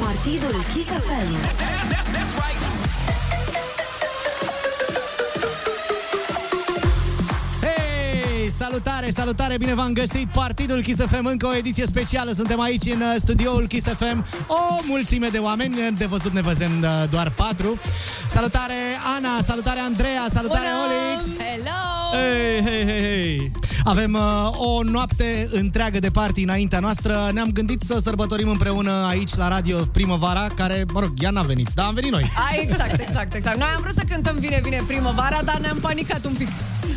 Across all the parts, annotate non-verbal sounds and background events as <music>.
Partidul Kiss FM. Hei, salutare, salutare, bine v-am găsit Partidul Kiss FM, încă o ediție specială Suntem aici în uh, studioul Kiss FM O mulțime de oameni, de văzut ne văzem uh, doar patru Salutare Ana, salutare Andreea, salutare Olix Hello! Hei, hei, hei, hei! Avem uh, o noapte întreagă de party înaintea noastră Ne-am gândit să sărbătorim împreună aici la radio primăvara Care, mă rog, ea n-a venit, dar am venit noi A, exact, exact, exact. Noi am vrut să cântăm Vine, vine primăvara, dar ne-am panicat un pic.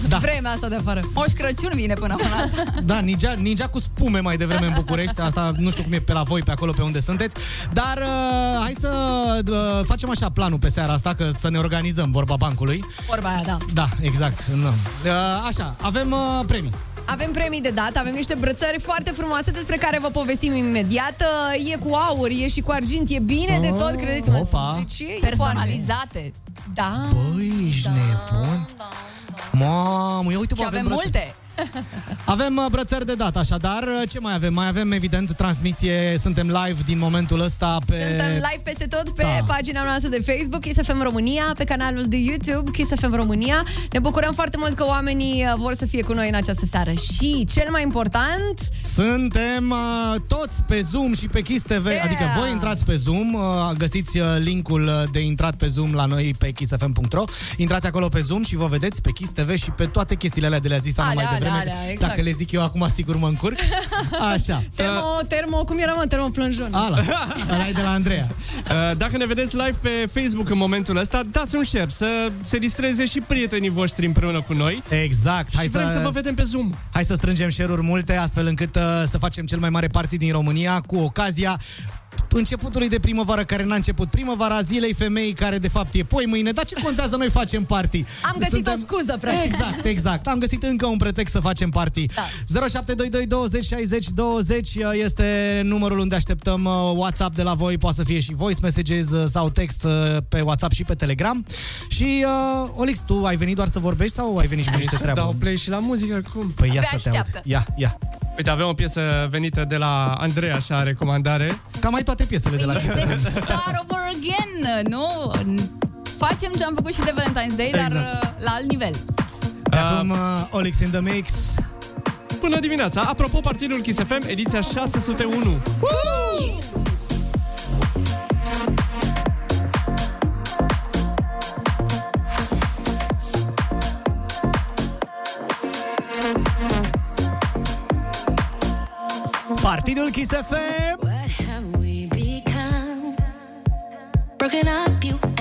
Da. Vremea asta de afară. Moș Crăciun vine până una <laughs> alta. Da, ningea, ningea cu spume mai devreme în București Asta nu știu cum e pe la voi, pe acolo, pe unde sunteți Dar uh, hai să uh, facem așa planul pe seara asta Că să ne organizăm, vorba bancului Vorba aia, da. Da, exact nu. uh, Așa, avem uh, premii Avem premii de dat, avem niște brățări foarte frumoase despre care vă povestim imediat. Uh, E cu aur, e și cu argint, e bine de tot, credeți-mă. Opa. Deci e Personalizate. foarte- Da. Băi, ești nebun? Mamă, ia uite, bă, Și avem brățări. multe. <laughs> Avem uh, brățări de dat, așadar, uh, ce mai avem? Mai avem, evident, transmisie, suntem live din momentul ăsta pe... Suntem live peste tot pe Da. pagina noastră de Facebook, Kiss FM România, pe canalul de YouTube, Kiss FM România. Ne bucurăm foarte mult că oamenii uh, vor să fie cu noi în această seară. Și cel mai important, Suntem uh, toți pe Zoom și pe Kiss TV, Yeah! adică voi intrați pe Zoom, uh, găsiți uh, linkul uh, de intrat pe Zoom la noi pe kissfm.ro, intrați acolo pe Zoom și vă vedeți pe Kiss TV și pe toate chestiile alea de le-a zis Ana Alea, mai alea, devreme. alea, exact. Dacă le zic eu acum, sigur mă încurc. <laughs> Așa. termo, termo, cum era mă, termoplânjun? Ala, <laughs> ăla e de la Andreea. Uh, Dacă ne vedeți live pe Facebook în momentul ăsta, dați un share, să se distreze și prietenii voștri împreună cu noi. Exact. Hai și vrem să... să, vă vedem pe Zoom. hai să strângem share-uri multe, astfel încât uh, să facem cel mai mare party din România cu ocazia începutului de primăvară care n-a început. Primăvara zilei femei care de fapt e poi mâine. Dar ce contează? Noi facem party. Am găsit o scuză, practic. Exact, exact. Am găsit încă un pretext să facem party. Da. 0722 20 60 20 este numărul unde așteptăm uh, WhatsApp de la voi. Poate să fie și voice messages uh, sau text uh, pe WhatsApp și pe Telegram. Și, uh, Olix, tu ai venit doar să vorbești sau ai venit și cu niște treabă? Dau play și la muzică, cum? Păi ia Te să te aud. așteaptă. Ia, ia. Uite, avem o piesă venită de la Andreea, așa, recomandare. Cam mai toate piesele de la Este Start Over Again, nu? Facem ce am făcut și de Valentine's Day, dar Exact. uh, la alt nivel. De acum, uh, Olix in the mix. Până dimineața. Apropo, Partidul Kiss FM, ediția 601. Partidul Kiss FM. Broken up, you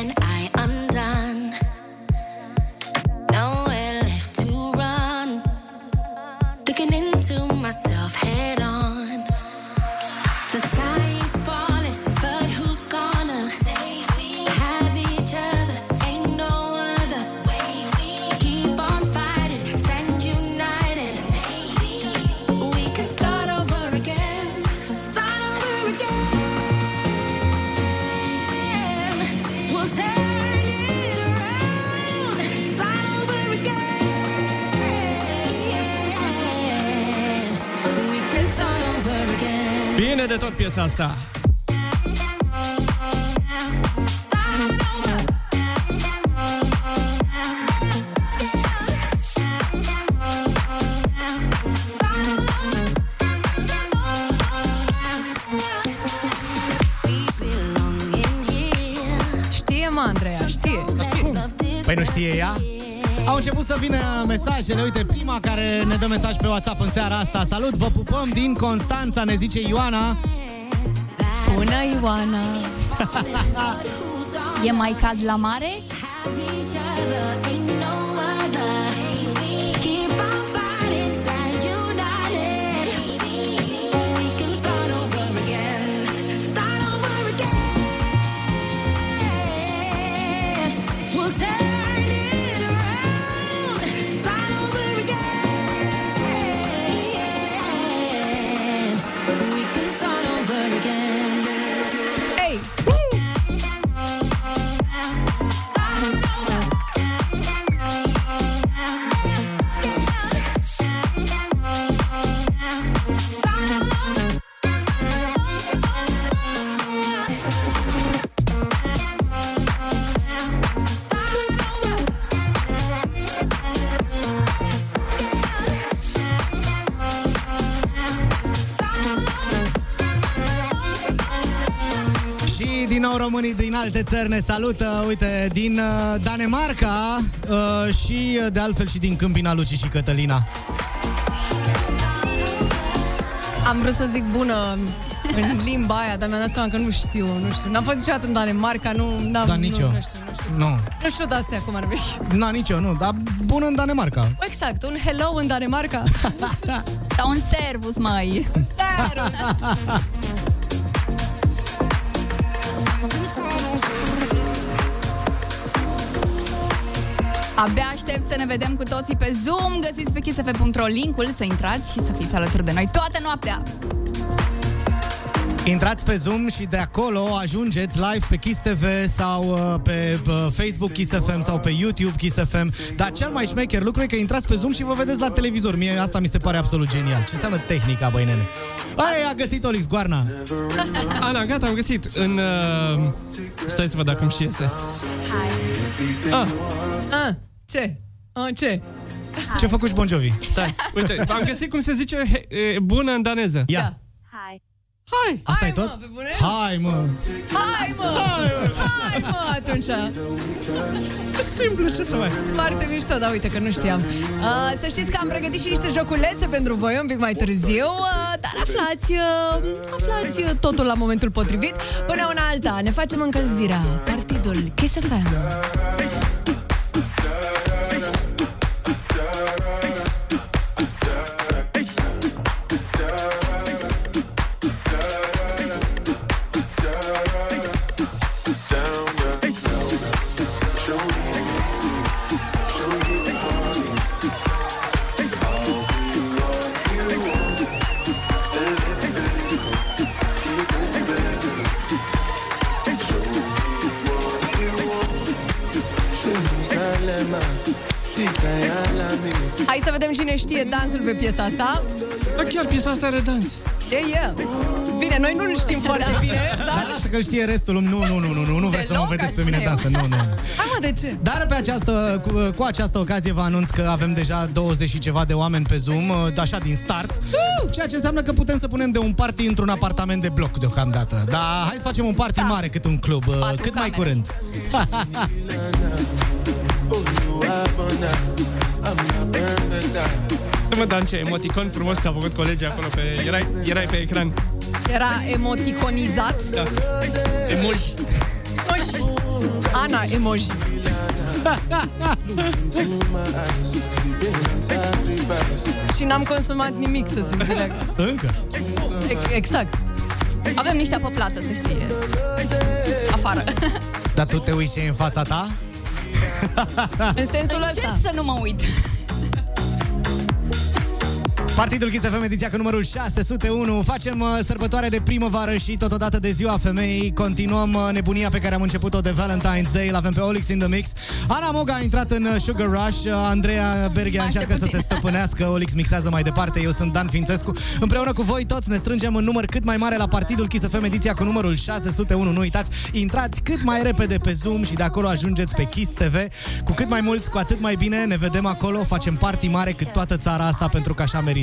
Bine de tot piesa asta. Start over. We belong in here. Știe, mă, Andreea, știe. Păi nu știe ea? Au început să vină mesajele, uite, prima care ne dă mesaj pe WhatsApp în seara asta. Salut, vă pupăm din Constanța, ne zice Ioana. Bună, Ioana! <laughs> E mai cald la mare? Alte țări ne salută, uite, din uh, Danemarca uh, și uh, de altfel și din Câmpina Luci și Cătălina. Am vrut să zic bună în limba aia, dar mi-am dat seama că nu știu, nu știu. N-am fost niciodată în Danemarca, nu... N-am, Dar nici nu, eu. Nu știu, nu știu. Nu, Nu știu de astea cum ar fi. na, nici eu, nu, dar bun în Danemarca. Exact, un hello în Danemarca. <laughs> Sau un servus, mai. Servus! Abia aștept să ne vedem cu toții pe Zoom. Găsiți pe kissfm.ro linkul să intrați și să fiți alături de noi toată noaptea. Intrați pe Zoom și de acolo ajungeți live pe Kiss TV sau uh, pe uh, Facebook Kiss FM sau pe YouTube Kiss FM. Dar cel mai șmecher lucru e că intrați pe Zoom și vă vedeți la televizor. Mie asta mi se pare absolut genial. Ce înseamnă tehnica, băi nene? Ai, a găsit Olix Goarna. <laughs> Ana, gata, am găsit. În... Uh... Stai să văd dacă îmi și iese. Ah, A, ce? A, ce? Ce a făcut și Bon Jovi? stai. Uite, am găsit cum se zice he, e, bună în daneză. Ia. Da. Hai! Asta Hai, e tot? Mă, pe bune? Hai, mă! Hai, mă! Hai, mă, atunci! Simplu, ce să mai... Foarte mișto, dar uite că nu știam. Uh, să știți că am pregătit și niște joculețe pentru voi un pic mai târziu, uh, dar aflați, uh, aflați uh, totul la momentul potrivit. Până una alta, ne facem încălzirea. Partidul Kiss FM. Cine știe dansul pe piesa asta. Da, chiar piesa asta are dans. E, yeah, e. Yeah. Bine, noi nu-l știm foarte Da. bine, Dar dar... lasă că știe restul lumii. Nu, nu, nu, nu, nu, nu vreți să mă Deloc, vedeți pe aș mine spune eu. dansă. Nu, nu. Hai mă, de ce? Dar pe această, cu, cu această ocazie vă anunț că avem deja 20 și ceva de oameni pe Zoom, uh, așa din start, ceea ce înseamnă că putem să punem de un party într-un apartament de bloc deocamdată. Dar hai să facem un party mare cât un club, uh, Patru cât mai camere. curând. <laughs> <laughs> Mă, Dan, ce emoticon frumos ți-a făcut colegii acolo pe... Erai, erai pe ecran. Era emoticonizat. Da. Emoji. Emoji. Ana, emoji. Și n-am consumat nimic, să se înțeleagă. Încă? Ex- Exact. Avem niște apă plată, să știi. Afară. Dar tu te uiți ce e în fața ta? În sensul Încep ăsta. să nu mă uit. Partidul Kiss FM, ediția cu numărul 601. Facem uh, sărbătoare de primăvară și totodată de ziua femeii. Continuăm uh, nebunia pe care am început-o de Valentine's Day. L-avem pe Olix in the Mix. Ana Moga a intrat în uh, Sugar Rush. Uh, Andreea Berghia Mai încearcă să puțin. se stăpânească. Olix mixează mai departe. Eu sunt Dan Fințescu. Împreună cu voi toți ne strângem în număr cât mai mare la Partidul Kiss FM, ediția cu numărul 601. Nu uitați, intrați cât mai repede pe Zoom și de acolo ajungeți pe Kiss TV. Cu cât mai mulți, cu atât mai bine. Ne vedem acolo, facem party mare cât toată țara asta pentru că așa merităm.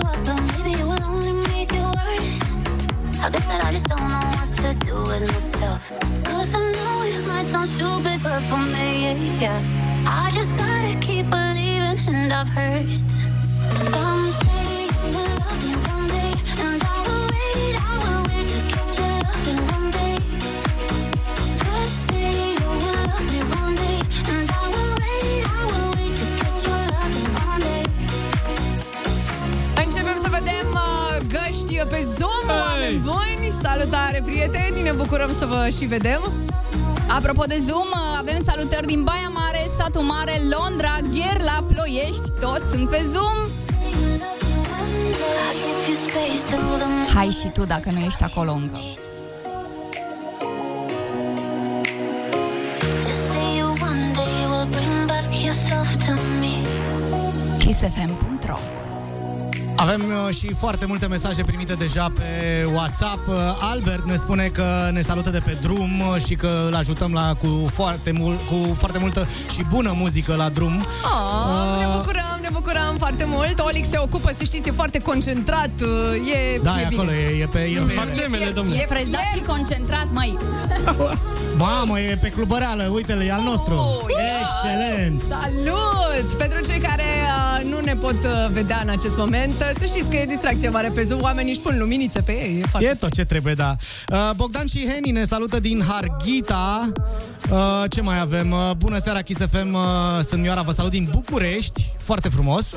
I guess that I just don't know what to do with myself. Cause I know it might sound stupid, but for me, yeah. I just gotta keep believing, and I've heard some say will love me one day, and I will Salutare, prieteni! Ne bucurăm să vă și vedem! Apropo de Zoom, avem salutări din Baia Mare, Satu Mare, Londra, Gherla, Ploiești, toți sunt pe Zoom! Hai și tu dacă nu ești acolo încă! Kiss FM avem uh, și foarte multe mesaje primite deja pe WhatsApp. Uh, Albert ne spune că ne salută de pe drum uh, și că îl ajutăm la, cu, foarte mul, cu foarte multă și bună muzică la drum. Oh, ne bucurăm, ne bucurăm foarte mult. Olix se ocupă, să știți, e foarte concentrat. E, Da, e e bine. acolo, e, e pe... E pe Fac gemele, domnule. E frezat și concentrat, mai. <laughs> Mamă, e pe clubăreală, uite-l, e al nostru. Oh, yeah. Excelent! Salut! Pentru cei care uh, nu ne pot uh, vedea în acest moment, uh, să știți că e distracție mare pe Zoom, oamenii își pun luminițe pe ei. E foarte... E tot ce trebuie, da. Uh, Bogdan și Heni ne salută din Harghita. Uh, ce mai avem? Uh, bună seara, Kiss FM. Uh, sunt Mioara, vă salut din București. Foarte frumos.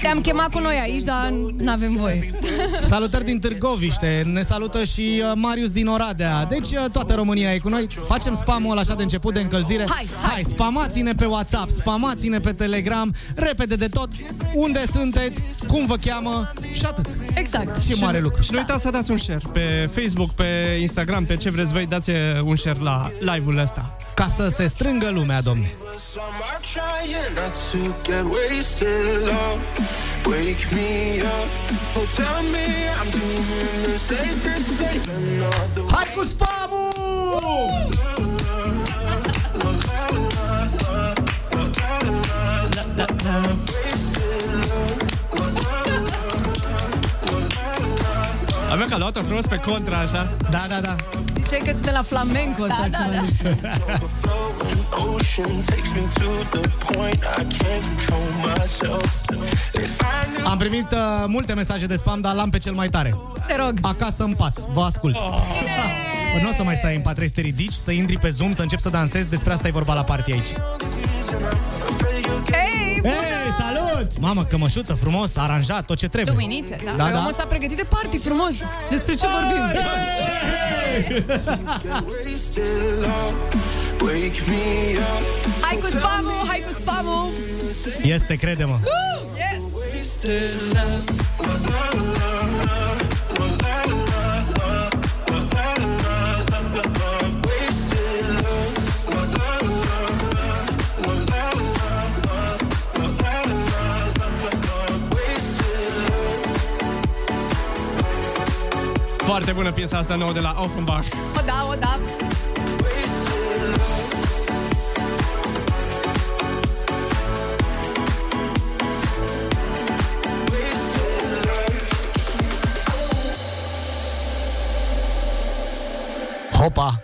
Te-am chemat cu noi aici, dar nu avem voie. <laughs> Salutări din Târgoviște. Ne salută și uh, Marius din Oradea. Deci uh, toată România e cu noi. Facem spamul ăla așa de început de încălzire. Hai, hai. hai spamați-ne pe WhatsApp, spamați-ne pe Telegram, repede de tot. Unde sunteți, cum vă cheamă și atât. Exact. Ce mare lucru. Și nu uitați să dați un share pe Facebook, pe Instagram, pe ce vreți voi, dați un share la live-ul ăsta. Ca să se strângă lumea, domne. Some are trying Avem că luat-o frumos pe contra, așa. Da, da, da. Ziceai că sunt la flamenco sau da, ceva. da. nu știu. overflowing ocean takes me to the point I can't control myself. If I knew Am primit uh, multe mesaje de spam, dar l-am pe cel mai tare. Te rog. Acasă în pat, vă ascult. Oh. <laughs> Nu o să mai stai în pat, trebuie să te ridici, să intri pe Zoom, să începi să dansezi, despre asta e vorba la party aici. Hei, Hei, salut! Mamă, cămășuță frumos, aranjat, tot ce trebuie. Luminițe, da? Da, Păi da. omul s-a pregătit de party frumos. Despre ce vorbim? wasted love, wake me up. Hai cu spamul, hai cu spamul. Este, crede-mă. Yes! Foarte bună piesa asta nouă de la Offenbach. O da, o da. Hopa!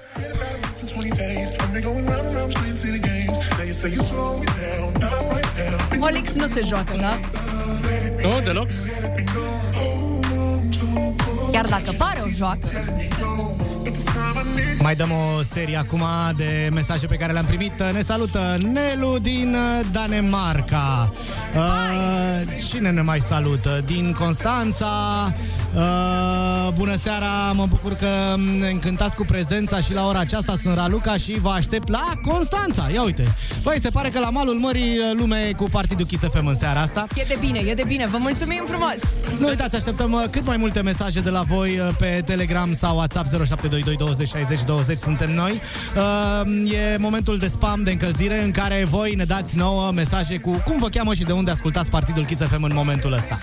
20 days. I've been going round and round playing city games. Now you say you slow it down, not right now. Olix nu se joacă, da? Nu, deloc. Chiar dacă pare o joacă. Mai dăm o serie acum de mesaje pe care le-am primit. Ne salută Nelu din uh, Danemarca. Uh, cine ne mai salută? Din Constanța. Uh, bună seara, mă bucur că ne încântați cu prezența și la ora aceasta sunt Raluca și vă aștept la Constanța. Ia uite. Băi, se pare că la malul mării uh, lume e cu partidul Kiss FM în seara asta. E de bine, e de bine. Vă mulțumim frumos. Nu uitați, așteptăm uh, cât mai multe mesaje de la voi uh, pe Telegram sau WhatsApp 0722 20 60 20 suntem noi. Uh, E momentul de spam, de încălzire în care voi ne dați nouă mesaje cu cum vă cheamă și de unde ascultați Partidul Kiss FM în momentul ăsta.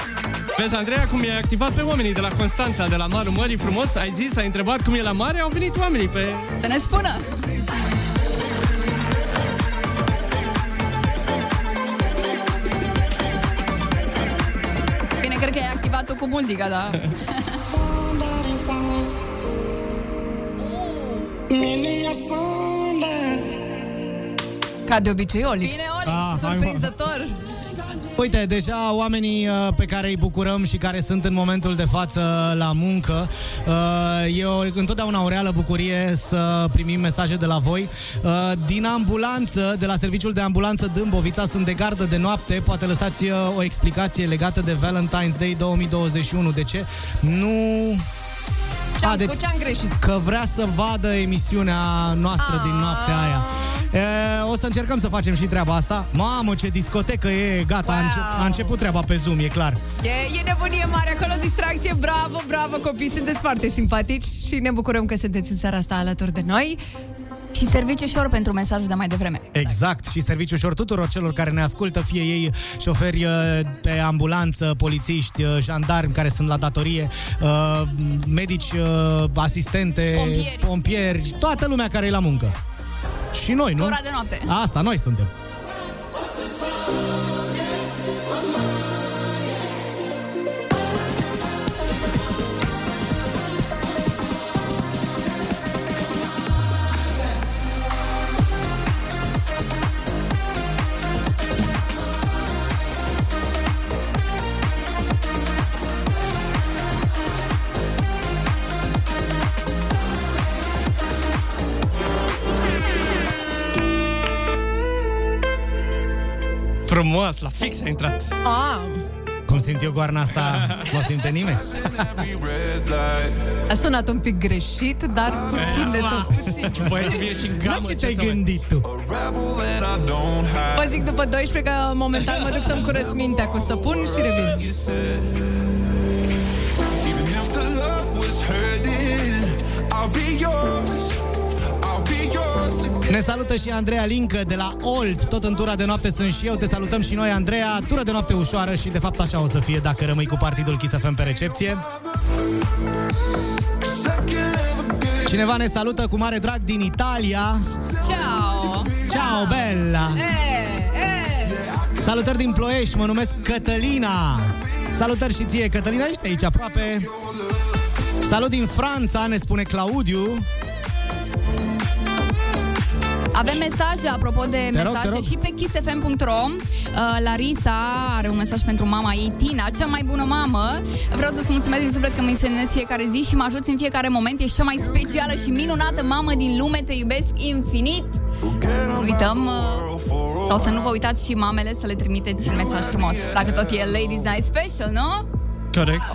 Vezi, Andreea, cum i-ai activat pe oamenii de la Constanța, de la Marul Mării, frumos, ai zis, ai întrebat cum e la mare, au venit oamenii pe... Să ne spună. Bine, cred că ai activat-o cu muzica, da. <laughs> Ca de obicei, Olix. Bine, Oli. Ah, hai, mă. Surprinzător. Uite, deja oamenii uh, pe care îi bucurăm și care sunt în momentul de față la muncă, uh, e o, întotdeauna o reală bucurie să primim mesaje de la voi. Uh, Din ambulanță, de la serviciul de ambulanță Dâmbovița, sunt de gardă de noapte. Poate lăsați uh, o explicație legată de Valentine's Day 2021. De ce? Nu... Ce-am, A, deci- Cu ce am greșit? că vrea să vadă emisiunea noastră Ah. din noaptea aia. E, o să încercăm să facem și treaba asta. Mamă, ce discotecă e, gata, a, Wow. înce- a început treaba pe Zoom, e clar. E, e nebunie mare acolo, distracție, bravo, bravo copii, sunteți foarte simpatici și ne bucurăm că sunteți în seara asta alături de noi. Și serviciu ușor pentru mesajul de mai devreme. Exact, și serviciu ușor tuturor celor care ne ascultă, fie ei șoferi uh, pe ambulanță, polițiști, uh, jandarmi care sunt la datorie, uh, medici, uh, asistente, Pompieri. pompieri, toată lumea care e la muncă. Și noi, nu? Ora de noapte. Asta, noi suntem. Frumos, la fix a intrat. Ah, Cum simt eu goarna asta, nu o simte nimeni. a sunat un pic greșit, dar puțin de tot. Puțin. Băi, vine și în La gamă. ce te-ai să mai- gândit tu? Vă zic după 12 că momentan mă duc să-mi curăț mintea cu săpun și revin. Even if the love was hurting, I'll be yours. Ne salută și Andreea Lincă de la Old, tot în tura de noapte sunt și eu, te salutăm și noi, Andreea, tură de noapte ușoară și de fapt așa o să fie dacă rămâi cu partidul Kiss FM pe recepție. Cineva ne salută cu mare drag din Italia. Ciao! Ciao, bella! E, e. Salutări din Ploiești, mă numesc Cătălina. Salutări și ție, Cătălina, ești aici aproape. Salut din Franța, ne spune Claudiu. Avem mesaje, apropo de Te rog, mesaje, te rog. și pe kissfm.ro. Uh, Larisa are un mesaj pentru mama ei, Tina, cea mai bună mamă. Vreau să-ți mulțumesc din suflet că mă însemnezi fiecare zi și mă ajuți în fiecare moment. Ești cea mai specială și minunată mamă din lume, te iubesc infinit. Să nu uităm, uh, sau să nu vă uitați și mamele să le trimiteți un mesaj frumos. Dacă tot e Ladies Night Special, nu? Corect.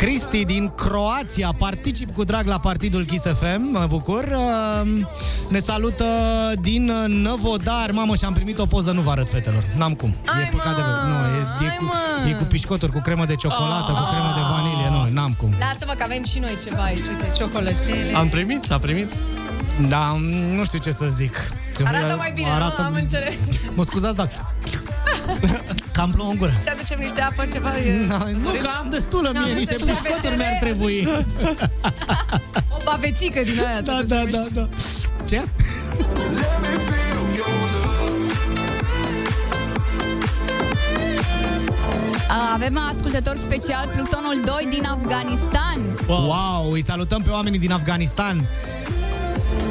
Cristi din Croația, particip cu drag la partidul Kiss FM, mă bucur. Uh, Ne salută din Năvodar. Mamă, și-am primit o poză, nu vă arăt fetelor. N-am cum. Ai, e păcat de mă, Nu, e, e, ai, cu, mă. e cu pișcoturi, cu cremă de ciocolată, cu cremă de vanilie. Nu, n-am cum. Lasă-mă că avem și noi ceva aici, uite, ciocolățele. Am primit, s-a primit. Da, nu știu ce să zic. Arată mai bine, nu? Am înțeles. Mă scuzați, dar <laughs> cam plouă în gură. Să aducem niște apă, ceva. E... Da, nu, că am destulă N-am mie, niște înțeles. pișcoturi mi-ar trebui. <laughs> O bavețică din aia. Da, trebuie da, să da, da. Ce? <laughs> Avem ascultător special, Plutonul 2 din Afganistan. Wow. wow, îi salutăm pe oamenii din Afganistan.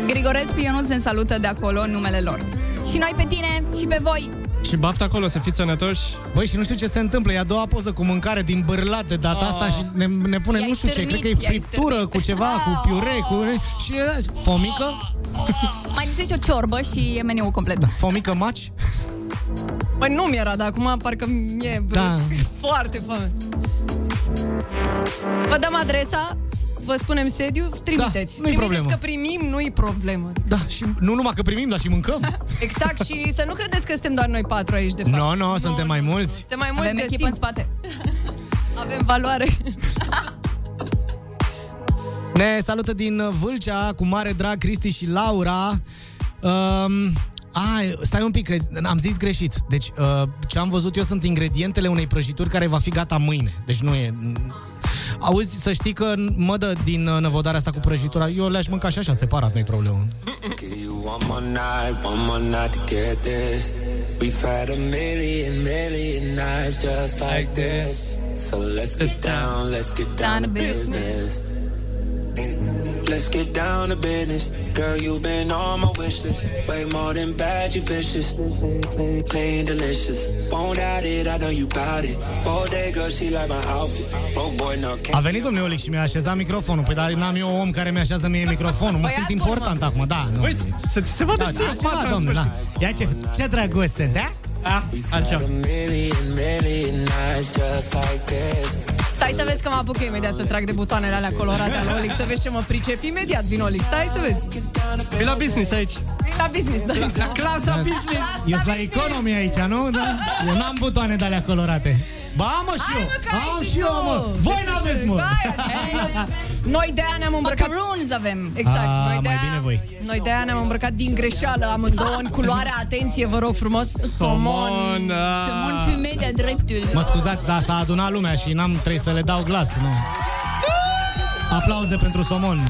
Grigorescu Ionuț ne salută de acolo în numele lor. Și noi pe tine și pe voi. Și baftă acolo, să fiți sănătoși. Băi, și nu știu ce se întâmplă. E a doua poză cu mâncare din bârlat de data Oh. asta și ne, ne pune I-ai nu știu ce. stârnit, Cred că e i-ai friptură stârnit. cu ceva, cu piure, cu... Și e fomică? Mai lipsește o ciorbă și e meniul complet. Fomică maci? Păi nu mi-era, dar acum parcă mi-e brusc. Da. <laughs> Foarte foame. Vă dăm adresa, vă spunem sediu, trimiteți. nu-i trimiteți problemă. că primim, nu-i problemă. Da, și nu numai că primim, dar și mâncăm. <laughs> Exact, și să nu credeți că suntem doar noi patru aici, de fapt. Nu, no, no, suntem mai mulți. Suntem mai mulți, Avem găsim. echipă în spate. <laughs> Avem valoare. <laughs> Ne salută din Vâlcea cu mare drag Cristi și Laura. Um, a, stai un pic, că am zis greșit. Deci, uh, ce am văzut eu sunt ingredientele unei prăjituri care va fi gata mâine. Deci nu e... Auzi, să știi că mădă din uh, năvodarea asta cu prăjitura, eu le-aș mânca și așa, separat, nu-i problemă. Give you one more night, one more night to get this. We've had a million, million nights just like this. So let's get down, let's get down to business. Let's get down to business. Girl, you've been on my wish list. Way more than bad, you vicious. Clean, delicious. Won't doubt it, I know you bout it. Bodega, she like my outfit. Broke boy, no A can't. venit domnul Olic și mi-a așezat microfonul. Păi dar n-am eu om care mi-așează mie microfonul. Mă Băiat simt bun, important acum, da. Nu. Uite, se, se vadă Da, și da, ție ceva, fața în domnule, sfârșit. da. Ia ce, ce drăguț sunt, da? Ah, altceva. A million, million nights just like this. Stai să vezi că mă apuc eu imediat să trag de butoanele alea colorate ale Olix, să vezi ce mă pricep. Imediat vin Olix, stai să vezi. E la business aici. E la business, da. La clasa business. Eu sunt la economie aici, nu? Da? <laughs> Eu n-am butoane de alea colorate. Ba, am mă și eu! mă, că ai Am și și eu, tu! mă! Voi n-aveți, mă. Hai, Noi de aia ne-am îmbrăcat... Macaroons avem. Exact. Ah, noi de mai aia, bine voi. Noi de aia ne-am îmbrăcat din greșeală amândouă în culoarea, atenție, vă rog frumos, somon. Somon, ah. Somon fumet de dreptul. Mă scuzați, dar s-a adunat lumea și n-am trebuie să le dau glas, nu? Aplauze pentru Somon.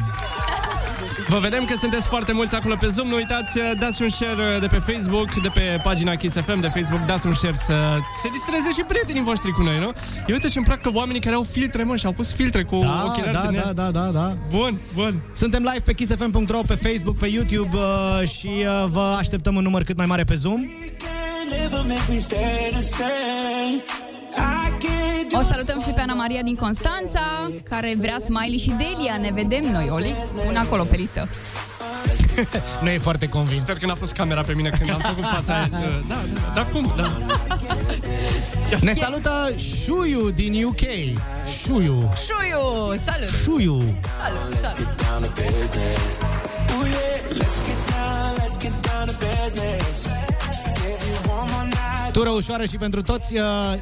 Vă vedem că sunteți foarte mulți acolo pe Zoom. Nu uitați, dați un share de pe Facebook, de pe pagina Kiss FM de Facebook, dați un share să se distreze și prietenii voștri cu noi, nu? Eu uite ce-mi plac că oamenii care au filtre, mă, și-au pus filtre cu Da, ochelari da, din da, el. da, da, da. Bun, bun. Suntem live pe kissfm.ro, pe Facebook, pe YouTube uh, și uh, vă așteptăm un număr cât mai mare pe Zoom. Never make me stay the same. I can't do O salutăm și pe Ana Maria din Constanța, care vrea Smiley și Delia. Ne vedem noi, Olix. Pun acolo pe listă. <laughs> Nu e foarte convins. Sper că n-a fost camera pe mine când am făcut fața aia. <laughs> Da, da, dar cum? Da. <laughs> Ne salută Șuiu din UK. Șuiu. Șuiu, salut! Șuiu. Salut, salut! down to business. Ooh yeah, let's get down, let's get down to business. If you want my night, Tură ușoară și pentru toți uh,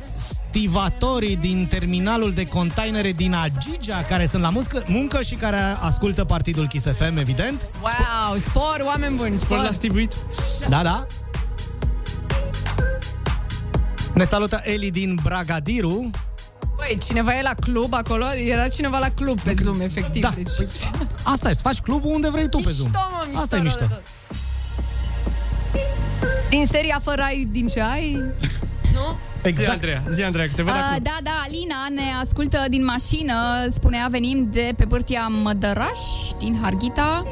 stivatorii din terminalul de containere din Agigea, care sunt la muscă, muncă și care ascultă partidul Kiss FM, evident. Wow, spor, oameni buni, Spor spor! la stivuit. Da, da. Ne salută Eli din Bragadiru. Băi, cineva e la club acolo? Era cineva la club pe Zoom, efectiv. Da, Deci... păi, asta e, să faci clubul unde vrei tu pe Zoom. Mișto, mă, mișto, Asta e rău mișto. de tot. Din seria Fără ai din ce ai? Nu? Zi, Exact. Andreea, zi, Andreea, că te văd Uh, acum. da, da, Alina ne ascultă din mașină. Spunea, venim de pe pârtia Mădăraș, din Harghita.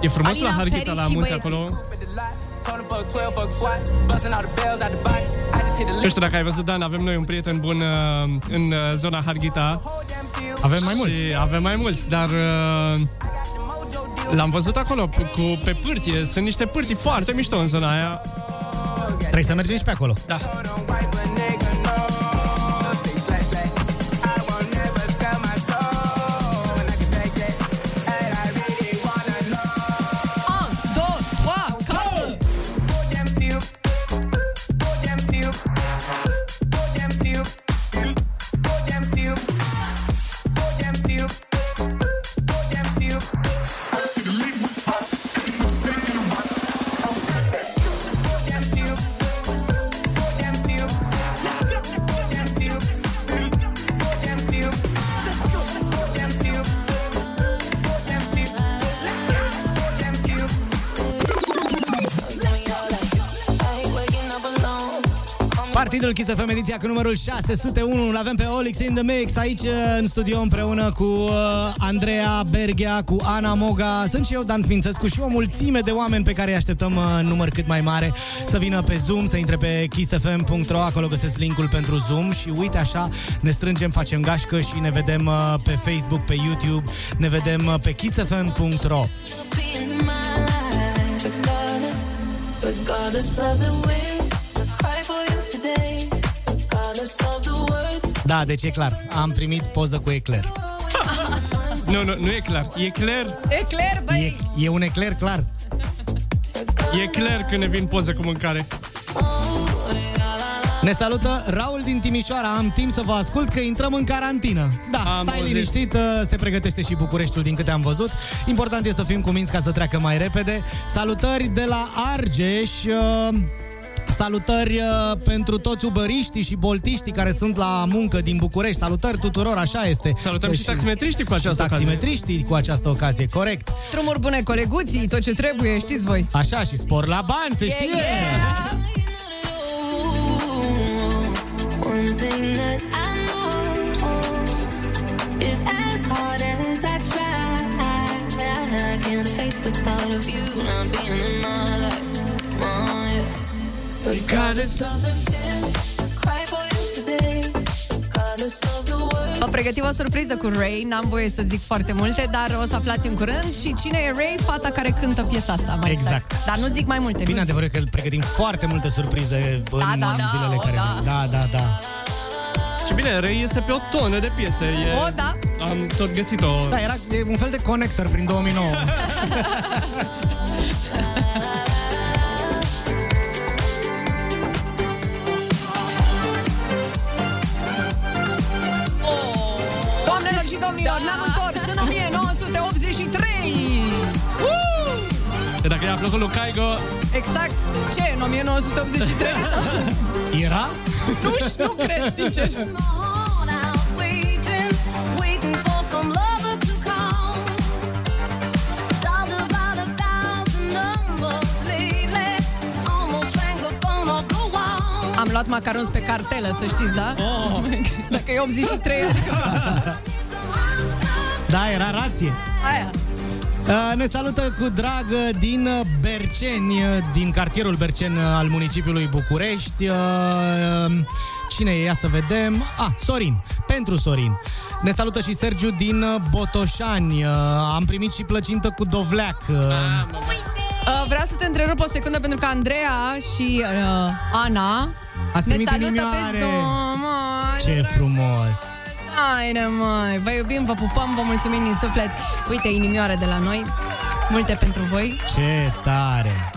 E frumos Alina, la Harghita, Feri la și munte băieții. acolo. Told him fuck 12, fuck SWAT. Busting all the bells out the box. I just hit the Nu știu dacă ai văzut, Dan, avem noi un prieten bun uh, în uh, zona Harghita. Avem mai mulți. Și avem mai mulți, dar uh, l-am văzut acolo cu, pe pârtie. Sunt niște pârtii foarte mișto în zona aia. Trebuie să mergem și pe acolo. Da. Partidul Kiss FM, ediția cu numărul 601, îl avem pe Olix in the Mix aici în studio împreună cu uh, Andreea Berghea, cu Ana Moga, sunt și eu Dan Fințescu și o mulțime de oameni pe care îi așteptăm uh, în număr cât mai mare. Să vină pe Zoom, să intre pe kissfm.ro, acolo găsesc linkul pentru Zoom. Și uite așa ne strângem, facem gașcă și ne vedem uh, pe Facebook, pe YouTube, ne vedem uh, pe kissfm.ro. in my life, regardless, regardless of the ways Da, deci e clar, am primit poză cu ecler. <laughs> Nu, nu, nu e clar. E clar, E clar, E, băi! e un ecler clar. e clar că ne vin poze cu mâncare. Ne salută Raul din Timișoara. Am timp să vă ascult că intrăm în carantină. Da, Am stai auzit. liniștit, uh, se pregătește și Bucureștiul din câte am văzut. Important e să fim cuminți ca să treacă mai repede. Salutări de la Argeș. uh, Salutări uh, pentru toți ubăriștii și boltiștii care sunt la muncă din București. Salutări tuturor, așa este. Salutăm și taximetriștii cu această și ocazie. taximetriștii cu această ocazie, corect. Drumuri bune, coleguții, tot ce trebuie, știți voi. Așa, și spor la bani, se știe. yeah. One thing that I know is as hard as I try, I can't face the thought of you not being in my life. Vă pregătim o surpriză cu Ray, n-am voie să zic foarte multe, dar o să aflați în curând și cine e Ray, fata care cântă piesa asta. Mai Exact. Dar nu zic mai multe. Bine, nu zic. adevărul e că îl pregătim foarte multe surprize în Da, da, da, zilele o, care da. vin. Da, da, da. Și bine, Ray este pe o tonă de piese. E... O, da. Am tot găsit-o. Da, era e un fel de connector prin 2009. <laughs> Doamnelor doamnelor și domnilor, ne-am întors în 1983! Uh! Dacă i-a plăcut lui Caigo, Exact. Ce, în 1983? Era? nu, știu, nu cred, sincer. Waiting, waiting for some lover to come. Dialed about a thousand numbers lately. Almost rang the phone off the wall. Am luat macarons pe cartelă, să știți, da? Oh. Dacă e 83, adică <laughs> Da, era rație. aia. Uh, Ne salută cu drag uh, din uh, Berceni, uh, din cartierul Berceni uh, al municipiului București. Uh, Cine e? Ia să vedem. Ah, Sorin. Pentru Sorin. Ne salută și Sergiu din uh, Botoșani. Uh, Am primit și plăcintă cu dovleac. Uh, Uh, vreau să te întrerup o secundă pentru că Andreea și uh, Ana Ați ne primit salută inimioare. pe Zoom. Ai, Ce frumos! Haide, măi, vă iubim, vă pupăm, vă mulțumim din suflet. Uite, inimioare de la noi, multe pentru voi. Ce tare!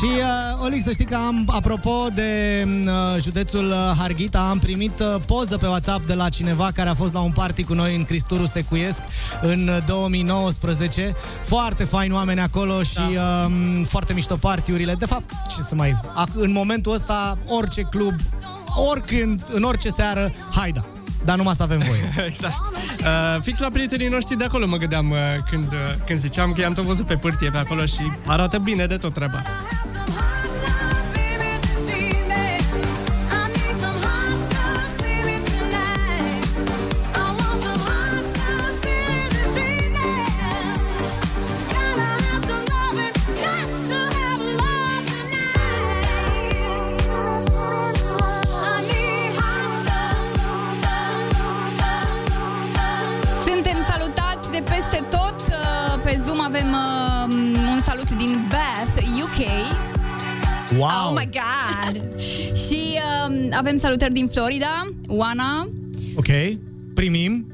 Și, uh, Olic, să știi că am, apropo de uh, județul uh, Harghita, am primit uh, poză pe WhatsApp de la cineva care a fost la un party cu noi în Cristuru Secuiesc în uh, 2019. Foarte faini oameni acolo și da. uh, foarte mișto partiurile. De fapt, ce să mai... ac- În momentul ăsta, orice club, oricând, în orice seară, haida. Dar numai să avem voie. <laughs> exact. Uh, fix la prietenii noștri de acolo mă gândeam uh, când, uh, când ziceam că i-am tot văzut pe pârtie pe acolo și arată bine de tot treaba. Wow! Oh my God! Și uh, avem salutări din Florida, Oana. Ok, primim. <laughs>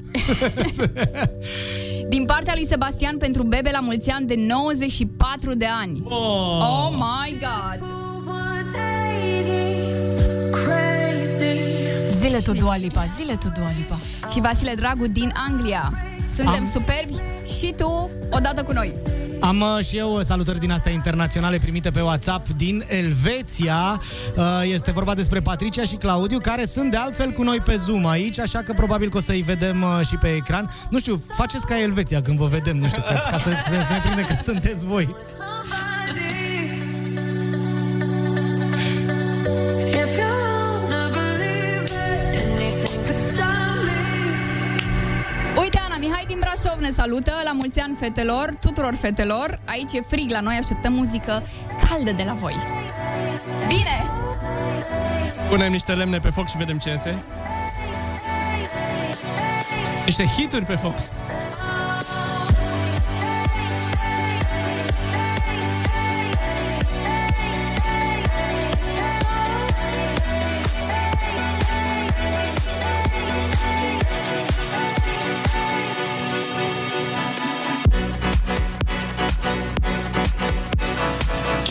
Din partea lui Sebastian pentru bebe la mulți ani de 94 de ani. Oh. Oh my god! Zile tu, Dua Lipa, zile tu, Dua Lipa. Și Vasile Dragu din Anglia. Suntem Am- superbi și tu odată cu noi. Am uh, și eu salutări din astea internaționale primite pe WhatsApp din Elveția. Uh, Este vorba despre Patricia și Claudiu, care sunt de altfel cu noi pe Zoom aici, așa că probabil că o să-i vedem uh, și pe ecran. Nu știu, faceți ca Elveția când vă vedem, nu știu, ca, ca să, să, să ne prinde că sunteți voi. Salută. La mulți ani, fetelor, tuturor fetelor. Aici e frig la noi, așteptăm muzică caldă de la voi. Bine! Punem niște lemne pe foc și vedem ce iese. Niște hituri pe foc.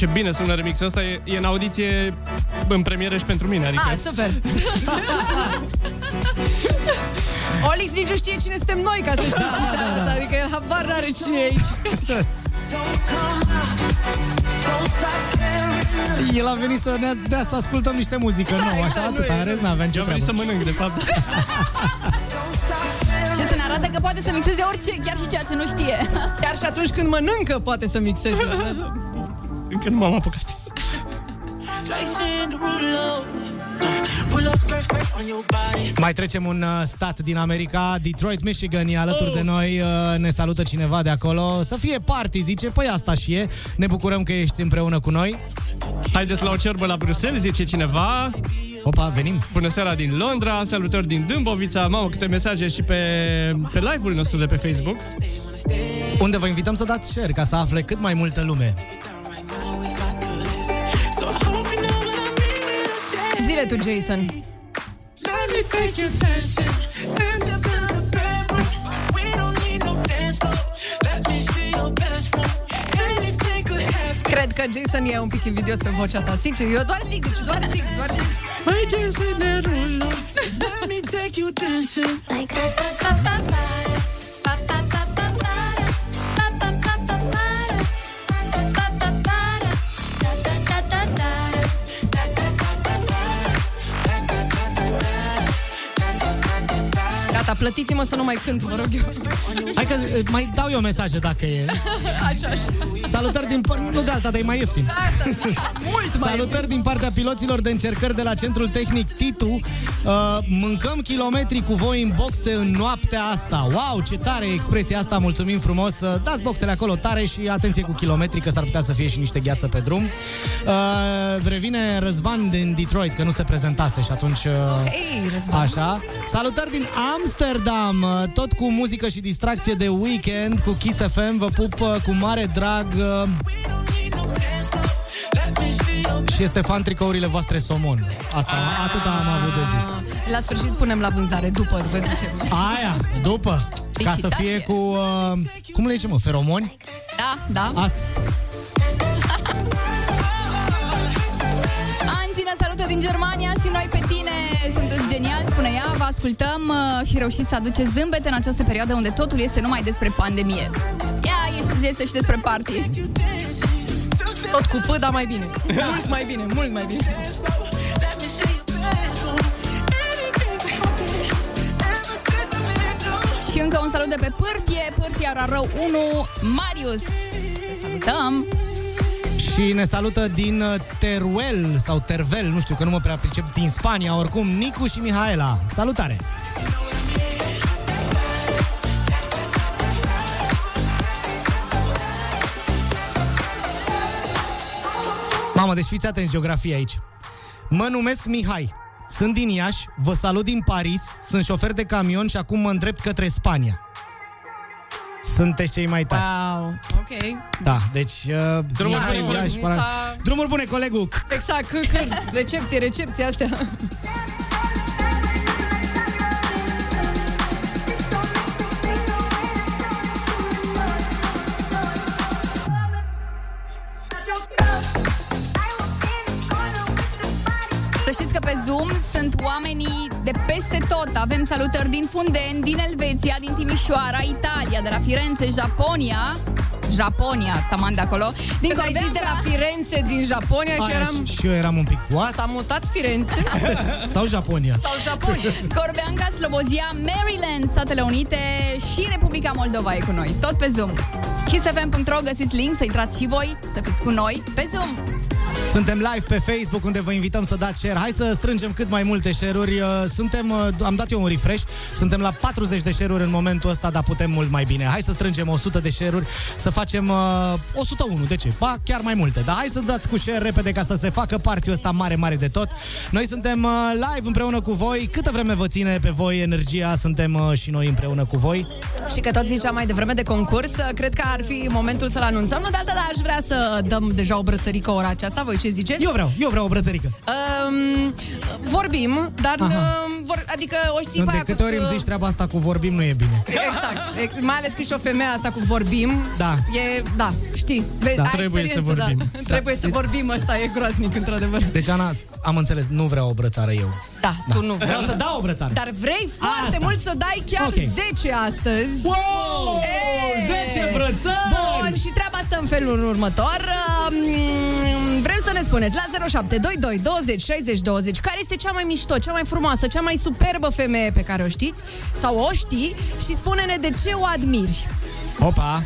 Ce bine sună remixul ăsta, e, e în audiție în premieră și pentru mine, adică... Ah, super! <laughs> Olix nici nu știe cine suntem noi, ca să știți în seara asta. Adică el habar n-are cine e aici. <laughs> El a venit să ne dea să ascultăm niște muzică nouă, așa, exact, atât, nu e. în rest n-aveam ce Eu am venit să treabă. mănânc, de fapt. <laughs> Ce să ne arate că poate să mixeze orice, chiar și ceea ce nu știe. Chiar și atunci când mănâncă poate să mixeze. Încă nu m-am apucat. Mai trecem un uh, stat din America, Detroit, Michigan, e alături de noi, uh, ne salută cineva de acolo. Să fie party, zice, păi asta și e. Ne bucurăm că ești împreună cu noi. Haideți la o cerbă la Bruxelles, zice cineva. Opa, venim. Bună seara din Londra, salutări din Dâmbovița. Mamă, câte mesaje și pe, pe live-ul nostru de pe Facebook. Unde vă invităm să dați share ca să afle cât mai multă lume. Zile tu, Jason. cred că Jason e un pic invidios pe vocea ta. Sincer, eu doar zic, deci doar zic, doar zic. Măi, Jason Derulo, let me take you dancing. Gata, plătiți-mă să nu mai cânt, vă rog eu. Hai că uh, mai dau eu mesaje dacă e. <laughs> Așa, așa. Salutări din... par- Nu de alta, dar e mai ieftin. Mult mai Salutări din partea piloților de încercări de la Centrul Tehnic Titu. Uh, mâncăm kilometri cu voi în boxe în noaptea asta. Wow, ce tare e expresia asta, mulțumim frumos. Uh, dați boxele acolo tare și atenție cu kilometri, că s-ar putea să fie și niște gheață pe drum. Uh, revine Răzvan din Detroit, că nu se prezentase și atunci... Uh, Hei, Răzvan. Așa. Salutări din Amsterdam, uh, tot cu muzică și distracție de weekend, cu Kiss FM. Vă pup uh, cu mare drag. Uh, Și este fan tricourile voastre somon. Asta, atât am avut de zis. La sfârșit punem la vânzare, după, după zicem. Aia, după. Ca să fie cu... Uh, cum le zicem, mă? Feromoni? Da, da. Asta. Angi ne salută din Germania și noi pe tine sunteți genial, spune ea, vă ascultăm uh, și reușiți să aduceți zâmbete în această perioadă unde totul este numai despre pandemie. Ia, ești, este și despre party. Tot cu P, dar mai bine. Mult mai bine, mult mai bine. Și încă un salut de pe Pârtie, Pârtia Rarău 1, Marius. Te salutăm! Și ne salută din uh, Teruel sau Tervel, nu știu că nu mă prea pricep, din Spania, oricum, Nicu și Mihaela. Salutare! Mamă, deci fiți atenți geografie aici. Mă numesc Mihai. Sunt din Iași, vă salut din Paris, sunt șofer de camion și acum mă îndrept către Spania. Sunteți cei mai tari. Wow, ok. Da, deci... Uh, Drumuri Mihai, bune, Iași, mi Para- s-a- Drumuri bune, colegul! Exact, că, că, recepție, recepție, astea. Pe Zoom sunt oamenii de peste tot. Avem salutări din Funden, din Elveția, din Timișoara, Italia, de la Firenze, Japonia. Japonia, taman de acolo. Din Când ai zis de la Firenze, din Japonia și Aia, eram... și, și eu eram un pic what? S-a mutat Firenze <laughs> Sau Japonia? sau Japonia. Corbeanca, Slobozia, Maryland, Statele Unite și Republica Moldova e cu noi, tot pe Zoom. kissfm.ro găsiți link să intrați și voi, să fiți cu noi pe Zoom. Suntem live pe Facebook unde vă invităm să dați share. Hai să strângem cât mai multe share-uri. Uh, Suntem, uh, am dat eu un refresh, suntem la 40 de share-uri în momentul ăsta, dar putem mult mai bine. Hai să strângem 100 de share-uri, să facem uh, 101, de ce? Ba, chiar mai multe. Dar hai să dați cu share repede ca să se facă partiul ăsta mare, mare de tot. Noi suntem uh, live împreună cu voi. Câtă vreme vă ține pe voi energia, suntem uh, și noi împreună cu voi. Și că tot ziceam mai devreme de concurs, cred că ar fi momentul să-l anunțăm. Nu de alta, dar aș vrea să dăm deja o brățărică ora aceasta. Voi ce ziceți? Eu vreau, eu vreau o brățărică. Um, vorbim, dar um, vor, adică o știi pe De aia câte cu- ori îmi zici treaba asta cu vorbim, nu e bine. Exact. E- Mai ales că și o femeie asta cu vorbim. Da. E, da, știi. Vezi, Da. ai Trebuie să experiență, vorbim. Da. Trebuie să vorbim, asta e groaznic, într-adevăr. Deci, Ana, am înțeles, nu vreau o brățară eu. Da, tu nu vrei. Vreau să dau o brățară. Dar vrei foarte Asta. mult să dai chiar Ok. 10 astăzi. Wow! Ei! 10 brățări! Bun, și treaba asta în felul următor. Um, Vrem să ne spuneți la 0722 20 60 20 care este cea mai mișto, cea mai frumoasă, cea mai superbă femeie pe care o știți sau o știi și spune-ne de ce o admiri. Opa!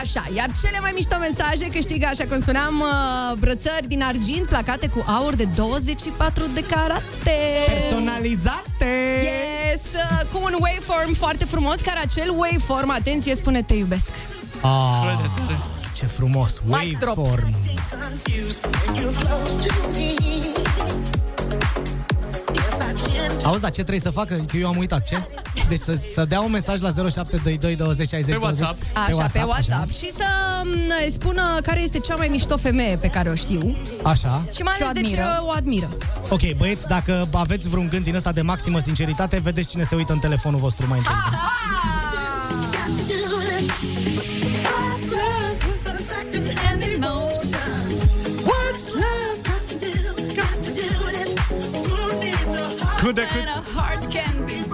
Așa, iar cele mai mișto mesaje câștigă, așa cum spuneam, uh, brățări din argint placate cu aur de 24 de carate. Personalizate! Yes, uh, cu un waveform foarte frumos, care acel waveform, atenție, spune te iubesc. Ah, ce frumos! Mic drop. Waveform! Auzi, dar ce trebuie să facă? Că eu am uitat, ce? Deci să, să dea un mesaj la 0722 20 60 Pe 20 WhatsApp. Așa, pe WhatsApp și să m, spună care este cea mai mișto femeie pe care o știu Așa. așa. și mai Și o ales de ce admiră. o admiră. Ok, băieți, dacă aveți vreun gând din ăsta de maximă sinceritate, vedeți cine se uită în telefonul vostru mai întâi. Cât de cât. And a heart can be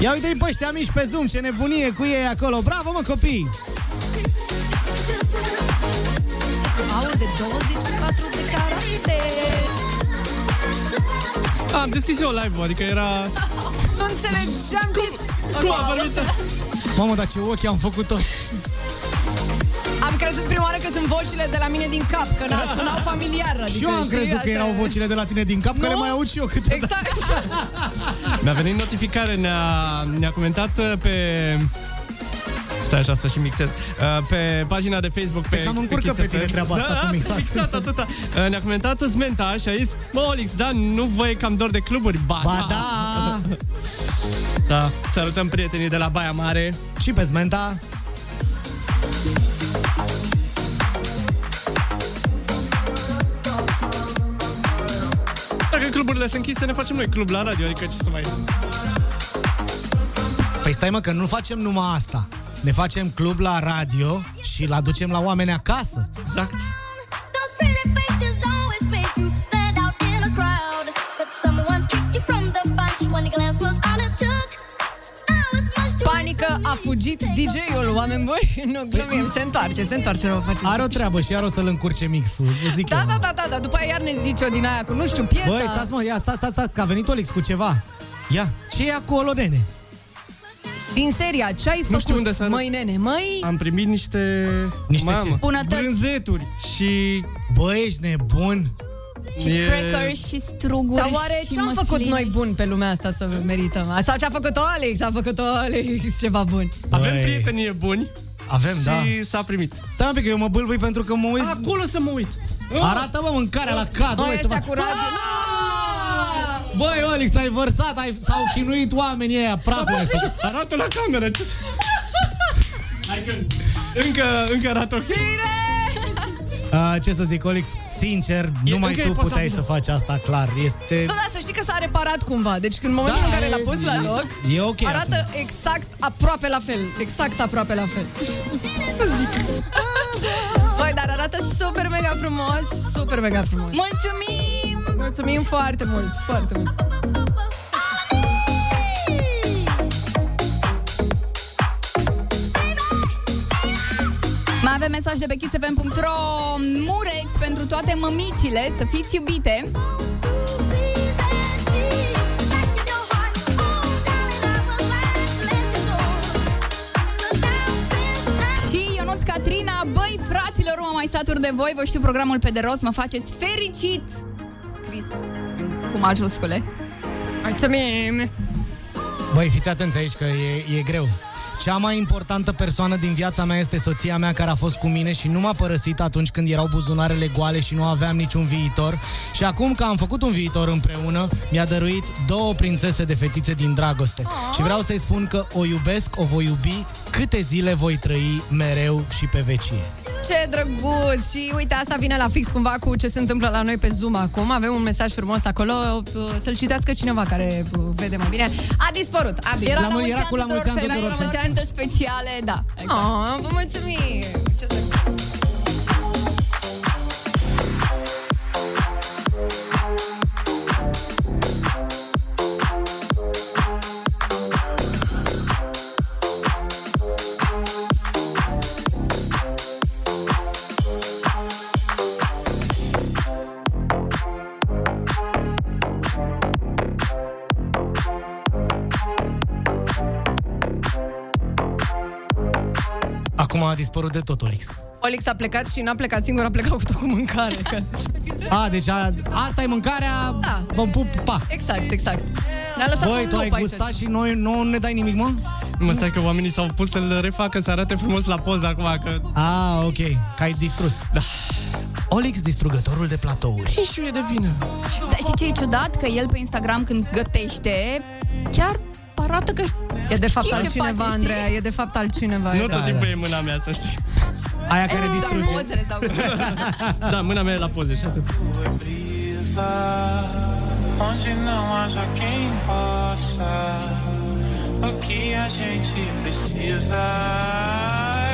Ia uite-i pe ăștia mici pe Zoom, ce nebunie cu ei acolo. Bravo, mă, copii! Au de 24 de caractere. Am deschis eu live-ul, adică era... Nu înțelegeam ce... Cum a vorbit? Mamă, dar ce ochi am făcut-o. Am crezut prima oară că sunt vocile de la mine din cap, că na, sunau familiar. Adică, Și eu am știi, crezut că asta erau e- vocile de la tine din cap, că Nu? le mai aud și eu câteodată. Exact. Mi-a venit notificare, ne-a, ne-a comentat uh, pe... Stai așa să și mixez. Uh, Pe pagina de Facebook pe, Te cam pe încurcă Kiss pe tine FM. treaba asta da, cu da, mixat. mixat atâta. Uh, Ne-a comentat Smenta și a zis Mă, Olix, da, nu vă e cam dor de cluburi? Ba, Ba da! da. <laughs> Salutăm prietenii de la Baia Mare. Și pe Smenta. Dacă cluburile sunt închise, ne facem noi club la radio, adică ce să mai... Păi stai mă, că nu facem numai asta. Ne facem club la radio și îl aducem la oameni acasă. Exact. Those pretty faces always make you stand out in a crowd. But someone picked you from the bunch. One glance was all it took. Now it's much too Panică, a fugit DJ-ul, oameni buni. <laughs> Nu, glumim, se întoarce, se întoarce, nu faceți. Are o treabă și iar o să-l încurce mixul. Zic Da, eu, da, mă. da, da, da, după aia iar ne zice o din aia cu, nu știu, piesa. Băi, stați mă, ia, stați, stați, stați, că a venit Olix cu ceva. Ia, ce e acolo, nene? Din seria, ce ai făcut, știu unde să- măi, nene, măi? Am primit niște... Niște Mamă, ce? Bunătăți. Brânzeturi și... Bă, ești nebun? Și E- crackers și struguri Dar oare și ce am făcut măsline. noi bun pe lumea asta să merităm? Sau ce a făcut Alex? A făcut Alex ceva bun. Avem Băi. prietenie buni Avem, și da. s-a primit. Stai un pic, că eu mă bâlbâi pentru că mă uit... Acolo să mă uit. Arată, mă, mâncarea la cadru. Noi hai să ăștia fac- cu radio. Băi, Olix, ai vărsat, ai, s-au chinuit oamenii ăia, praful ai făcut. Arată la cameră. Ce... Hai că încă, încă arată ok. Uh, ce să zic, Olix, sincer, numai încă tu e puteai pozabilă. să faci asta, clar. Este... Nu, dar să știi că s-a reparat cumva. Deci în momentul Da, în care e- l-a pus la loc, E ok arată exact aproape la fel. Exact aproape la fel. Zic. Băi, dar arată super mega frumos. Super mega frumos. Mulțumim! Mulțumim foarte mult, foarte mult. Mai avem mesaj de pe kissfm.ro Murex pentru toate mămicile Să fiți iubite. Și Ionuț Catrina Băi, fraților, mă mai satur de voi. Vă știu programul pe de rost, mă faceți fericit. Scris în- cu majuscule Mulțumim! Băi, fiți atenți aici că e, e greu. Cea mai importantă persoană din viața mea este soția mea care a fost cu mine și nu m-a părăsit atunci când erau buzunarele goale și nu aveam niciun viitor. Și acum că am făcut un viitor împreună, mi-a dăruit două prințese de fetițe din dragoste. Și vreau să-i spun că o iubesc, o voi iubi, câte zile voi trăi mereu și pe vecie. Ce drăguț! Și uite, asta vine la fix cumva cu ce se întâmplă la noi pe Zoom acum. Avem un mesaj frumos acolo, uh, să-l citească cineva care uh, vede mai bine. A dispărut, a bine. Era La la, mul- mulți era ani cu la tuturor mulți ani femeilor, tuturor la mulți ani speciale, da. Exact. Oh, vă mulțumim! Ce drăguț! Acum a dispărut de tot, Olix. Olix a plecat și n-a plecat singur, a plecat cu tot cu mâncare. <laughs> Ca să... A, deci a, asta e mâncarea, Da. vă pup, pa. Exact, exact. Ne-a lăsat Băi, un tu ai lup aici. gustat și noi nu ne dai nimic, mă? Mă stai că oamenii s-au pus să-l refacă să arate frumos la poză acum, că Ah, ok, că ai distrus. Da. Olix, distrugătorul de platouri. nici nu e de vină. Da, și ce e ciudat, că el pe Instagram când gătește, chiar arată că E de fapt știe ce altcineva, face, Andreea, știi? e de fapt altcineva. Nu e tot de... timpul e mâna mea, să știi. <laughs> Aia care Doar distruge. pozele sau <laughs> Da, mâna mea e la poze și atât. brisa onde não haja quem possa. O que a gente precisa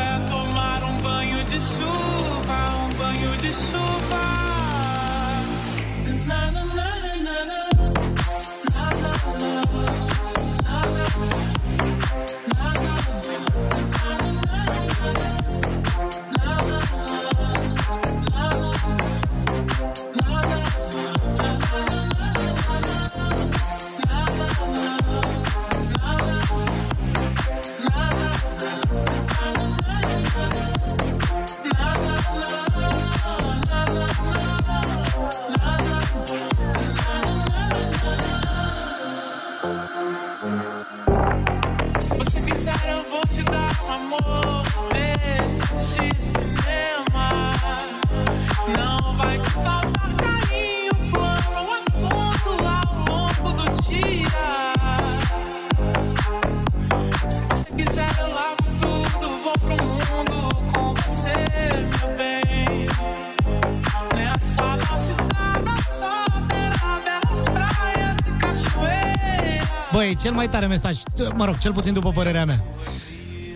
é tomar um banho de chuva, um banho de chuva. Na, na, te dar amor de cinema. Não vai te faltar carinho, plano, assunto ao longo do dia. Se quiser, eu lavo tudo, vou pro mundo com você, meu bem. Nessa nossa estrada só terá belas praias e cachoeiras. Cel mai tare mesaj, mă rog, cel puțin după părerea mea.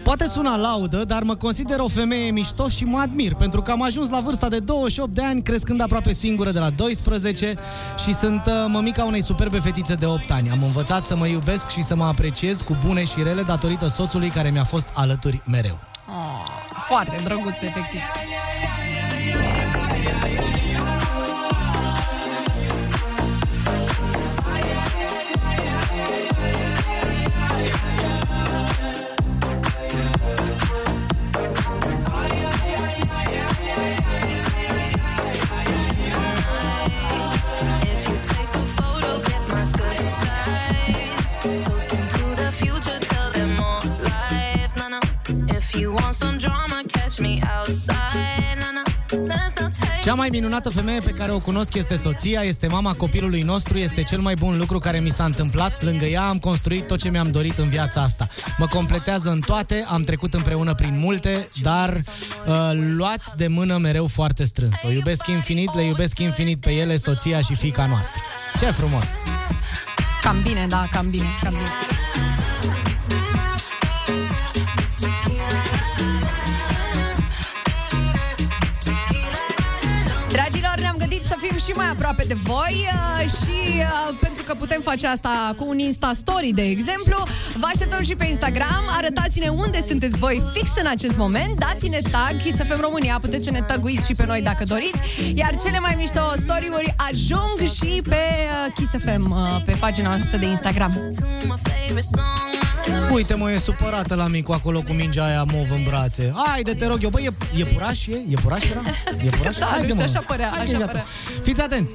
Poate suna laudă, dar mă consider o femeie mișto și mă admir, pentru că am ajuns la vârsta de 28 de ani, crescând aproape singură de la 12 și sunt uh, mămica unei superbe fetițe de 8 ani. Am învățat să mă iubesc și să mă apreciez cu bune și rele datorită soțului care mi-a fost alături mereu. Oh, foarte drăguț, efectiv. Cea mai minunată femeie pe care o cunosc este soția, este mama copilului nostru, este cel mai bun lucru care mi s-a întâmplat. Lângă ea am construit tot ce mi-am dorit în viața asta. Mă completează în toate, am trecut împreună prin multe, dar uh, luați de mână mereu foarte strâns. O iubesc infinit, le iubesc infinit pe ele, soția și fica noastră. Ce frumos! Cam bine, da, cam bine, cam bine. Aproape de voi uh, și uh, pentru că putem face asta cu un Insta Story, de exemplu, vă așteptăm și pe Instagram, arătați-ne unde sunteți voi fix în acest moment, dați-ne tag Kiss FM România, puteți să ne taguiți și pe noi dacă doriți, iar cele mai mișto story-uri ajung și pe uh, Kiss FM, uh, pe pagina noastră de Instagram. To my favorite song. Uite, mă, e supărată la micu acolo cu mingea aia mov în brațe. Haide, te rog eu, băi, e, e puraș, e? E puraș era? E puraș? Da, nu știu, așa părea, Haide, așa viața. părea. Fiți atenți!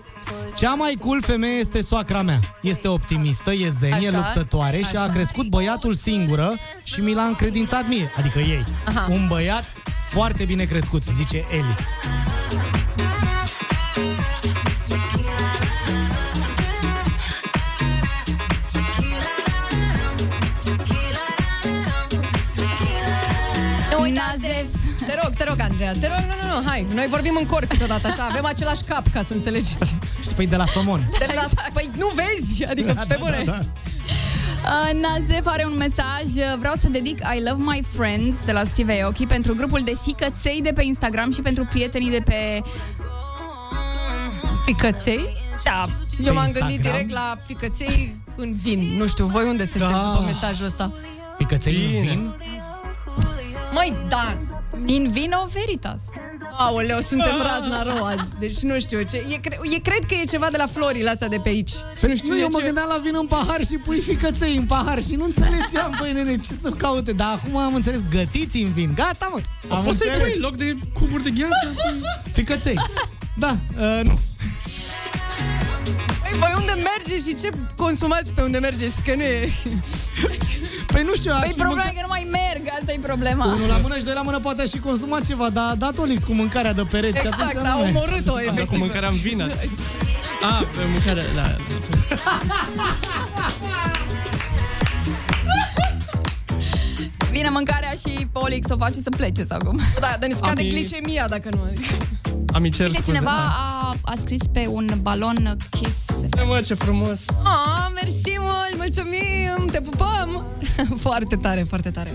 Cea mai cool femeie este soacra mea. Este optimistă, e zenie, Așa, luptătoare și a așa. crescut băiatul singură și mi l-a încredințat mie, adică ei. Aha. Un băiat foarte bine crescut, zice Eli. Andreea, te rog, nu, nu, nu, hai, noi vorbim în cor câteodată, așa, avem același cap, ca să înțelegeți. Și păi de la somon. De la, Păi nu vezi, adică pe bune. Da, da. Uh, Nazef are un mesaj uh, Vreau să dedic I Love My Friends De la Steve Aoki Pentru grupul de ficăței de pe Instagram Și pentru prietenii de pe Ficăței? Da Eu m-am Instagram? gândit direct la ficăței în vin. Nu știu, voi unde sunteți Da. după mesajul ăsta? Ficăței în Bine. vin? Măi, Dan! In vino veritas Aoleu, suntem razna rău azi. Deci nu știu ce. E, cre- e, cred că e ceva de la florile astea de pe aici. Nu știu Nu, de eu mă ce. gândeam la vin în pahar și pui ficăței în pahar și nu înțelegeam, băi, nene, ce să caute. Dar acum am înțeles, gătiți în vin. Gata, mă. Am Poți să-i înțeles. pui în loc de cuburi de gheață? Ficăței. Da, uh, nu. Păi, voi unde mergeți și ce consumați pe unde mergeți? Că nu e... <laughs> Păi nu știu, aș Păi fi problema e mâncat- că nu mai merg Asta e problema Unul la mână și doi la mână poate aș fi consumat ceva, dar a dat Olix cu mâncarea de pereți. și Exact, atunci a nu merge. omorât-o, Dar cu efectiv. mâncarea în vină. A, <laughs> pe mâncarea... Da. Bine, <laughs> vine mâncarea și Polix o face să plece sau cum. Da, dar ne scade Ami- glicemia dacă nu. Am cer Uite, scuze. cineva a, a scris pe un balon Kiss. Da, mă, ce frumos. Ah, mersi mult, mulțumim, te pupăm. <laughs> foarte tare, foarte tare.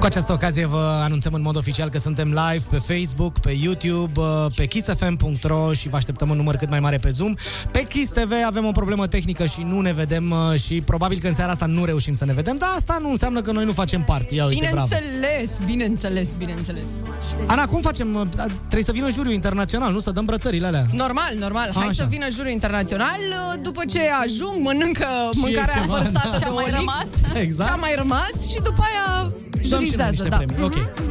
Cu această ocazie vă anunțăm în mod oficial că suntem live pe Facebook, pe YouTube, uh, pe kissfm.ro și vă așteptăm un număr cât mai mare pe Zoom. Pe Kiss TV avem o problemă tehnică și nu ne vedem uh, și probabil că în seara asta nu reușim să ne vedem, dar asta nu înseamnă că noi nu facem parte. Ia uite, bravo. Bineînțeles, bineînțeles, bineînțeles. Ana, cum facem? Uh, Trebuie să vină juriul internațional, nu? Să dăm brățările alea. Normal, normal. Hai Așa. să vină jurul internațional. După ce ajung, mănâncă Și mâncarea ceva, vărsată da. de Ce-a mai Olix. rămas? Exact. Ce-a mai rămas și după aia Dăm și noi jurizează, niște da. premii. Ok. Da,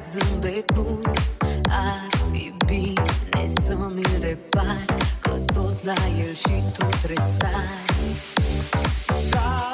spulberat zâmbetul Ar fi bine să mi repari Că tot la el și tu tresari Da,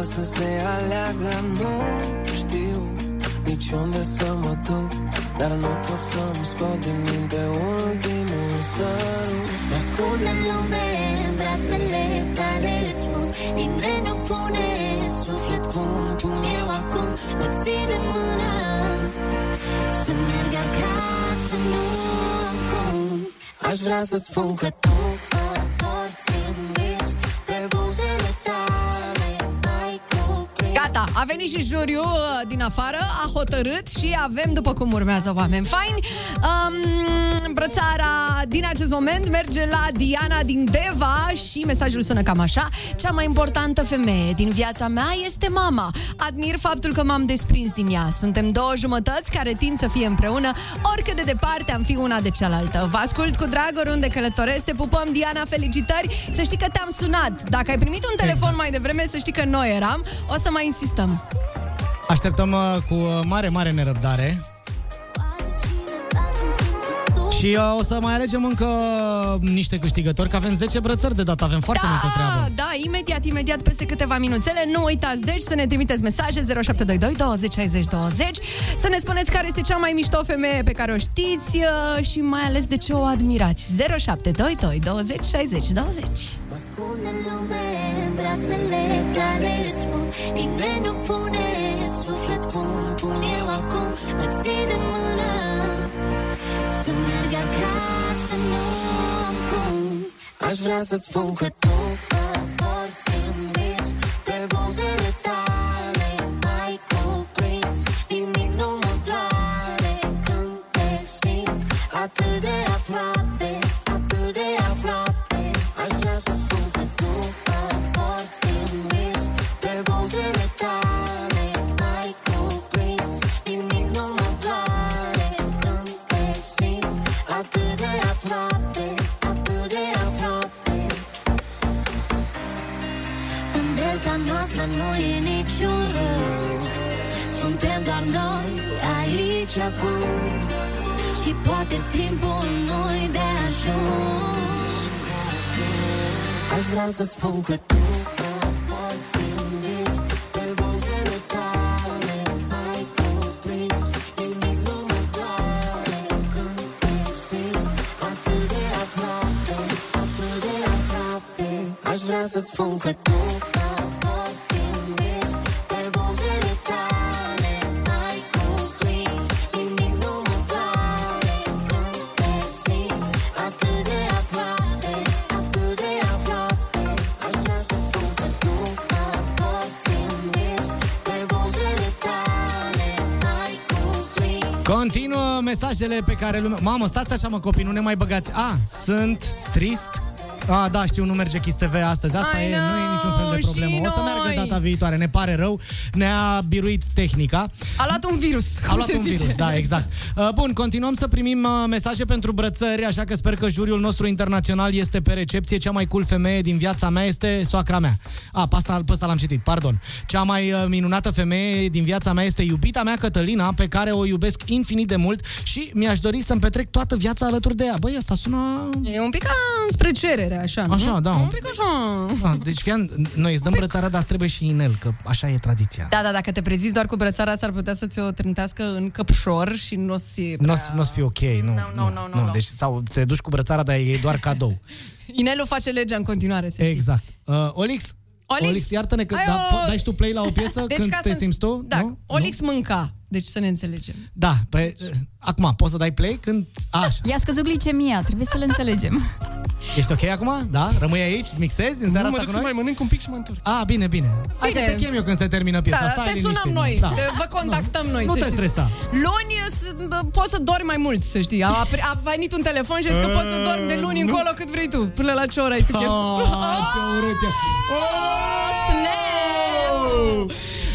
noi ce o să se aleagă Nu știu nici unde să mă duc Dar nu pot să-mi scot din minte ultimul sărut Mă ascund în lume, în brațele tale scump Nimeni nu pune suflet cum pun eu acum. Mă ții de mână Să merg acasă, nu am cum Aș vrea să-ți spun că tu a venit și juriul uh, din afară, a hotărât și avem după cum urmează oameni faini. Um, brățara din acest moment merge la Diana din Deva și mesajul sună cam așa. Cea mai importantă femeie din viața mea este mama. Admir faptul că m-am desprins din ea. Suntem două jumătăți care tind să fie împreună, oricât de departe am fi una de cealaltă. Vă ascult cu drag oriunde călătoresc, te pupăm, Diana, felicitări. Să știi că te-am sunat. Dacă ai primit un telefon Exact. mai devreme, să știi că noi eram. O să mai insistăm. Așteptăm uh, cu uh, mare, mare nerăbdare. Și uh, o să mai alegem încă niște câștigători, că avem 10 brățări de dată, avem foarte multă treabă. da, imediat, imediat, peste câteva minuțele. Nu uitați, deci, să ne trimiteți mesaje 0722 20 60 20 să ne spuneți care este cea mai mișto femeie pe care o știți uh, și mai ales de ce o admirați. 0722 20 60 20 ascund în lume În brațele tale scump Nimeni nu pune suflet cum pun eu acum. Mă ții de mână Să merg acasă, nu am cum Aș vrea să-ți spun că tu Mă porți în vis De buzele tale Mai cuprins Nimic nu mă doare Când te simt Atât de aproape niciun rând Suntem doar noi aici acum. Și poate timpul nu-i de ajuns. Aș vrea să spun că tu poți vis Pe buzele tale mai cuprins Nimic nu mă doare când te simt Atât de aproape, atât de aproape Aș vrea să spun că tu mesajele pe care lumea... Mamă, stați așa, mă, copii, nu ne mai băgați. A, sunt trist. A, da, știu, nu merge Kiss TV astăzi. Asta I e, nu e know, niciun fel de și problemă. O să noi. meargă data viitoare, ne pare rău. Ne-a biruit tehnica. A luat un virus, A cum luat se un zice. virus, da, exact. Uh, Bun, continuăm să primim uh, mesaje pentru brățări, așa că sper că juriul nostru internațional este pe recepție. Cea mai cool femeie din viața mea este soacra mea. A, pe asta, pe asta l-am citit, pardon. Cea mai uh, minunată femeie din viața mea este iubita mea, Cătălina, pe care o iubesc infinit de mult și mi-aș dori să-mi petrec toată viața alături de ea. Băi, asta sună... E un pic ca spre cerere, așa, nu? Așa, da. Un pic așa. Ah, deci, fian, noi îți dăm brățara, dar îți trebuie și inel, că așa e tradiția. Da, da, dacă te preziți doar cu brățara, s-ar putea să ți-o trântească în căpșor și nu o să fie Nu o prea... să- nu o să fie ok, nu. nu, nu, nu, nu. Deci, sau te duci cu brățara, dar e doar cadou. <laughs> Inelul face legea în continuare, să știi. Exact. Uh, Olix? Olix? Olix, iartă-ne că Ai da, o- po- dai și tu play la o <laughs> piesă Deci, când ca te să- simți tu? Da, nu? Olix mânca. Deci să ne înțelegem. Da, pe, acum, poți să dai play când... Așa. I-a scăzut glicemia, trebuie să-l înțelegem. Ești ok acum? Da? Rămâi aici? Mixezi în seara Nu, mă asta duc cu să noi? mai mănânc un pic și mă întorc. A, bine, bine. Hai Bine. că te chem eu când se termină piesa. Da, Stai te liniștit. sunăm noi, Da. te, vă contactăm noi. Nu să te știți. stresa. Luni s- bă, poți să dormi mai mult, să știi. A, a venit un telefon și a zis că poți să dormi de luni încolo cât vrei tu, până la ce oră ai tu chef. Oh, ce urât e. Snap!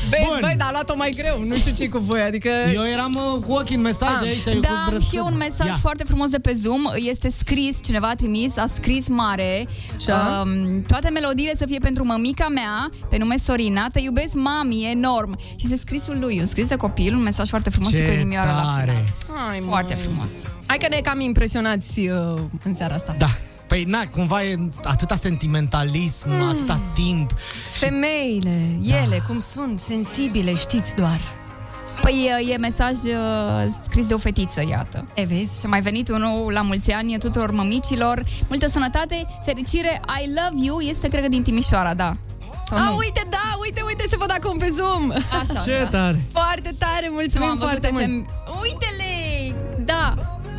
Vezi, Bun. băi, dar a luat-o mai greu, nu știu ce cu voi, adică... Eu eram uh, cu ochii în mesaje Ah. aici. eu cu Da, am brățări. și eu un mesaj Ia. foarte frumos de pe Zoom. Este scris, cineva a trimis, a scris mare. Așa. Um, toate melodiile să fie pentru mămica mea, pe nume Sorina. Te iubesc, mami, enorm. Și este scrisul lui, un scris de copil, un mesaj foarte frumos și cu Ce inimioară la tare. final. Hai, mă. Foarte frumos. Hai că ne cam impresionați uh, în seara asta. Da. Păi, na, cumva e atâta sentimentalism, Mm. atâta timp. Femeile, ele, cum sunt, sensibile, știți doar. Păi e- e mesaj uh, scris de o fetiță, iată. E, vezi? Și a mai venit unul la mulți ani tuturor mămicilor. Multă sănătate, fericire, I love you, este cred că din Timișoara, da. Sau A, nu? uite, da, uite, uite, se văd acum pe Zoom. Așa, Ce da. tare! Foarte tare, Nu mulțumim am văzut foarte mult. FM. Uite-le! Da,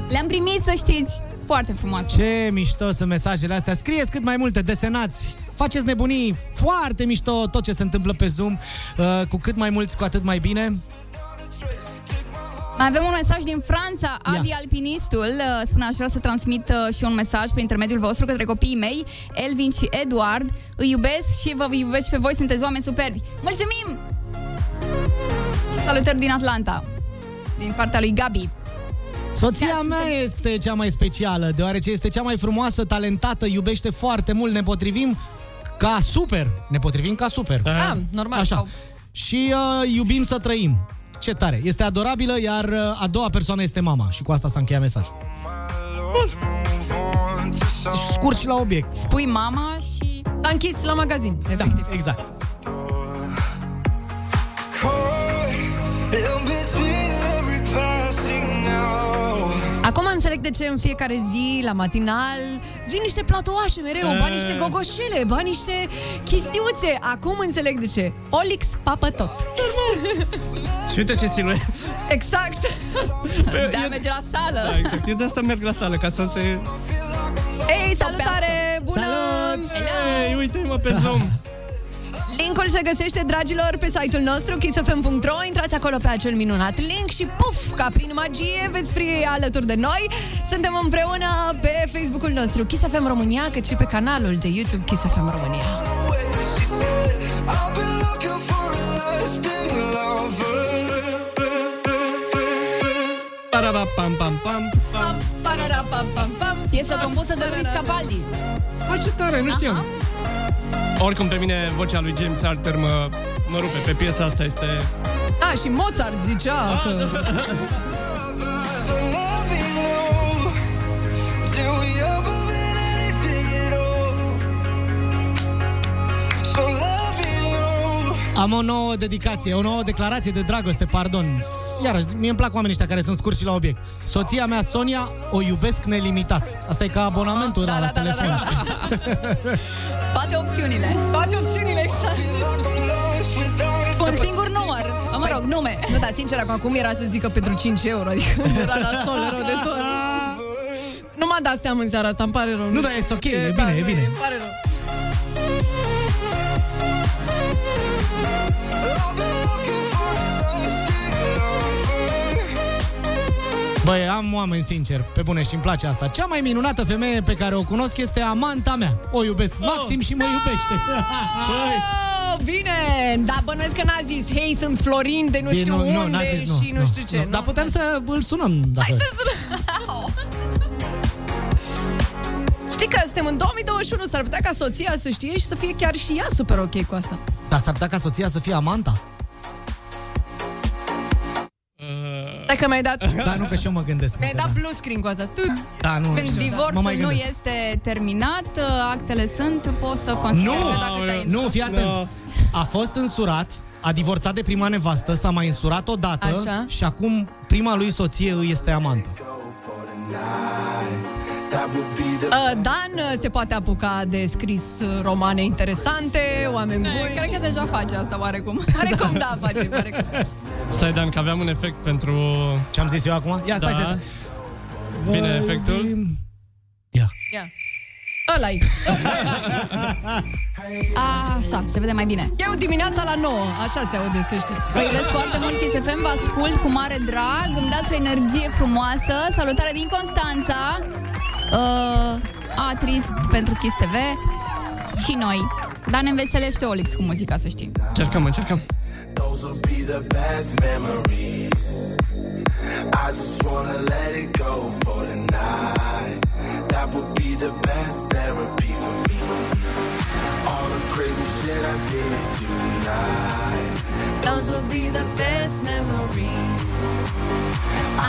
le-am primit, să știți. Foarte frumoase. Ce mișto sunt mesajele astea. Scrieți cât mai multe, desenați. Faceți nebunii. Foarte mișto tot ce se întâmplă pe Zoom. Uh, cu cât mai mulți, cu atât mai bine. Mai avem un mesaj din Franța, Adi Ia. Alpinistul uh, spune aș vrea să transmit uh, și un mesaj prin intermediul vostru către copiii mei, Elvin și Eduard. Îi iubesc și vă iubesc și pe voi, sunteți oameni superbi. Mulțumim! Și salutări din Atlanta, din partea lui Gabi. Soția mea este cea mai specială, deoarece este cea mai frumoasă, talentată, iubește foarte mult, ne potrivim ca super. Ne potrivim ca super. Ah, normal. Așa. Și uh, iubim să trăim. Ce tare. Este adorabilă, iar uh, a doua persoană este mama. Și cu asta s-a încheiat mesajul. Deci, scurt și la obiect. Spui mama și... S-a închis la magazin, efectiv. Da, exact. Înțeleg de ce în fiecare zi, la matinal, vin niște platoașe mereu, ba niște gogoșele, ba niște chistiuțe. Acum înțeleg de ce. Olix papă tot. <laughs> Și uite ce siluet. Exact. Da, merge la sală. Da, exact. Eu de asta merg la sală, ca să se... Ei, salutare! Bună! Salut! Ei, uite-mă pe Zoom. <laughs> Linkul se găsește, dragilor, pe site-ul nostru, kissfm.ro. Intrați acolo pe acel minunat link și puf, ca prin magie, veți fi alături de noi. Suntem împreună pe Facebook-ul nostru, Kiss FM România, cât și pe canalul de YouTube Kiss FM România. She said, I've been looking for a lasting lover. Paraba, pam, pam, pam, pam. Pararapam-pam-pam. Piesă compusă de Luis Capaldi. A, ce tare, nu știam. Oricum, pe mine vocea lui James Arthur mă mă rupe. Pe piesa asta este... Da, și Mozart zicea că... <laughs> Am o nouă dedicație, o nouă declarație de dragoste, pardon. Iarăși, mie îmi plac oamenii ăștia care sunt scurți și la obiect. Soția mea, Sonia, o iubesc nelimitat. Asta e ca abonamentul da, la telefon. da, <laughs> știi? Toate opțiunile. Toate opțiunile, exact. Cu un singur număr. Mă rog, nume. Nu, dar sincer, acum acum era să zică pentru 5 euro, adică era la sol rău de tot. <laughs> Nu m-a dat seama în seara asta, îmi pare rău. Nu, dar e ok, e da, bine, e nu, bine. Îmi pare rău. Băi, am oameni sinceri, pe bune și îmi place asta. Cea mai minunată femeie pe care o cunosc este amanta mea. O iubesc maxim și mă iubește. <laughs> Oh, bine! Dar bănuiesc că n-a zis, hei, sunt Florin de nu Bine, știu nu, nu, unde n-a zis, nu, și nu, nu, știu ce. nu. Dar putem să îl sunăm. Dacă... Hai să-l sunăm! <laughs> Știi că suntem în 2021, s-ar putea ca soția să știe și să fie chiar și ea super ok cu asta. Dar s-ar putea ca soția să fie amanta? Stai că mi-ai dat, Da, nu, că și eu mă gândesc. mi-ai încă, dat da. blue screen cu asta. Tu- Da, nu, Când știu, da. Mă divorțul mai nu gândesc. este terminat, actele sunt, poți să consideri Nu, că dacă te-ai nu, fii atent. No. A fost însurat, a divorțat de prima nevastă, s-a mai însurat odată Așa. și acum prima lui soție îi este amanta. Uh, Dan uh, se poate apuca de scris uh, romane interesante, oameni Eh, buni. Cred că deja face asta oarecum. Oarecum <laughs> da, face, oarecum. Stai, Dan, că aveam un efect pentru... Ce am zis eu acum? Ia, stai, Da. stai, stai. Vine efectul? Ia. Ia. Ăla-i. <laughs> Așa, se vede mai bine. Eu dimineața la 9, așa se aude, să știi. Vă iubesc foarte mult, Kiss FM, vă ascult cu mare drag, îmi dați o energie frumoasă. Salutare din Constanța. Uh, a, trist pentru Kiss TV. Și noi. Dar ne înveselește Olix cu muzica, să știi. Încercăm, încercăm. Those will be the best memories. I just wanna let it go for the night. That would be the best therapy for me. All the crazy shit I did tonight. Those will be the best memories.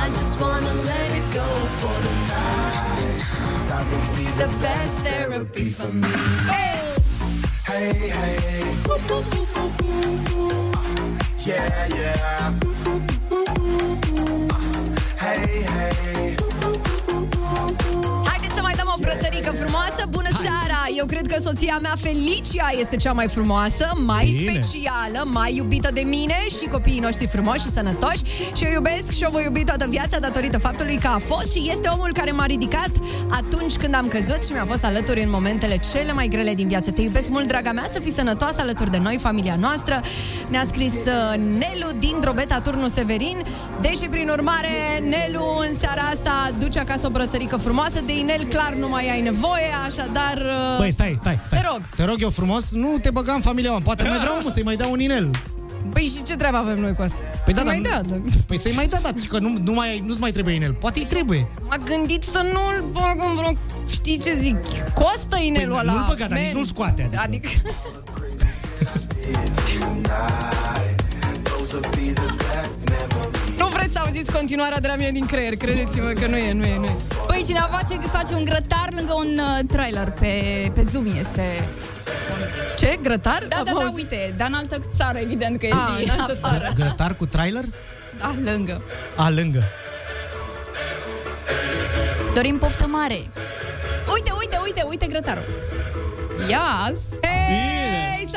I just wanna let it go for the night. That would be the best therapy for me. Hey, hey. Yeah, yeah. Hey, hey. Haideți să mai dăm o brățărică frumoasă. Bună seara! Eu cred că soția mea, Felicia, este cea mai frumoasă, mai Bine. specială, mai iubită de mine și copiii noștri frumoși și sănătoși. Și eu iubesc și o voi iubi toată viața datorită faptului că a fost și este omul care m-a ridicat atunci când am căzut și mi-a fost alături în momentele cele mai grele din viață. Te iubesc mult, draga mea, să fii sănătoasă alături de noi, familia noastră. Ne-a scris uh, Nelu din Drobeta, turnul Severin. Deși, prin urmare, Nelu în seara asta duce acasă o brățărică frumoasă. De inel clar nu mai ai nevoie, așadar... uh, Băi, stai, stai, stai. Te rog. Te rog eu frumos, nu te băga în familia mea. Poate mai vreau omul să-i mai dau un inel. Păi și ce treabă avem noi cu asta? Păi Să da, mai dar- dea, da. Păi să-i mai da, da, că nu, nu mai, nu-ți mai trebuie inel. Poate îi trebuie. M-a gândit să nu-l bag în vreo... Știi ce zic? Costă inelul Păi ăla. nu-l băga, dar man. nici nu-l scoate, adică. adică... <laughs> <laughs> memories. Nu vreți să auziți continuarea de la mine din creier, credeți-mă că nu e, nu e, nu e. Păi cineva face, face un grătar lângă un uh, trailer pe, pe Zoom este... Ce? Grătar? Da, da, Am da, auzit. uite, dar în altă țară, evident că e A, zi în altă afară. țară. Grătar cu trailer? Da, lângă. A, lângă. Dorim poftă mare. Uite, uite, uite, uite grătarul. Yes.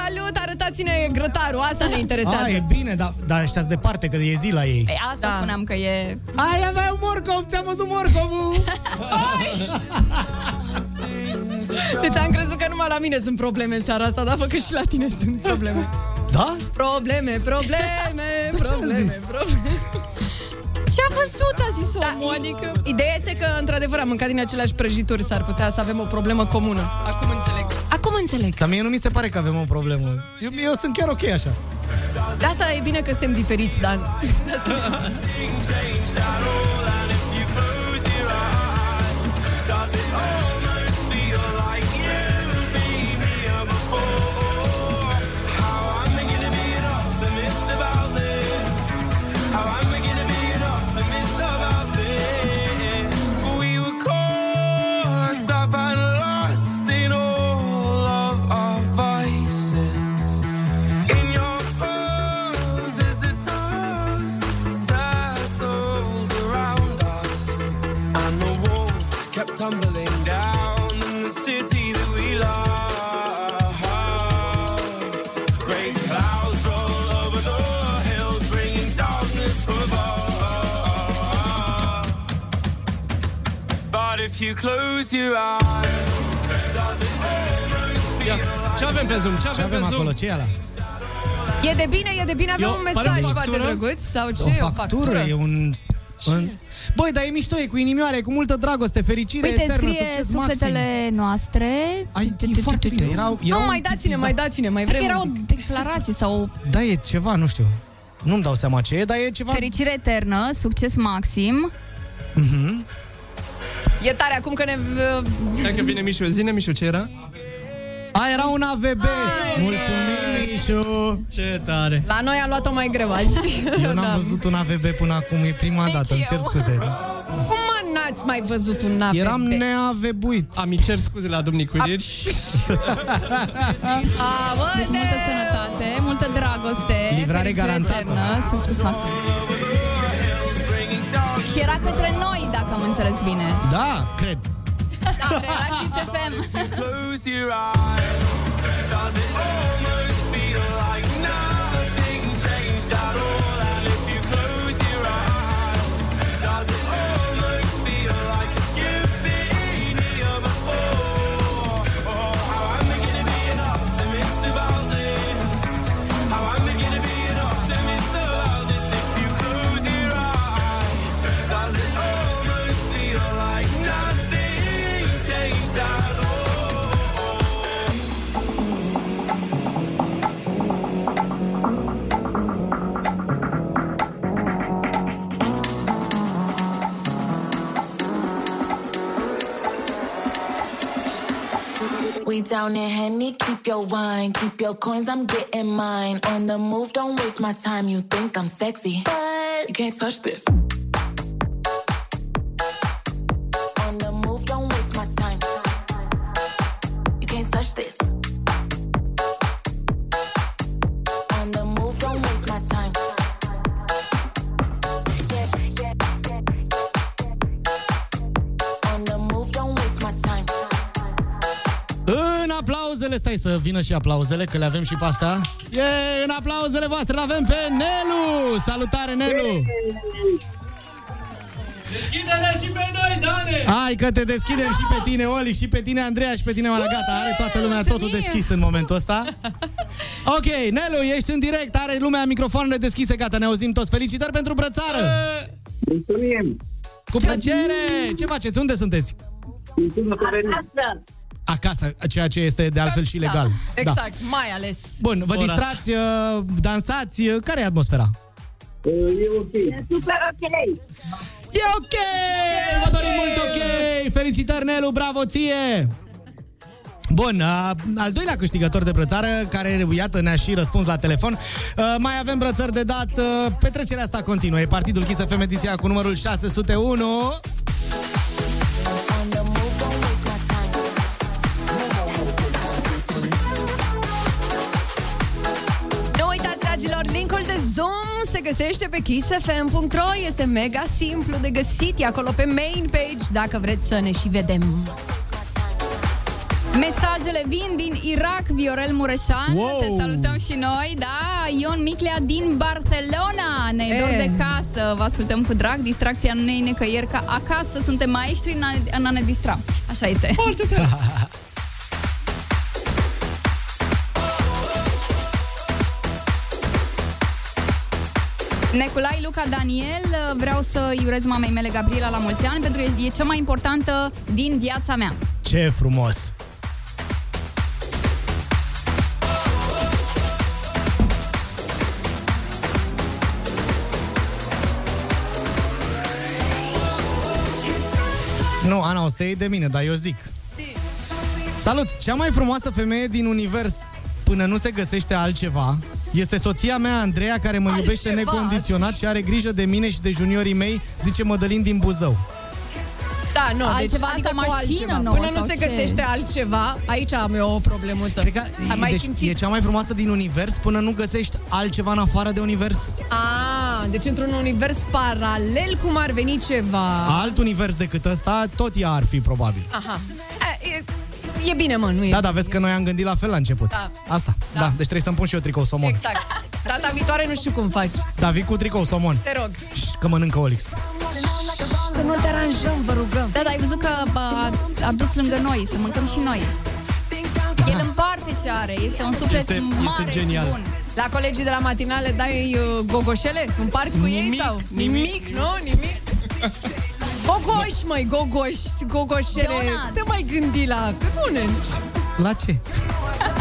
Hei, salut, arătați-ne grătarul, asta ne interesează. A, e bine, dar da, ăștia departe, că e zi la ei. Păi asta Da. spuneam că e... Ai, avea un morcov, ți-am văzut morcovul! Deci am crezut că numai la mine sunt probleme în seara asta, dar fă că și la tine sunt probleme. Da? Probleme, probleme, ce a probleme, zis? probleme. Ce a văzut, a zis Da, omul, i- adică... Ideea este că, într-adevăr, am mâncat din aceleași prăjituri, s-ar putea să avem o problemă comună. Acum înțeleg. Acum înțeleg. Dar mie nu mi se pare că avem o problemă. Eu, eu sunt chiar ok așa. De asta e bine că suntem diferiți, Dan. <laughs> you close your eyes, does it almost feel Ce avem pe Zoom? Ce avem, Ce avem pe Zoom? acolo? Ce e ala? E de bine, e de bine, avem Eu- un pare mesaj o foarte factură? drăguț sau ce? O factură, e un... un... Băi, dar e mișto, e cu inimioare, cu multă dragoste, fericire Uite, eternă, scrie succes sufletele maxim. noastre. Ai, e foarte bine, erau, Nu, erau mai dați-ne, mai dați-ne, mai Cred vrem. că era o un pic. declarație sau Da, e ceva, nu știu. Nu-mi dau seama ce e, dar e ceva... fericire eternă, succes maxim. Mhm. E tare acum că ne... Dacă vine Mișu, zine Mișu, ce era? A, era un AVB! Mulțumim, Mișu! Ce tare! La noi a luat-o mai greu azi. Eu n-am văzut un AVB până acum, e prima Nici dată, îmi cer eu. scuze. Cum mă n-ați mai văzut un AVB? Eram neavebuit. Am cer scuze la domnicuriri. <laughs> A, bă, Deci multă sănătate, multă dragoste, Livrare fericire garantată. eternă, succes maxim. Și era către noi, dacă am înțeles bine. Da, cred. Da, era Kiss FM. close your eyes, does it almost feel like nothing changed at all? We down in Henny, keep your wine, keep your coins, I'm getting mine. On the move, don't waste my time. You think I'm sexy, but you can't touch this. Stai să vină și aplauzele, că le avem și pe asta. E, în aplauzele voastre le avem pe Nelu! Salutare, Nelu! Deschide-ne și pe noi, Dane! Hai că te deschidem și pe tine, Olic, și pe tine, Andreea, și pe tine, Mala. Gata, are toată lumea totul mulțumim! deschis în momentul ăsta. <laughs> Ok, Nelu, ești în direct, are lumea microfoanele deschise, gata, ne auzim toți. Felicitări pentru brățară! Mulțumim! Cu plăcere! Ce faceți? Unde sunteți? Acasă, ceea ce este de altfel și legal. Da. Exact, mai ales. Bun, vă Ora distrați, uh, dansați, uh, care e atmosfera? E ok. E super ok. E ok! Vă dorim mult ok! Felicitări, Nelu, bravo ție! Bun, uh, al doilea câștigător de brățară, care, iată, ne-a și răspuns la telefon. Uh, mai avem brățări de dat. Uh, petrecerea asta continuă. E Partidul Kiss FM ediția cu numărul 601. Se găsește pe kissfm.ro Este mega simplu de găsit, e acolo pe main page Dacă vreți să ne și vedem Mesajele vin din Irak, Viorel Mureșan. Wow! Te salutăm și noi, da. Ion Miclea din Barcelona. Ne E. dor de casă. Vă ascultăm cu drag. Distracția nu ne e nicăieri ca acasă. Suntem maestri în a, în a ne distra. Așa este. Foarte <laughs> Neculai Luca Daniel, vreau să-i urez mamei mele Gabriela la mulți ani pentru că e cea mai importantă din viața mea. Ce frumos! Nu, Ana, o să te iei de mine, dar eu zic. Salut! Cea mai frumoasă femeie din univers până nu se găsește altceva este soția mea, Andreea, care mă iubește Altceva? necondiționat și are grijă de mine și de juniorii mei, zice Mădălin din Buzău. Da, nu, Altceva, deci adică asta o cu mașină altceva. nouă Până nu sau se ce? găsește altceva, aici am eu o problemuță Cred că Ai mai deci, simțit? e cea mai frumoasă din univers până nu găsești altceva în afară de univers. Ah, Aha, deci într-un univers paralel, cum ar veni ceva... Alt univers decât ăsta, tot ea ar fi probabil. Aha. E, e, e bine, mă, nu e... Da, da, vezi că noi am gândit la fel la început. Da. Asta, da. da. Deci trebuie să-mi pun și eu tricou somon. Exact. Data viitoare nu știu cum faci. Da, vii cu tricou somon. Te rog. Șș, Că mănâncă Olix. Să nu te aranjăm, vă rugăm. Da, dar ai văzut că bă, a, a dus lângă noi, să mâncăm și noi. El împarte ce are, este un suflet Este- este mare genial. și bun. La colegii de la matinale dai uh, gogoșele? Împarți cu ei Nimic, sau? nimic. nu? Nimic? Gogoși, măi, gogoși, gogoșele. Donuts. Te mai gândi la... Pe bune. La ce? <laughs>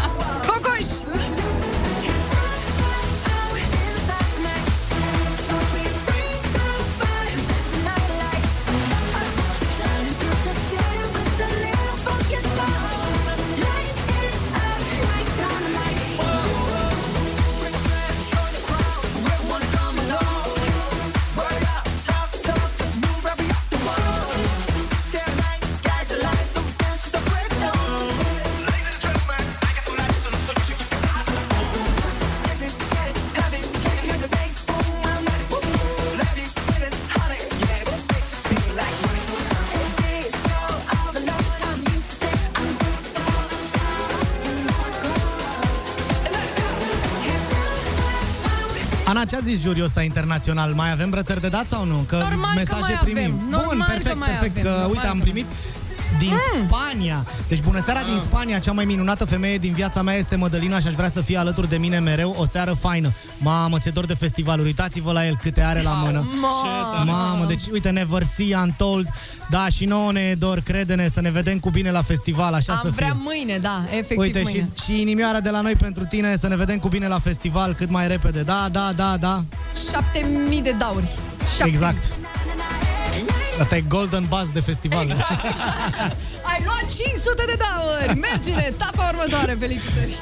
ce a zis juriul ăsta internațional? Mai avem brățări de dat sau nu? Că Normal că mesaje mai primim. avem. Bun, Normal că perfect, mai perfect. avem. Că, Normal uite, am că primit din Spania. Deci bună seara din Spania, cea mai minunată femeie din viața mea este Mădălina și aș vrea să fie alături de mine mereu o seară faină. Mamă, ți dor de festivaluri, uitați-vă la el câte are la mână. Mamă, deci uite, Never See Untold, da, și nouă ne e dor, crede-ne, să ne vedem cu bine la festival, așa să Am fie. vrea mâine, da, efectiv Uite, mâine. și, și inimioara de la noi pentru tine, să ne vedem cu bine la festival cât mai repede. Da, da, da, da. 7000 de dauri. 7000. Exact. Asta e Golden Buzz de festival. Exact, exact. Ai luat 500 de dauri. Mergi în etapa următoare. Felicitări.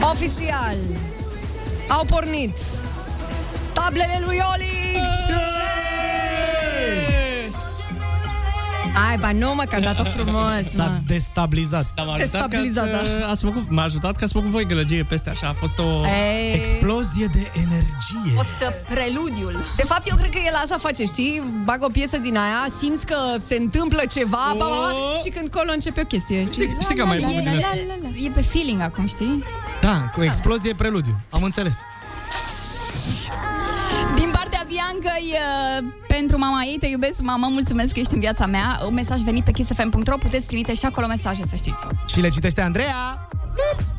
Oficial. Au pornit tablele lui Olix. Hai, ba nu mă, că a dat-o frumos. S-a mă. destabilizat. Dar m-a ajutat, ca Destabilizat, să, da. ați făcut, m-a ajutat ca să făcut voi gălăgie peste așa. A fost o... Ei. Explozie de energie. O să preludiul. De fapt, eu cred că el asta face, știi? Bag o piesă din aia, simți că se întâmplă ceva, ba, ba, ba, și când colo începe o chestie, știi? Știi, știi că am mai E, făcut din asta. e pe feeling acum, știi? Da, cu explozie preludiu. Am înțeles. Din partea Biancăi, uh, pentru mama ei, te iubesc, mama, mulțumesc că ești în viața mea. Un mesaj venit pe kissfm.ro, puteți trimite și acolo mesaje, să știți. Și le citește Andreea. Si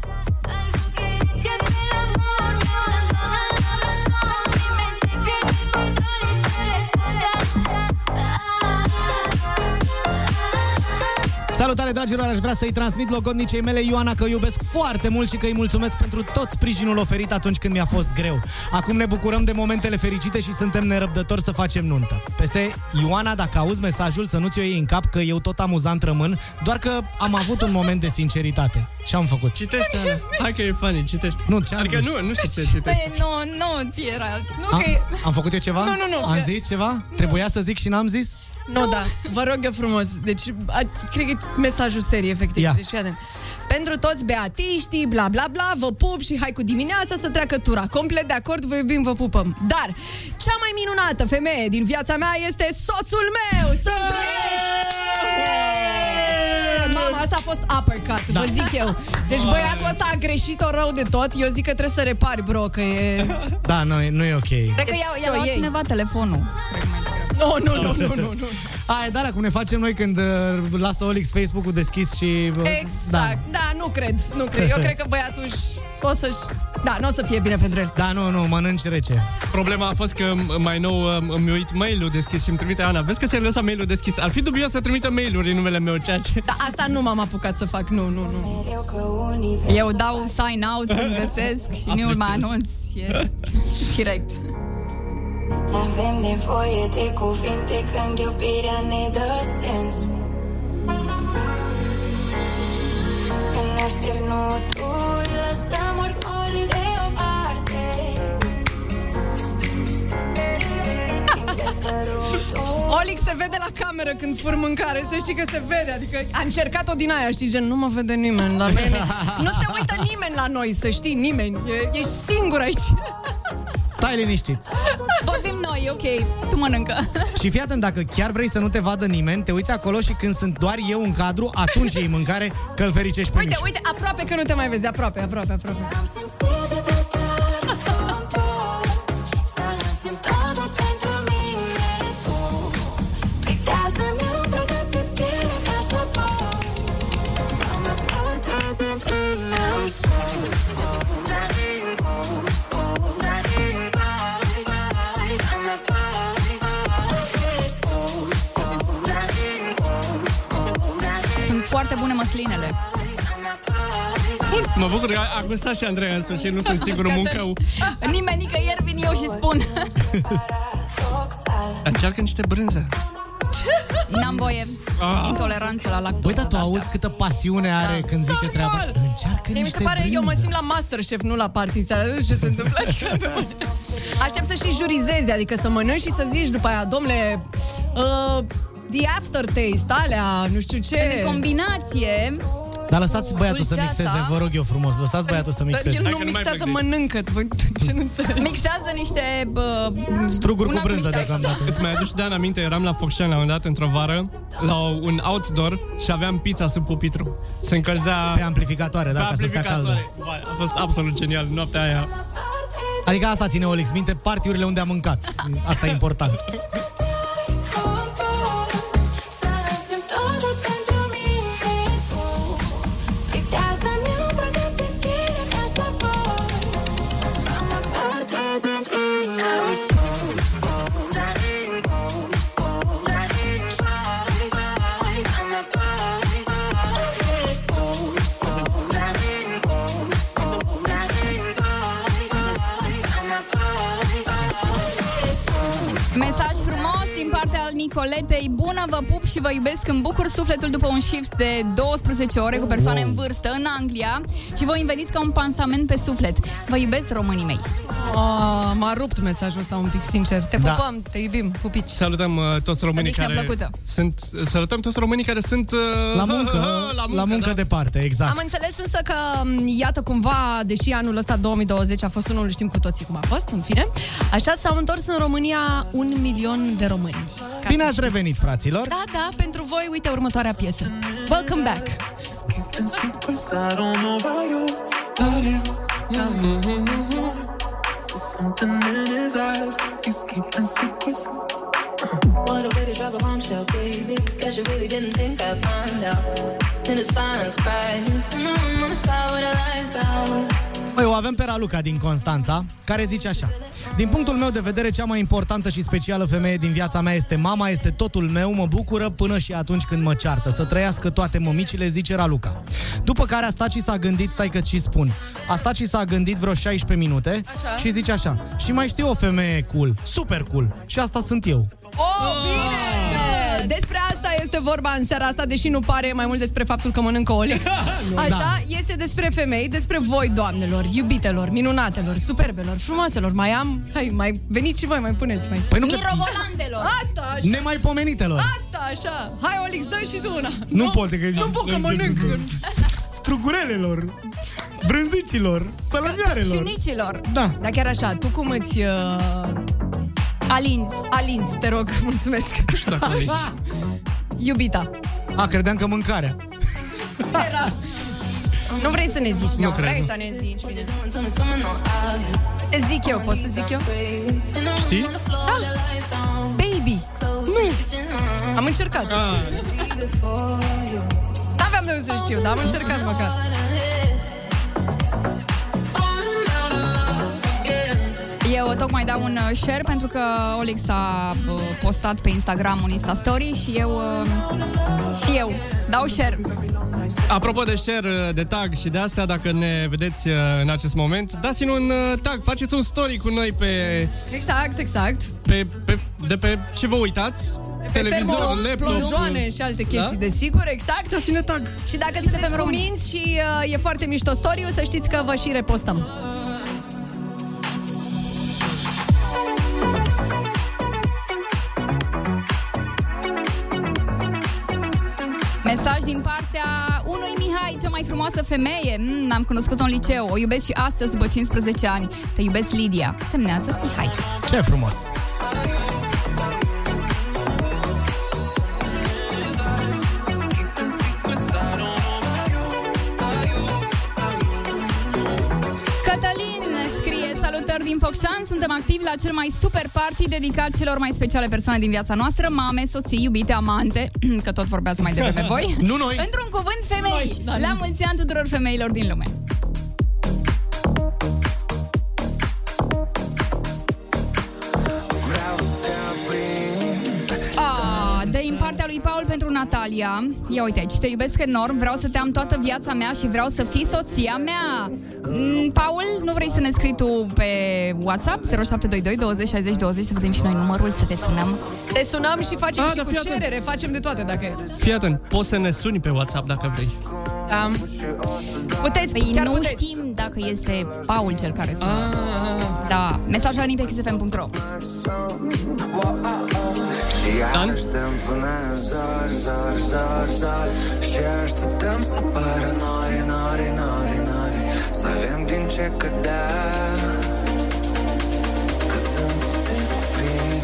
Salutare, dragilor! Aș vrea să-i transmit logodnicei mele Ioana că o iubesc foarte mult și că îi mulțumesc pentru tot sprijinul oferit atunci când mi-a fost greu. Acum ne bucurăm de momentele fericite și suntem nerăbdători să facem nuntă. PS, Ioana, dacă auzi mesajul, să nu ți-o iei în cap că eu tot amuzant rămân, doar că am avut un moment de sinceritate. Și am făcut. Citește, Ana. Hai că e funny, citește. Nu, ce am Adică zis? nu, nu știu ce citește. Păi, nu, nu, era... Nu, Am, că e... am făcut eu ceva? Nu, nu, nu. Am zis ceva? Trebuia să zic și n-am zis? Nu, da. Vă rog eu frumos. Deci, a, cred că e mesajul serii, efectiv. Ia. Deci, fii atent. Pentru toți beatiștii, bla, bla, bla, vă pup și hai cu dimineața să treacă tura. Complet de acord, vă iubim, vă pupăm. Dar, cea mai minunată femeie din viața mea este soțul meu! Să trăiești! Mama, asta a fost uppercut, da. vă zic eu. Deci băiatul ăsta a greșit-o rău de tot. Eu zic că trebuie să repari, bro, că e... Da, nu, e- nu e ok. Cred că i-a, i-a Să o luat iei. cineva telefonul. Cred mai degrabă. Nu, nu, nu, nu, nu, nu. Aia, da, cum ne facem noi când uh, lasă Olix Facebook-ul deschis și... uh, Exact. Da. Da, nu cred. Nu cred. Eu cred că băiatul își... o să-și... Da, nu o să fie bine pentru el. Da, nu, nu, mănânci rece. Problema a fost că m- mai nou um, îmi uit mail-ul deschis și îmi trimite Ana. Vezi că ți-ai lăsat mail-ul deschis. Ar fi dubios să trimită mail-uri în numele meu, ceea ce... Da, asta nu m-am apucat să fac. Nu, nu, nu. Eu dau sign out când găsesc și nu mai Apreciez. anunț. E <laughs> direct. Avem nevoie de cuvinte când iubirea ne dă sens. În așternuturi lăsăm orgolii deoparte Când te sărut Olix se vede la cameră când fur mâncare, să știi că se vede. Adică a încercat-o din aia, știi, gen, nu mă vede nimeni la mine. Nu se uită nimeni la noi, să știi, nimeni. E, ești singur aici. Stai liniștit. Vorbim noi, ok, tu mănâncă. Și fii atent, dacă chiar vrei să nu te vadă nimeni, te uiți acolo și când sunt doar eu în cadru, atunci iei mâncare, că îl fericești pe Uite, Mișu. uite, aproape că nu te mai vezi, aproape, aproape, aproape. Foarte bune măslinele. Bun, mă bucur că a gustat și Andrei în sfârșit, nu sunt singurul muncău. <laughs> Nimeni, nicăieri vin eu și spun. <laughs> Încearcă niște brânză. <laughs> N-am voie. Ah. Intoleranță la lactoză. Uite, tu auzi câtă pasiune are când zice treaba asta. Încearcă Mie mi niște se pare, eu mă brânză. simt la Masterchef, nu la partiția. Nu știu ce se întâmplă. Adică, pe bune. Aștept să și jurizezi, adică să mănânci și să zici după aia, domnule, uh, the aftertaste, alea, nu știu ce. În combinație, Dar lăsați băiatul să Dulceața. mixeze, vă rog eu frumos. Lăsați băiatul să Dar mixeze. el Hai nu că nu mai mixează, plec de aici. mănâncă. Bă, <laughs> Ce nu înțelegi? mixează niște... Bă, Struguri cu una brânză niște- deocamdată. Îți mai aduci de aminte, eram la Focșani la un moment dat într-o vară, la un outdoor și aveam pizza sub pupitru. Se încălzea Pe amplificatoare, da, pe ca să stea caldă. amplificatoare. Vai, A fost absolut genial noaptea aia. Adică asta ține Olix minte, partiurile unde a mâncat. Asta e important. <laughs> Nicoletei. Bună, vă pup și vă iubesc. Îmi bucur sufletul după un shift de 12 ore cu persoane Wow. în vârstă în Anglia și voi veniți ca un pansament pe suflet. Vă iubesc, românii mei. Oh, m-a rupt mesajul ăsta un pic, sincer. Te Da. pupăm, te iubim, pupici. Salutăm uh, toți românii Ediția care plăcută. sunt salutăm toți românii care sunt uh, La muncă, <laughs> la muncă, la muncă da. departe, exact. Am înțeles însă că, m, iată, cumva, deși anul ăsta 2020 a fost unul, știm cu toții cum a fost, în fine, așa s-au întors în România un milion de români. Ca Bine să ați știți. revenit, fraților! Da, da, pentru voi, uite următoarea piesă. Welcome back! Keeping secrets, I don't know about you, about you. There's something in his eyes, he's keeping secrets. What a way to drop a bombshell, baby. Guess you really didn't think I'd find out. In the silence, crying. And I'm on the side with the lights out. Păi, o avem pe Raluca din Constanța, care zice așa. Din punctul meu de vedere, cea mai importantă și specială femeie din viața mea este mama, este totul meu, mă bucură până și atunci când mă ceartă. Să trăiască toate mămicile, zice Raluca. După care a stat și s-a gândit, stai că și spun, a stat și s-a gândit vreo 16 minute Așa. și zice așa. Și mai știu o femeie cool, super cool. Și asta sunt eu. Oh, bine! Despre asta este vorba în seara asta, deși nu pare mai mult despre faptul că mănâncă Olix. <laughs> Așa, Da. este despre femei, despre voi, doamnelor, iubitelor, minunatelor, superbelor, frumoaselor. Mai am... Hai, mai veniți și voi, mai puneți, mai... Păi nu că... Mirovolandelor! Asta, așa, Nemaipomenitelor. asta, așa. Hai, Olix, dă și tu una. Nu pot, că- Nu pot, că mănânc. Strugurelelor, brânzicilor, Și sălămioarelor. nicilor. Da. Dar chiar așa, tu cum îți... Uh, Alinzi. alinți, te rog, <laughs> mulțumesc. <laughs> Iubita. A, credeam că mâncarea. Era... Nu vrei să ne zici, nu, cred, vrei nu. să ne zici. bine. Doing something's coming on out. Zic eu, pot să zic eu? Știi? Da. Baby. Nu. Am încercat. Ah, N-aveam de unde să știu, dar am încercat măcar. Tocmai dau un uh, share pentru că Olix a uh, postat pe Instagram un Insta Story și eu uh, și eu dau share. Apropo de share, de tag și de astea, dacă ne vedeți uh, în acest moment, dați-ne un uh, tag, faceți un story cu noi pe, Exact, exact. pe, pe, de pe ce vă uitați, televizor, Termo, laptop. plojoane și alte chestii, Da? desigur, exact. Dați-ne tag. Și dacă sunteți cuminți și uh, e foarte mișto story să știți că vă și repostăm. Din partea unui Mihai, cea mai frumoasă femeie. Mm, am cunoscut-o în liceu. O iubesc și astăzi, după 15 ani. Te iubesc, Lidia. Semnează Mihai. Ce frumos! Cătălin scrie Salutări din Focșan, suntem activi la cel mai super party dedicat celor mai speciale persoane din viața noastră, mame, soții, iubite, amante, <clears throat> că tot vorbeați mai devreme voi. Nu noi. Într-un cuvânt, femei. Noi, da, la nu. mulți ani tuturor femeilor din lume. Lui Paul pentru Natalia. Ia uite aici, te iubesc enorm, vreau să te am toată viața mea și vreau să fii soția mea. Mm, Paul, nu vrei să ne scrii tu pe WhatsApp 0722 20 60 20 să vedem și noi numărul, să te sunăm. Te sunăm și facem Ah, și da, cu fii atent. cerere, facem de toate dacă e. Fii atent, poți să ne suni pe WhatsApp dacă vrei. Da. Puteți, Păi chiar nu puteți. știm dacă este Paul cel care sună. Da, mesajul a venit pe xfm.ro Dan? Așteptăm până în zar, zar, zar, zar. Și așteptăm să pară nori, nori, nori, nori Să avem din ce cădea Că sunt să te cuprind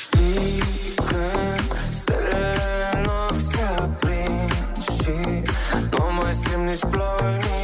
Știi când stelele în ochi se aprind Și nu mai simt nici ploi, nici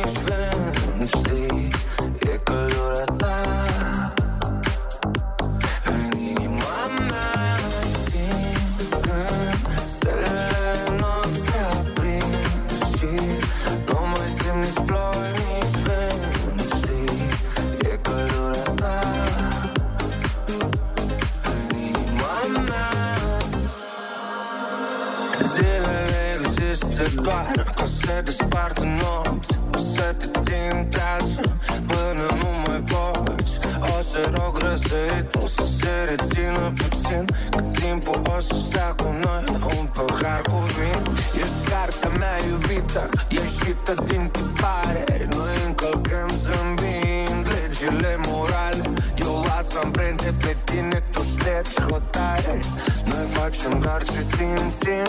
doar ca să despartă nopți. O să te țin trasă până nu mai poți. O să rog răsărit, o să se rețină puțin Că timpul o să stea cu noi. La un pahar cu vin. Ești cartea mea iubită, ieșită din tipare. Noi încălcăm zâmbind legile morale Eu las amprente pe tine, tu ștergi hotare. Noi facem doar ce simțim.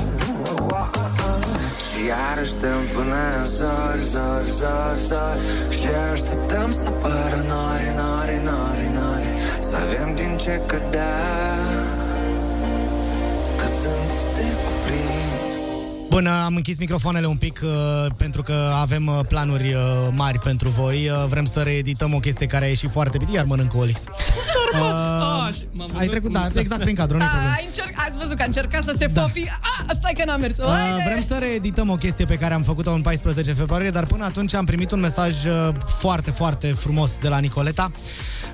Și iarăși stăm până în zori, zori, zori, zori Și așteptăm să pară nori, nori, nori, nori. Să avem din ce cădea. Că sunt să te cuprind Bun, am închis microfoanele un pic uh, pentru că avem uh, planuri uh, mari pentru voi. Uh, vrem să reedităm o chestie care a ieșit foarte bine, iar mănânc Olix. <laughs> Uh, Ah, și m-am ai văzut trecut, cum- da, exact prin cadru, nu <laughs> problemă. A, încerc, ați văzut că a încercat să se da. fofi. A, stai că n-a mers. Uh, Uite! vrem să reedităm o chestie pe care am făcut-o în 14 februarie, dar până atunci am primit un mesaj uh, foarte, foarte frumos de la Nicoleta.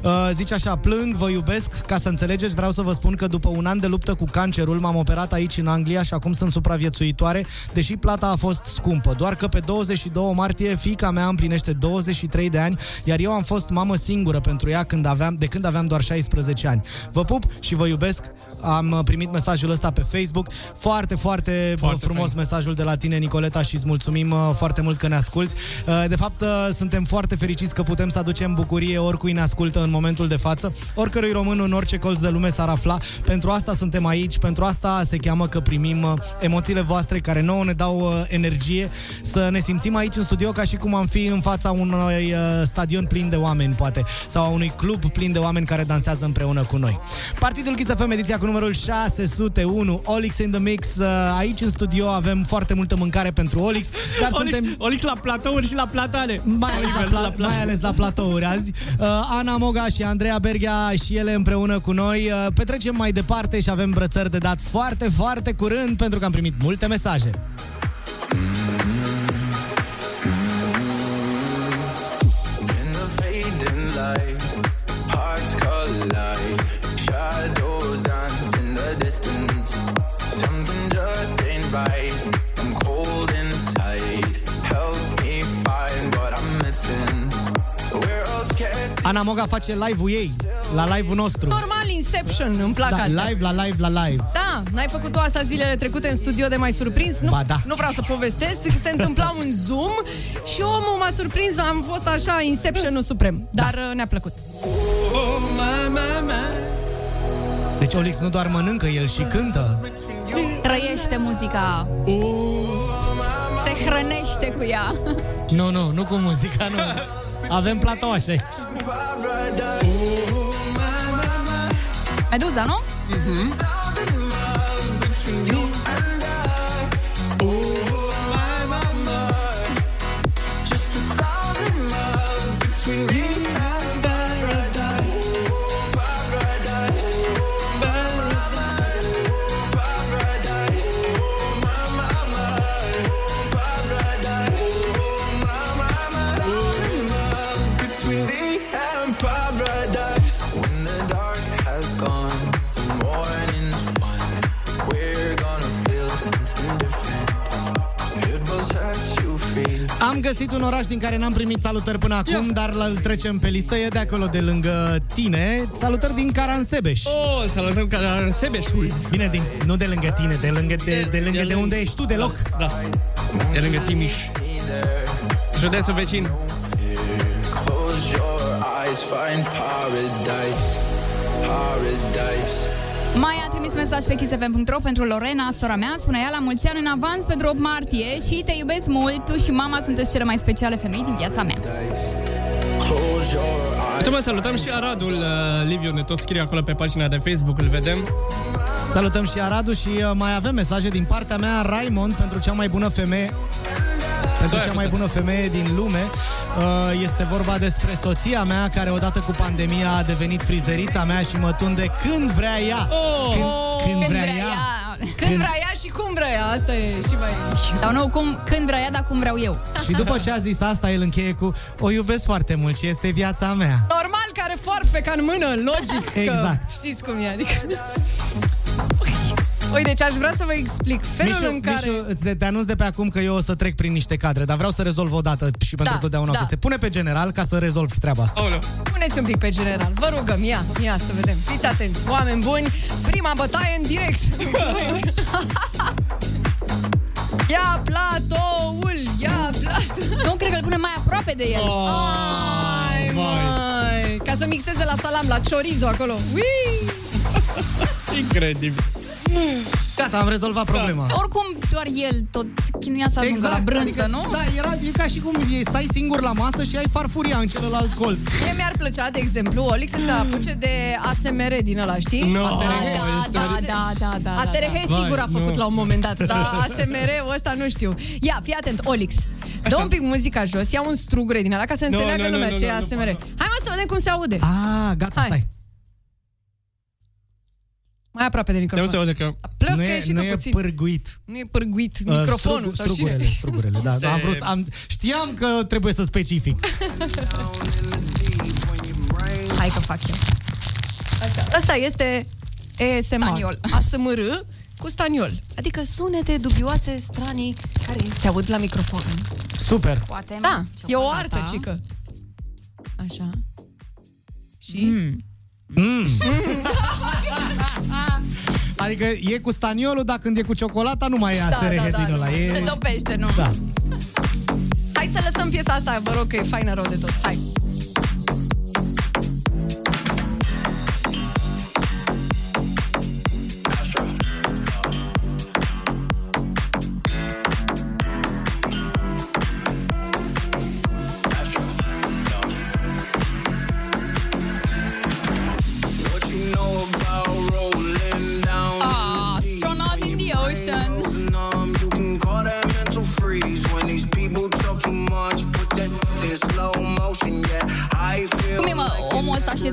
Uh, zice așa, plâng, vă iubesc, ca să înțelegeți, vreau să vă spun că după un an de luptă cu cancerul m-am operat aici în Anglia și acum sunt supraviețuitoare, deși plata a fost scumpă. Doar că pe 22 martie fiica mea împlinește 23 de ani, iar eu am fost mamă singură pentru ea când aveam, de când aveam doar 16 ani. Vă pup și vă iubesc. Am uh, primit mesajul ăsta pe Facebook. Foarte, foarte, Foarte frumos fain. mesajul de la tine, Nicoleta, și îți mulțumim uh, foarte mult că ne asculti. Uh, De fapt, uh, suntem foarte fericiți că putem să aducem bucurie oricui ne ascultă în momentul de față, oricărui român în orice colț de lume s-ar afla. Pentru asta suntem aici, pentru asta se cheamă că primim uh, emoțiile voastre care nouă ne dau uh, energie să ne simțim aici în studio ca și cum am fi în fața unui uh, stadion plin de oameni, poate, sau a unui club plin de oameni care dansează împreună cu noi. Partidul Kiss FM, ediția cu numărul 601, Olix in the Mix. Uh, Aici în studio avem foarte multă mâncare pentru Olix, dar Olix, suntem Olix la platouri și la platane. mai ales, la, Olix pla- mai ales la platouri azi. Uh, Ana Moga și Andreea Berghia și ele împreună cu noi. Uh, petrecem mai departe și avem brățări de dat foarte, foarte curând pentru că am primit multe mesaje. Ana Moga face live-ul ei, la live-ul nostru. Normal, Inception, îmi plac Da, asta. live, la live, la live. Da, n-ai făcut tu asta zilele trecute în studio de mai surprins? Nu, Ba da. nu vreau să povestesc, se întâmpla un Zoom și omul m-a surprins, am fost așa Inception-ul suprem, dar da. ne-a plăcut. Oh, ma, ma, ma. Deci Olix nu doar mănâncă, el și cântă. Trăiește muzica. Se hrănește cu ea. Nu, nu, nu cu muzica, nu. Avem platouaș aici. Meduza, nu? Between găsit un oraș din care n-am primit salutări până acum, dar îl trecem pe listă. E de acolo de lângă tine. Salutări din Caransebeș. Oh, salutăm Caransebeșul. Bine, din, nu de lângă tine, de lângă de, de, lângă de unde ești tu deloc. Da. E lângă Timiș. Județul vecin. Close your eyes, find paradise. Paradise. Mai a trimis mesaj pe kissfm.ro pentru Lorena, sora mea. Spune ea la mulți ani în avans pentru 8 martie și te iubesc mult. Tu și mama sunteți cele mai speciale femei din viața mea. Close your eyes. Uite mă, salutăm și Aradul, uh, Liviu, ne tot scrie acolo pe pagina de Facebook, îl vedem. Salutăm și Aradu și uh, mai avem mesaje din partea mea, Raimond, pentru cea mai bună femeie pentru Da, cea mai exact. bună femeie din lume. Uh, Este vorba despre soția mea, care odată cu pandemia a devenit frizerița mea și mă tunde când vrea ea. Oh! Când, când Când vrea vrea ea. ea. Când vrea ea și cum vrea ea, asta e și mai... Sau nu, cum, când vrea ea, dar cum vreau eu. Și după ce a zis asta, el încheie cu O iubesc foarte mult și este viața mea. Normal că are foarfe ca în mână, logic. că Exact. Știți cum e, adică... Uite, deci aș vrea să vă explic felul Mișu, în care... Mișu, îți de, te anunț de pe acum că eu o să trec prin niște cadre, dar vreau să rezolv o dată și pentru Da, totdeauna da. o chestie. Pune pe general ca să rezolv treaba asta. Aoleu. Puneți un pic pe general, vă rugăm, ia, ia să vedem. Fiți atenți, oameni buni, prima bătaie în direct. <laughs> ia platoul, ia platoul. Nu, cred că îl pune mai aproape de el. Oh. Ai, mai. Ca să mixeze la salam, la chorizo acolo. Ui! <laughs> Incredibil. Gata, am rezolvat problema. Oricum, doar el tot chinuia să ajungă la brânză, adică, nu? Da, era e ca și cum e, stai singur la masă și ai farfuria în celălalt colț. Mie mi-ar plăcea, de exemplu, Olix să se apuce de ASMR din ăla, știi? No, ASRH. Da, este da, ori- da, da, da, da. ASRH Vai, sigur a făcut nu. la un moment dat, dar ASMR-ul ăsta nu știu. Ia, fii atent, Olix. Dă un pic muzica jos, ia un strugure din ăla ca să Nu, înțeleagă nu, nu, lumea nu, ce e nu, nu, ASMR. nu. Hai mă să vedem cum se aude. Ah, gata, Hai. stai. Mai aproape de De nu se microfon. aude că... Plus nu că e e, și nu tu e puțin. pârguit. Nu e pârguit Uh, microfonul strug- sau strugurele, cine. strugurele, da, da, am vrut, am, știam că trebuie să specific. <laughs> Hai că fac eu. Asta, asta este ASMR. Staniol. ASMR cu staniol. Adică sunete dubioase, stranii, care se aud la microfon. Super. Poate Da, e o ciocolata. artă, cică. Așa. Și? Mm. Mm. <laughs> adică e cu staniolul, dar când e cu ciocolata nu mai e ASRH da, da, din ăla. nu. E... Se topește, nu? Da. Hai să lăsăm piesa asta, vă rog, că e faină rău de tot. Hai.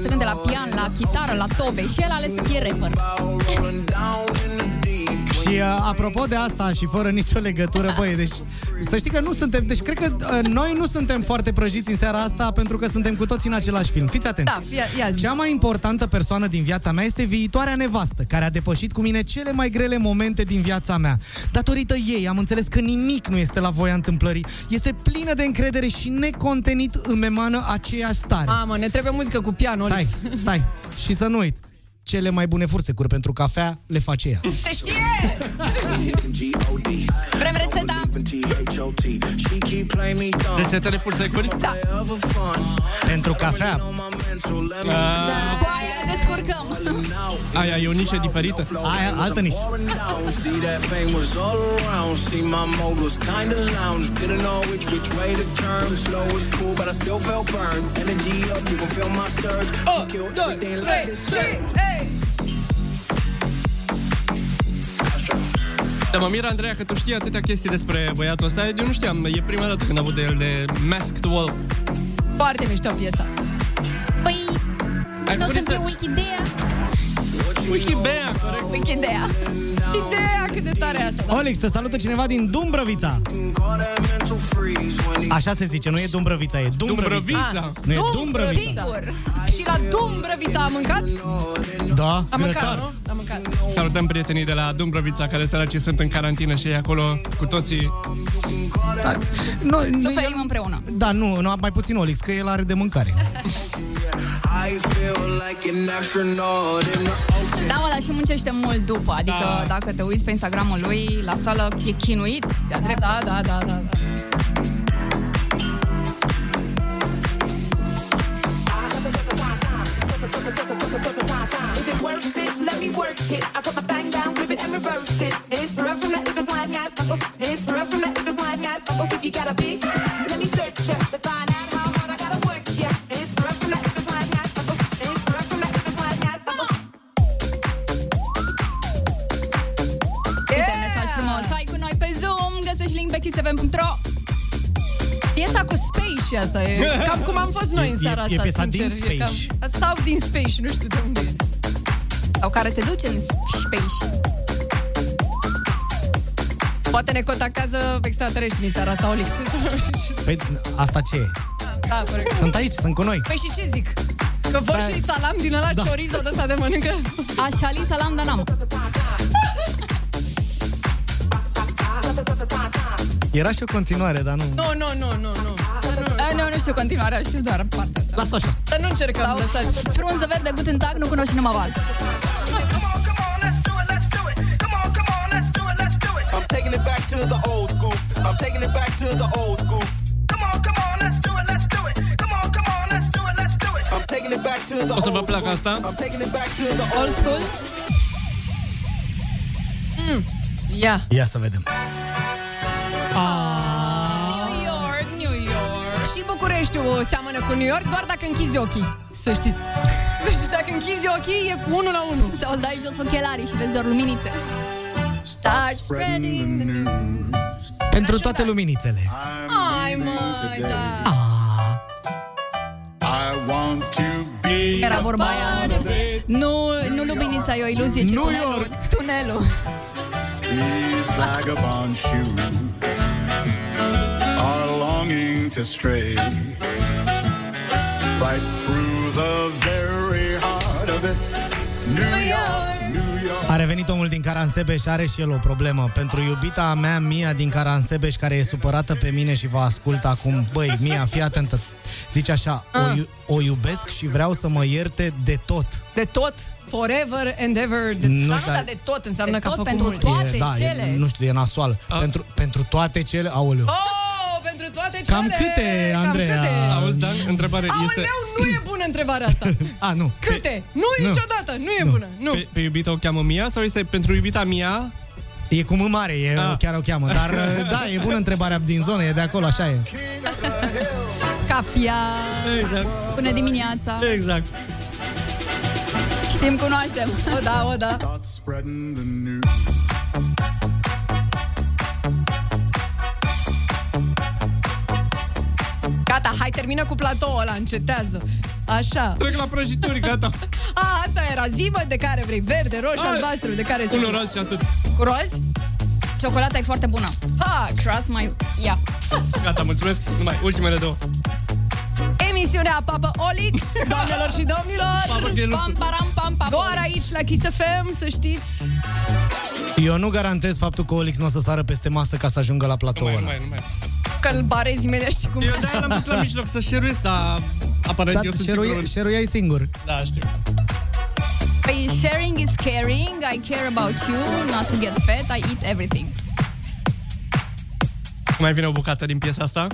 Să cânte la pian, la chitară, la tobe și el a ales să fie rapper. about rolling down in the deep. Și uh, apropo de asta și fără nicio legătură, băi, deci să știi că nu suntem, deci cred că uh, noi nu suntem foarte prăjiți în seara asta pentru că suntem cu toții în același film. Fiți atenți. Da, ia, ia zi. Cea mai importantă persoană din viața mea este viitoarea nevastă, care a depășit cu mine cele mai grele momente din viața mea. Datorită ei am înțeles că nimic nu este la voia întâmplării. Este plină de încredere și necontenit îmi emană aceeași stare. Mamă, ne trebuie muzică cu pian, Stai, Olix. <laughs> stai. Și să nu uit. Cele mai bune fursecuri pentru cafea le face ea. Se știe! G-O-D, Vrem rețeta? T-H-O-T. She keep playing me dumb. Rețete de fursecuri? Da. Ever fun. Pentru cafea. On my mental, let me Ah, Cu aia ne descurcăm. <laughs> Aia e o nișă diferită. Aia, altă nișă. See that pain was all around. See my mode was kinda lounge. Didn't know which which way to turn. Slow was cool, but I still felt burned. Energy up, you can feel my surge. Oh, Kill everything like this. Dar mă miră, Andreea, că tu știi atâtea chestii despre băiatul ăsta. Eu nu știam, e prima dată când am avut de el de Masked Wolf. Foarte mișto piesa. Păi, Ai nu o făcut să fie research? Wikidea? Wikibea, corect. Wikidea. Ideea cât de tare e asta. Da? Olix, te salută cineva din Dumbrăvița. Așa se zice, nu e Dumbrăvița, e Dumbrăvița. Dumbrăvița. Nu e Dumbrăvița. Sigur. Și la Dumbrăvița am mâncat? Da, Am mâncat, grătar. nu? Am mâncat. Salutăm prietenii de la Dumbrăvița, care săraci sunt în carantină și ei acolo cu toții. Da, nu, nu, Suferim împreună. da, nu, nu, mai puțin Olix, că el are de mâncare. I feel like an astronaut in the ocean. Da, mă, dar și muncește mult după. Adică Da. Dacă te uiți pe Instagramul lui, la sală e chinuit de-a drept. Da, da, da, da. da. Is it worth it? Let me work it. I put my thing down, flip it and reverse it. It's rough from the if it's wide, yeah. Oh, it's rough from the if it's wide, yeah. Oh, if you got a kissfm.ro Piesa cu Space și asta e <laughs> cam cum am fost noi în E- seara e asta, piesa sincer. din E Space. cam, sau din Space, nu știu de unde e. sau care te duce în space. Poate ne contactează extraterestri în seara asta, Olix. <laughs> Păi, asta ce e? da, corect. Sunt aici, sunt cu noi. Păi și ce zic? Că vor Stai. și salam din ăla Da. chorizo de ăsta de mănâncă? Așa li salam, dar n-am. Era și o continuare, dar nu... Nu, nu, nu, nu, nu. Să nu, A, nu, nu știu continuarea, știu doar partea asta. Lasă așa. să nu încercăm, Sau lăsați. frunză verde, guten tag, nu cunoști numai val. Come on, come on, let's do it, let's do it. Come on, come on, let's do it, let's do it. I'm taking it back to the old school. I'm taking it back to the old school. Come on, come on, let's do it, let's do it. Come on, come on, let's do it, let's do it. I'm taking it back to the O să vă old placă school. asta? I'm taking it back to the Old school? Ia. Ia să vedem. Bucureștiul seamănă cu New York doar dacă închizi ochii, să știți. <laughs> Deci dacă închizi ochii, e cu unul la unul. Sau îți dai jos ochelarii și vezi doar luminițe. Start spreading the news. Pentru toate luminițele. Ai, măi, da. I want to be Era vorba aia. Nu, nu luminița e o iluzie, ci New tunelul. York. Tunelul. These vagabond shoes are longing to stray right through the very heart of it. New York, New York. A revenit omul din Caransebeș și are și el o problemă. Pentru iubita mea, Mia din Caransebeș, care e supărată pe mine și vă ascultă acum. Băi, Mia, fii atentă. Zice așa, o, Ah. iu- o iubesc și vreau să mă ierte de tot. De tot, forever and ever. De... Nu Dar știu, nu, dar- dar de tot înseamnă De că a tot făcut pentru mult. toate e, da, cele. E, nu știu, e nasoal. Pentru, pentru toate cele... Aoleu. Oh, pentru toate cele! Cam câte, Cam Andreea? câte? Auzi, Dan, întrebare este... Aoleu, nu e bună întrebarea asta. <laughs> A, nu. Câte? Nu, Nu. niciodată, nu e bună. Nu. Pe, pe iubita o cheamă Mia sau este pentru iubita Mia? E cu M mare, e, Ah. chiar o cheamă. Dar, <laughs> da, e bună întrebarea din zonă, e de acolo, așa e. Cafia. Exact, Până dimineața. exact. Știm, cunoaștem. O, da, o, da. Termină cu platoul ăla, încetează. Așa. Trec la prăjituri, gata. <laughs> A, asta era zimă de care vrei, verde, roșu, Hai. albastru, de care să Un roz și atât. Cu roz? Ciocolata e foarte bună. Ha, Trust my... Ia. Gata, mulțumesc. Numai ultimele două. emisiunea Papa Olix, <laughs> doamnelor și domnilor. Papă, gheluțul. Pam, param, pam, pam. Doar aici la Kiss FM, să știți. Eu nu garantez faptul că Olix nu o să sară peste masă ca să ajungă la Nu platoul mai, nu ăla. mai, nu mai. Că îl barezi imediat, știi cum Eu e. de-aia l-am pus la mijloc să share dar aparent Da, eu sunt share-ul- singurul. share-ul singur. Da, știu. Păi, sharing is caring. I care about you, not to get fat. I eat everything. Mai vine o bucată din piesa asta?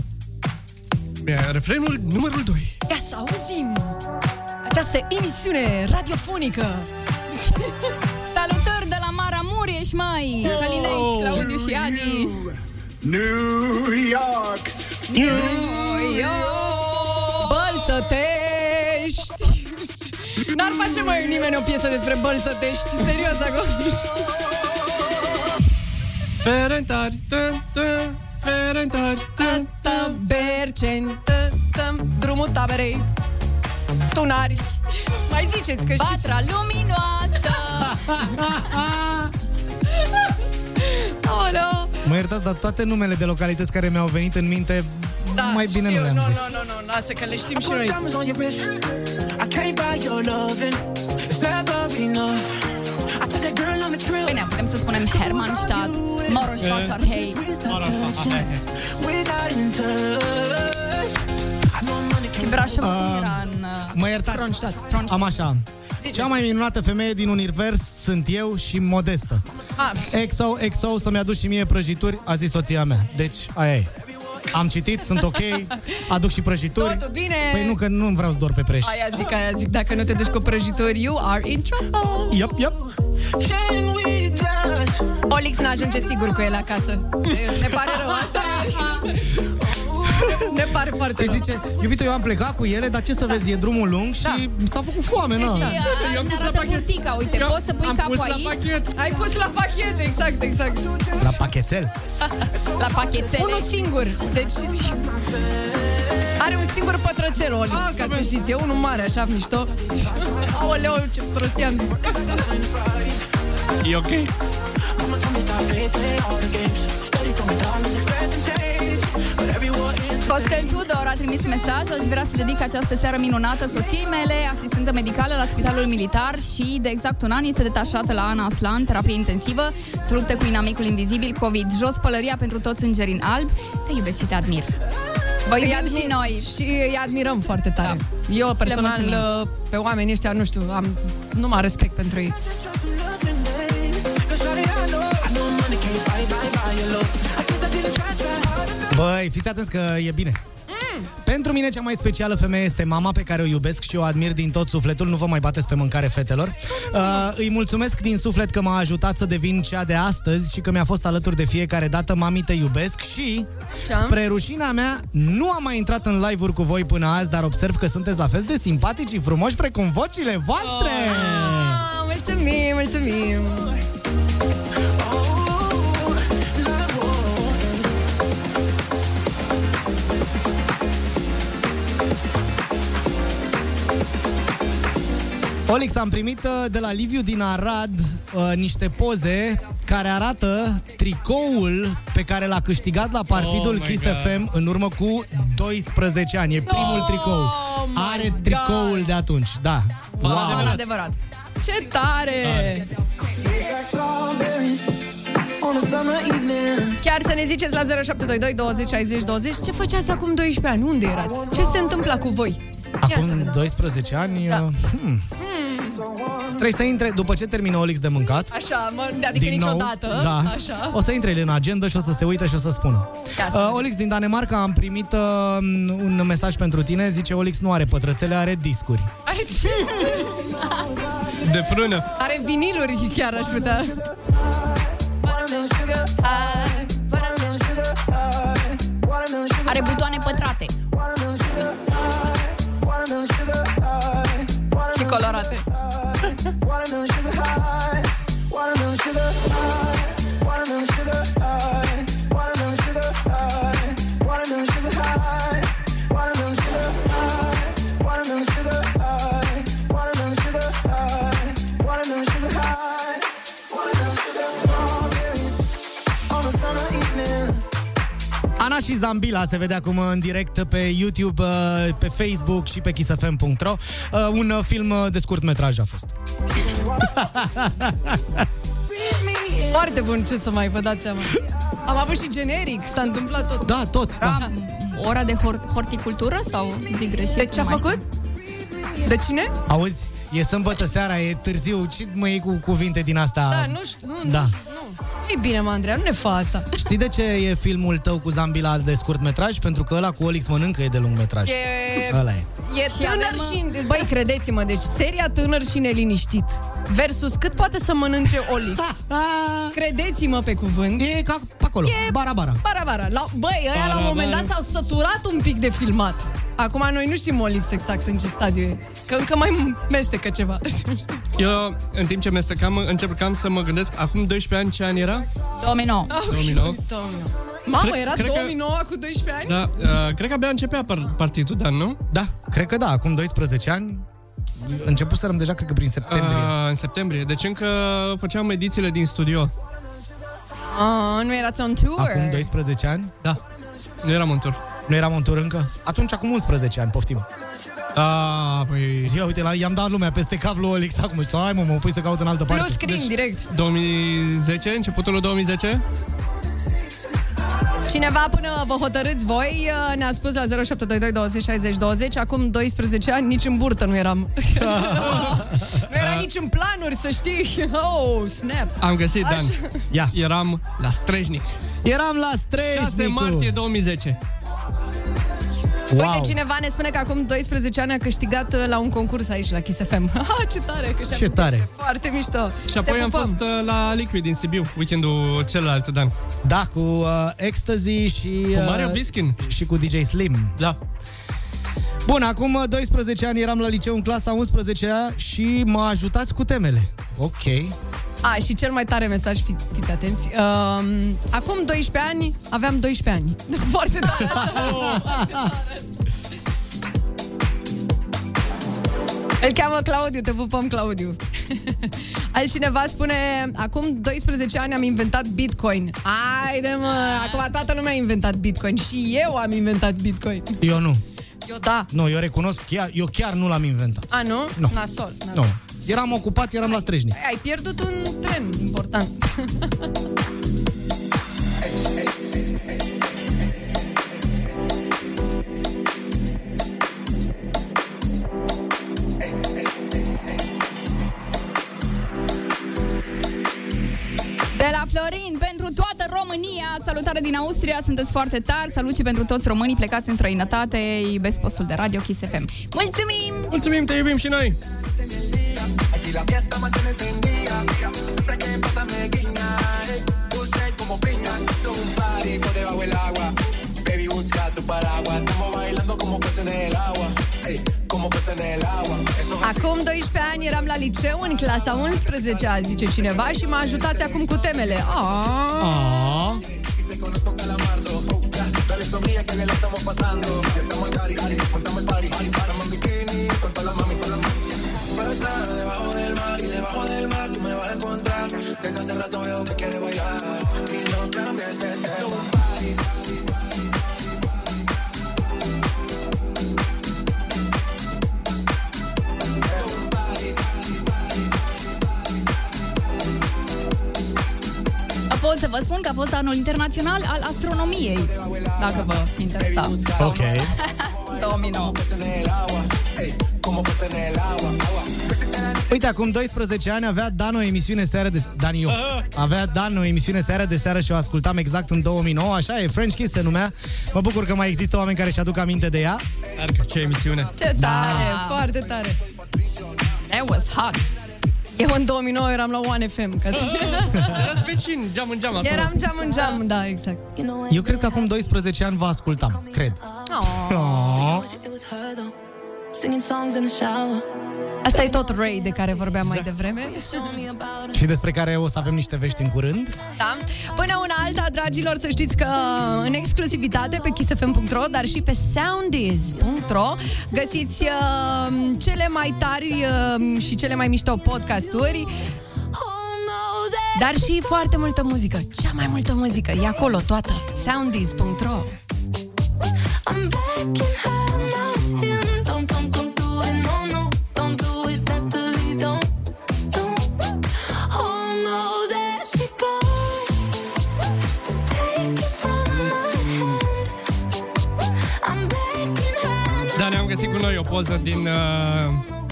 Bine, refrenul numărul 2. Ia să auzim această emisiune radiofonică Salutări de la Maramureș, măi! Călinești, Claudiu și Adi! New York. New Bălțătești! N-ar face mai nimeni o piesă despre bălțătești, serios acum. Ferentari, tă, tă, ferentari, tă, tă, Berceni, tă, tă, drumul taberei, tunari. Mai ziceți că știți. Patra luminoasă! <laughs> Aoleo! Mă iertați, dar toate numele de localități care mi-au venit în minte, da, mai bine știu, nu le-am no, zis. Nu, no, nu, no, nu, lasă că le știm și noi. Bine, putem să spunem Hermannstadt, Moroș Vasarhei. Și Brașov era în... Mă iertați, Kronstadt. Kronstadt. am așa. Cea mai minunată femeie din univers sunt eu și modestă. Ah, Exo, exo, să-mi aduci și mie prăjituri, a zis soția mea. Deci, aia e. Am citit, sunt ok, <laughs> aduc și prăjituri. Totul bine. Păi nu, că nu vreau să dor pe preș. Aia zic, aia zic, dacă nu te duci cu prăjituri, you are in trouble. Yep, yep. Can we just Olix n-ajunge sigur cu el acasă. Ne pare rău asta. <laughs> ne pare foarte Păi rău. zice, iubito, eu am plecat cu ele, dar ce să vezi, e drumul lung și Da. mi s-a făcut foame, na. Și uh, eu am ne pus la arată pachet. burtica, uite, Eu poți să pui am capul pus la aici, pachet. Ai pus la pachet, exact, exact. La pachetel. la pachețele. Unul singur. Deci are un singur pătrățel, Olix, Asta ca să vezi. știți. E unul mare, așa, mișto. Aoleu, ce prostie am zis. E ok. Mama told me stop playing, play all the games. Steady Costel Tudor a trimis mesaj Aș vrea să dedic această seară minunată soției mele Asistentă medicală la Spitalul Militar Și de exact un an este detașată la Ana Aslan Terapie intensivă Se luptă cu inamicul invizibil COVID Jos pălăria pentru toți îngerii în alb Te iubesc și te admir Vă Îi iubim admir- și noi Și îi admirăm foarte tare. Da. Eu, le personal, mulțumim. uh, pe oamenii ăștia, nu știu, am numai respect pentru ei. Băi, fiți atenți că e bine. Pentru mine cea mai specială femeie este mama pe care o iubesc și o admir din tot sufletul. Nu vă mai bateți pe mâncare, fetelor. Uh, îi mulțumesc din suflet că m-a ajutat să devin cea de astăzi și că mi-a fost alături de fiecare dată. Mami, te iubesc și, Ce-am? spre rușinea mea, nu am mai intrat în live-uri cu voi până azi, dar observ că sunteți la fel de simpatici și frumoși precum vocile voastre. Ah, mulțumim, mulțumim. Olix, am primit uh, de la Liviu din Arad uh, niște poze care arată tricoul pe care l-a câștigat la partidul Oh my Kiss God. FM în urmă cu 12 ani. E primul Oh tricou. my Are God. tricoul de atunci, da. Wow. Adevărat, adevărat Ce tare! Strawberries on a summer evening. Chiar să ne ziceți la 0722 20 60 20 ce făceați acum 12 ani, unde erați? Ce se întâmpla cu voi? Ia să Acum vedem. 12 ani... Da. uh, Hmm. Trebuie să intre, după ce termină Olix de mâncat, Așa, mă, adică din nou, niciodată. da, Așa. o să intre el în agenda și o să se uite și o să spună. Ia să Uh, vedem. Olix din Danemarca am primit uh, un mesaj pentru tine, zice Olix nu are pătrățele, are discuri. Are, De frână. are viniluri chiar aș putea. Watermelon sugar high. Watermelon sugar high. Watermelon sugar Are butoane pătrate Watermelon sugar high. Watermelon sugar high. și colorate Watermelon sugar high. Watermelon sugar high. Și Zambila se vedea acum în direct pe YouTube, uh, pe Facebook și pe kissfm.ro. Uh, Un uh, film uh, de scurt metraj a fost. <laughs> Foarte bun, ce să mai vă dați seama. Am avut și generic, s-a întâmplat tot. Da, tot. Da. Era ora de hor- horticultură sau zic greșit? De ce a Nu mai făcut? știu. De cine? Auzi, e sâmbătă seara, e târziu, ce mă iei cu cuvinte din asta? Da, nu știu, nu, Da. nu, nu. E bine, mă, Andreea, nu ne fă asta. Știi de ce e filmul tău cu Zambila de scurt metraj? Pentru că ăla cu Olix mănâncă e de lung metraj. E, Ăla e. e Și tânăr avem, și... Băi, credeți-mă, deci seria tânăr și neliniștit. versus cât poate să mănânce Olix. <laughs> Credeți-mă pe cuvânt. E ca pe acolo, E bara-bara. Bara-bara. La, băi, ăia la un Bara-bara. moment dat s-au săturat un pic de filmat. Acum noi nu știm Olix exact în ce stadiu e. Că încă mai mestecă ceva. <laughs> Eu, în timp ce mestecam, încercam să mă gândesc, acum 12 ani ce an era? 2009. 2009. 2009. Mamă, Cred- era cred că- 2009 cu 12 ani? Da, uh, cred că abia începea par- partidul, Dan, nu? Da, cred că da, acum 12 ani. Început să deja, cred că prin septembrie. Uh, în septembrie. Deci încă făceam edițiile din studio. Ah, nu erați on tour? Acum 12 ani? Da. Nu eram în tur. Nu eram în tur încă? Atunci acum 11 ani, poftim. Ah, păi... Ia uite, la, i-am dat lumea peste cablu Olix acum și hai mă, mă pui să caut în altă parte. Plus screen direct. 2010, începutul lui 2010? Cineva până vă hotărâți voi uh, ne-a spus la 0722 20 60 20 Acum 12 ani nici în burtă nu eram <laughs> Nu era nici în planuri să știi Oh, snap Am găsit, Dan. Așa. Ia. Eram la Strejnic. Eram la Strejnicu. 6 martie 2010. Wow. Uite, cineva ne spune că acum 12 ani a câștigat uh, la un concurs aici, la Kiss FM. Ha, <laughs> ce tare! Că și-a Ce făcut tare. niște Foarte mișto! Și apoi Te am pupăm. fost uh, la Liquid din Sibiu, weekendul celălalt, Dan. Da, cu uh, Ecstasy și... Cu uh, Mario Biskin. Și cu DJ Slim. Da. Bun, acum uh, 12 ani eram la liceu în clasa 11 și mă ajutați cu temele. Ok. A, și cel mai tare mesaj, fi, fiți atenți. Um, acum 12 ani, aveam 12 ani. <laughs> Foarte tare asta. Foarte tare asta. Îl cheamă Claudiu, te pupăm, Claudiu. <laughs> Altcineva spune, acum 12 ani am inventat Bitcoin. Haide mă, acum toată lumea a inventat Bitcoin. Și eu am inventat Bitcoin. Eu nu. Eu da. Nu, eu recunosc, chiar, eu chiar nu l-am inventat. A, nu? Nu. Nasol. nasol. Nu. Eram ocupat, eram la Strejnic. Ai pierdut un tren important. De la Florin, pentru toată România, salutare din Austria, sunteți foarte tari, salut și pentru toți românii plecați în străinătate, iubesc postul de radio Kiss FM. Mulțumim! Mulțumim, te iubim și noi! Aquí la fiesta mantiene encendida. Siempre que pasa me guiña. eh. Dulce como piña. Esto es un party por debajo del agua. Baby, busca tu paraguas. Estamos bailando como fuese en el agua. Ey, como fuese en el agua. Eso Acum 12 ani eram la liceu, în clasa 11 a zice cineva, și mă ajutați acum cu temele. Oh. Ah. te conozco calamardo. Ya, dale sonríe que bien la estamos pasando. Ya estamos en cari, cari, montamos el party. Paramos en bikini con todas las mami, con las mami. Puedo estar debajo del mar y debajo del mar tú me vas a encontrar. Desde hace rato veo que quieres bailar y no cambies de Esto es un party. Pot să vă spun că a fost anul internațional al astronomiei, dacă vă interesa. Ok. <laughs> 2009. Como fuese en el agua. agua. Uite, acum 12 ani avea Dan o emisiune seară de... Dan eu. Avea Dan o emisiune seară de seară și o ascultam exact în 2009, așa e, French Kiss se numea. Mă bucur că mai există oameni care și-aduc aminte de ea. Arcă, ce emisiune. Ce tare, foarte tare. That was hot. Eu în 2009 eram la One FM. Ca să... <laughs> Erați vecini, geam în geam acolo. Eram geam în geam, da, exact. Eu cred că acum 12 ani vă ascultam, cred. Oh. Singing songs in the shower. Asta e tot Ray de care vorbeam mai devreme. Și despre care o să avem niște vești în curând. Da? Până una alta, dragilor, să știți că în exclusivitate pe kissfm.ro, dar și pe soundiz.ro găsiți uh, cele mai tari uh, și cele mai mișto podcasturi dar și foarte multă muzică. Cea mai multă muzică. E acolo toată. Soundiz.ro I'm back in her găsit cu noi o poză din uh,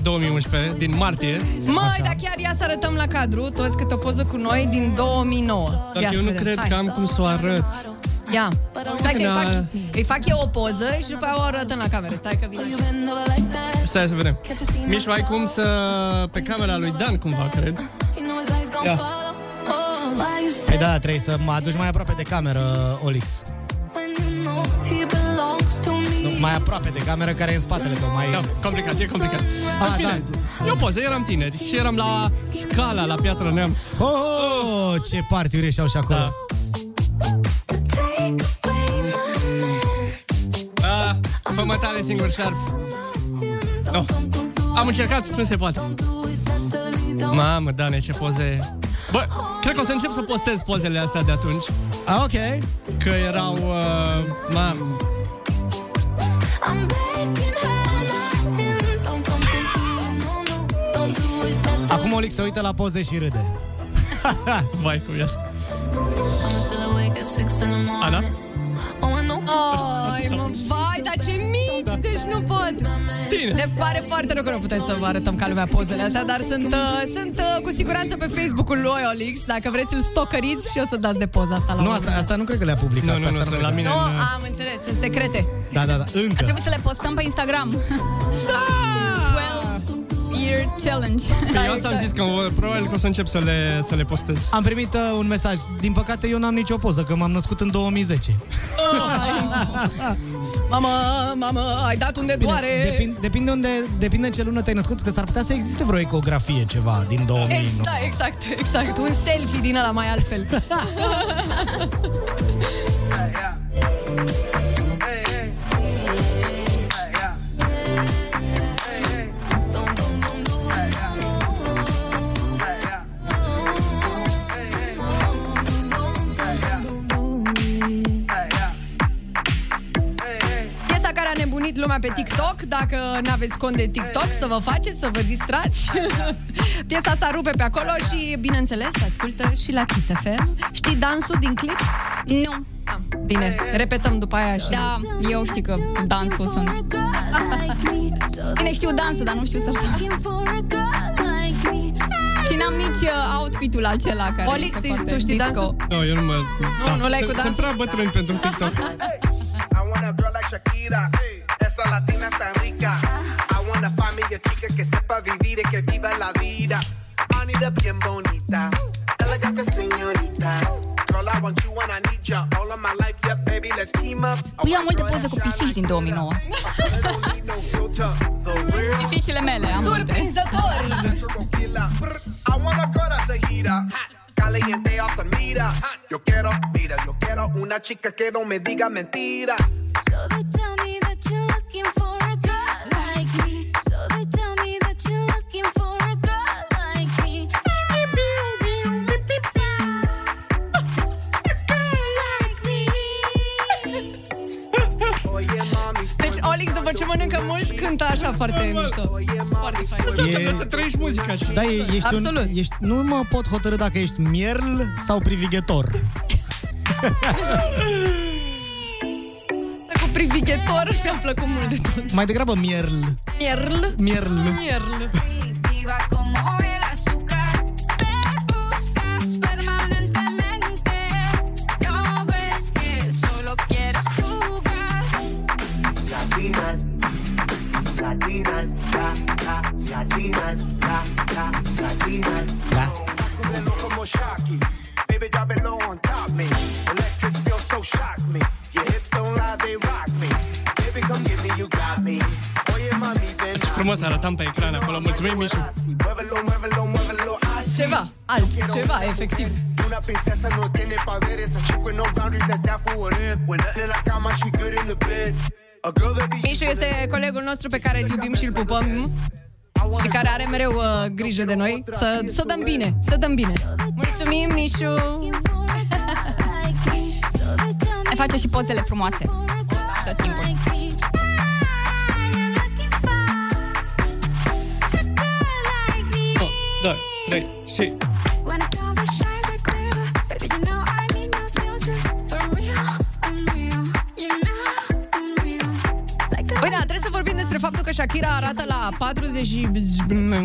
2011, din martie. Măi, dar chiar ia să arătăm la cadru toți câte o poză cu noi din 2009. Dar Ia eu să nu vedem. cred Hai. că am cum să o arăt. Ia. Stai că îi Na. fac, îi fac eu o poză și după aia o arătăm la cameră. Stai că vine. Stai să vedem. Mișu, ai cum să... Pe camera lui Dan, cumva, cred. Ia. Păi da, trebuie să mă aduci mai aproape de cameră, Olix. Nu, mai aproape de cameră care e în spatele tău, mai... Da, complicat, e complicat. Ah, În fine, da. E o poză, eram tineri și eram la Scala, la Piatra Neamț. Oh, oh, ce party ureșeau și acolo. Da. Ah, fă-mă tare singur, șarp. No. Am încercat, nu se poate. Mamă, Dane, ce poze... Bă, cred că o să încep să postez pozele astea de atunci. Ah, ok. Că erau... Uh, mamă, Acum Olix se uită la poze și râde. <laughs> vai cu asta. Ana? Ai, mă, Tine. Ne pare foarte rău că nu putem să vă arătăm ca lumea pozele astea, dar sunt, uh, sunt uh, cu siguranță pe Facebook-ul lui Olix. Dacă vreți, îl stocăriți și o să dați de poza asta la Nu, urmă. asta, asta nu cred că le-a publicat. Nu, nu, asta nu, sunt cred la că- mine Nu, în... am înțeles, sunt secrete. Da, da, da, Ar încă. trebui să le postăm pe Instagram. Da! 12 year challenge. Că eu asta am zis că o- probabil că o să încep să le, să le postez. Am primit uh, un mesaj. Din păcate, eu n-am nicio poză, că m-am născut în 2010. <laughs> Mamă, mamă, ai dat unde doare. Depinde, depinde, unde, depinde în ce lună te-ai născut, că s-ar putea să existe vreo ecografie ceva din 2009. Ex- da, exact, exact. Un selfie din ăla mai altfel. <laughs> <laughs> care a nebunit lumea pe TikTok Dacă nu aveți cont de TikTok Să vă faceți, să vă distrați <laughs> Piesa asta rupe pe acolo Și bineînțeles, se ascultă și la Kiss FM Știi dansul din clip? Nu. Ah, bine, repetăm după aia și... Da, eu știu că dansul sunt. <laughs> Bine, știu dansul, dar nu știu să fac. Și n-am nici uh, outfit-ul acela care Olix, este tu- foarte tu știi disco. dansul? Nu, eu nu mă... da. nu le-ai cu Sunt- Sunt dansul? prea bătrân pentru <laughs> TikTok. I want a girl like Shakira, esa latina está rica. I wanna find me a chica que sepa vivir y que viva la vida. I need a bien bonita, elegante señorita. Girl, I want you and I need you all of my life, yeah, baby, let's team up. I Păi eu am want a multe poze cu pisici din 2009. like no filter, the real Pisicile mele, am. Surprinzător! Caliente off the meter. Yo quiero, mira, yo quiero una chica que no me diga mentiras. So they tell me that Olix, după ce mănâncă mult, cântă așa foarte mișto. Foarte fain. Asta înseamnă să trăiești muzica. ce- Da, e- ești Absolut. un, ești, nu mă pot hotărâ dacă ești mierl sau privighetor. Asta cu privighetor mi-a plăcut mult de tot. Mai degrabă mierl. Mierl. Mierl. Mierl. Latinas, la, la, latinas, la, la, latinas. Da. Sácudelo como Shocky. Baby, drop it low on top me. Electric feel so shock me. Your hips don't lie, they rock me. Baby, come get me, you got me. Oye, mami, ven. Ce frumos arătam pe ecran acolo. Mulțumim, Mișu. Muévelo, muévelo, muévelo así. Ceva, alt, ceva, efectiv. Una princesa no tiene poderes. A chick with no boundaries, that's that for what it. When nothing in la cama, she good in the bed. A girl that be Mișu este colegul nostru pe care îl iubim și îl pupăm și care are mereu uh, grijă de noi să, să dăm bine, să dăm bine. Mulțumim, Mișu! Ne face și pozele frumoase. Tot timpul. Oh, doi, trei și... despre faptul că Shakira arată la 40 și...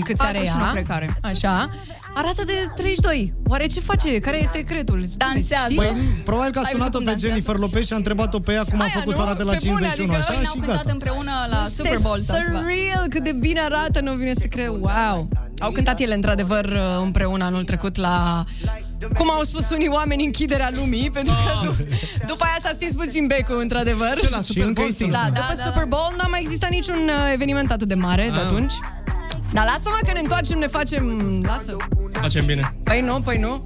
câți are 49 ea? cred că are. Așa. arată de 32. Oare ce face? Care e secretul? Spune, Dansează. știi? Păi, probabil că a Ai sunat-o văzut cum pe dansează? Jennifer Lopez și a întrebat-o pe ea cum a Aia, făcut nu? să arate la Pe bune, 51, adică- așa, Păi n-au și cântat gata. împreună la Este Super Bowl sau ceva. surreal cât de bine arată, nu vine să cred. Wow! Au cântat ele într-adevăr împreună anul trecut la cum au spus unii oameni, închiderea lumii, <laughs> pentru că du- după aia s-a stins puțin becul, într-adevăr. Ce, la Și Super încă Bowl e stins. Da, Da, după da, Super Bowl n-a mai existat niciun uh, eveniment atât de mare de Ah. atunci. Dar lasă-mă că ne întoarcem, ne facem... Lasă. Facem bine. Păi nu, păi nu.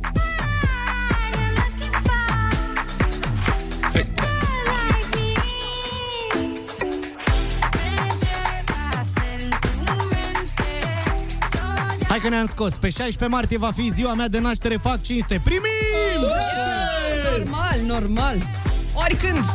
Că ne-am scos. Pe 16 martie va fi ziua mea de naștere. Fac cinste. Primim! Normal, normal. Oricând.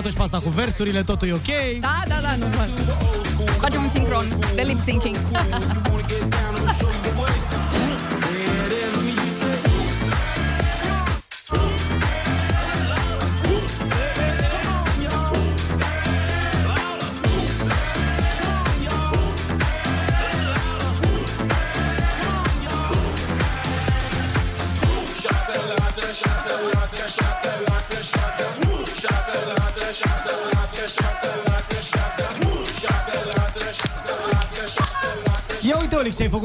Am rezolvat-o și pe asta cu versurile, totul e ok. Da, da, da, normal. Facem un sincron de lip syncing. <laughs>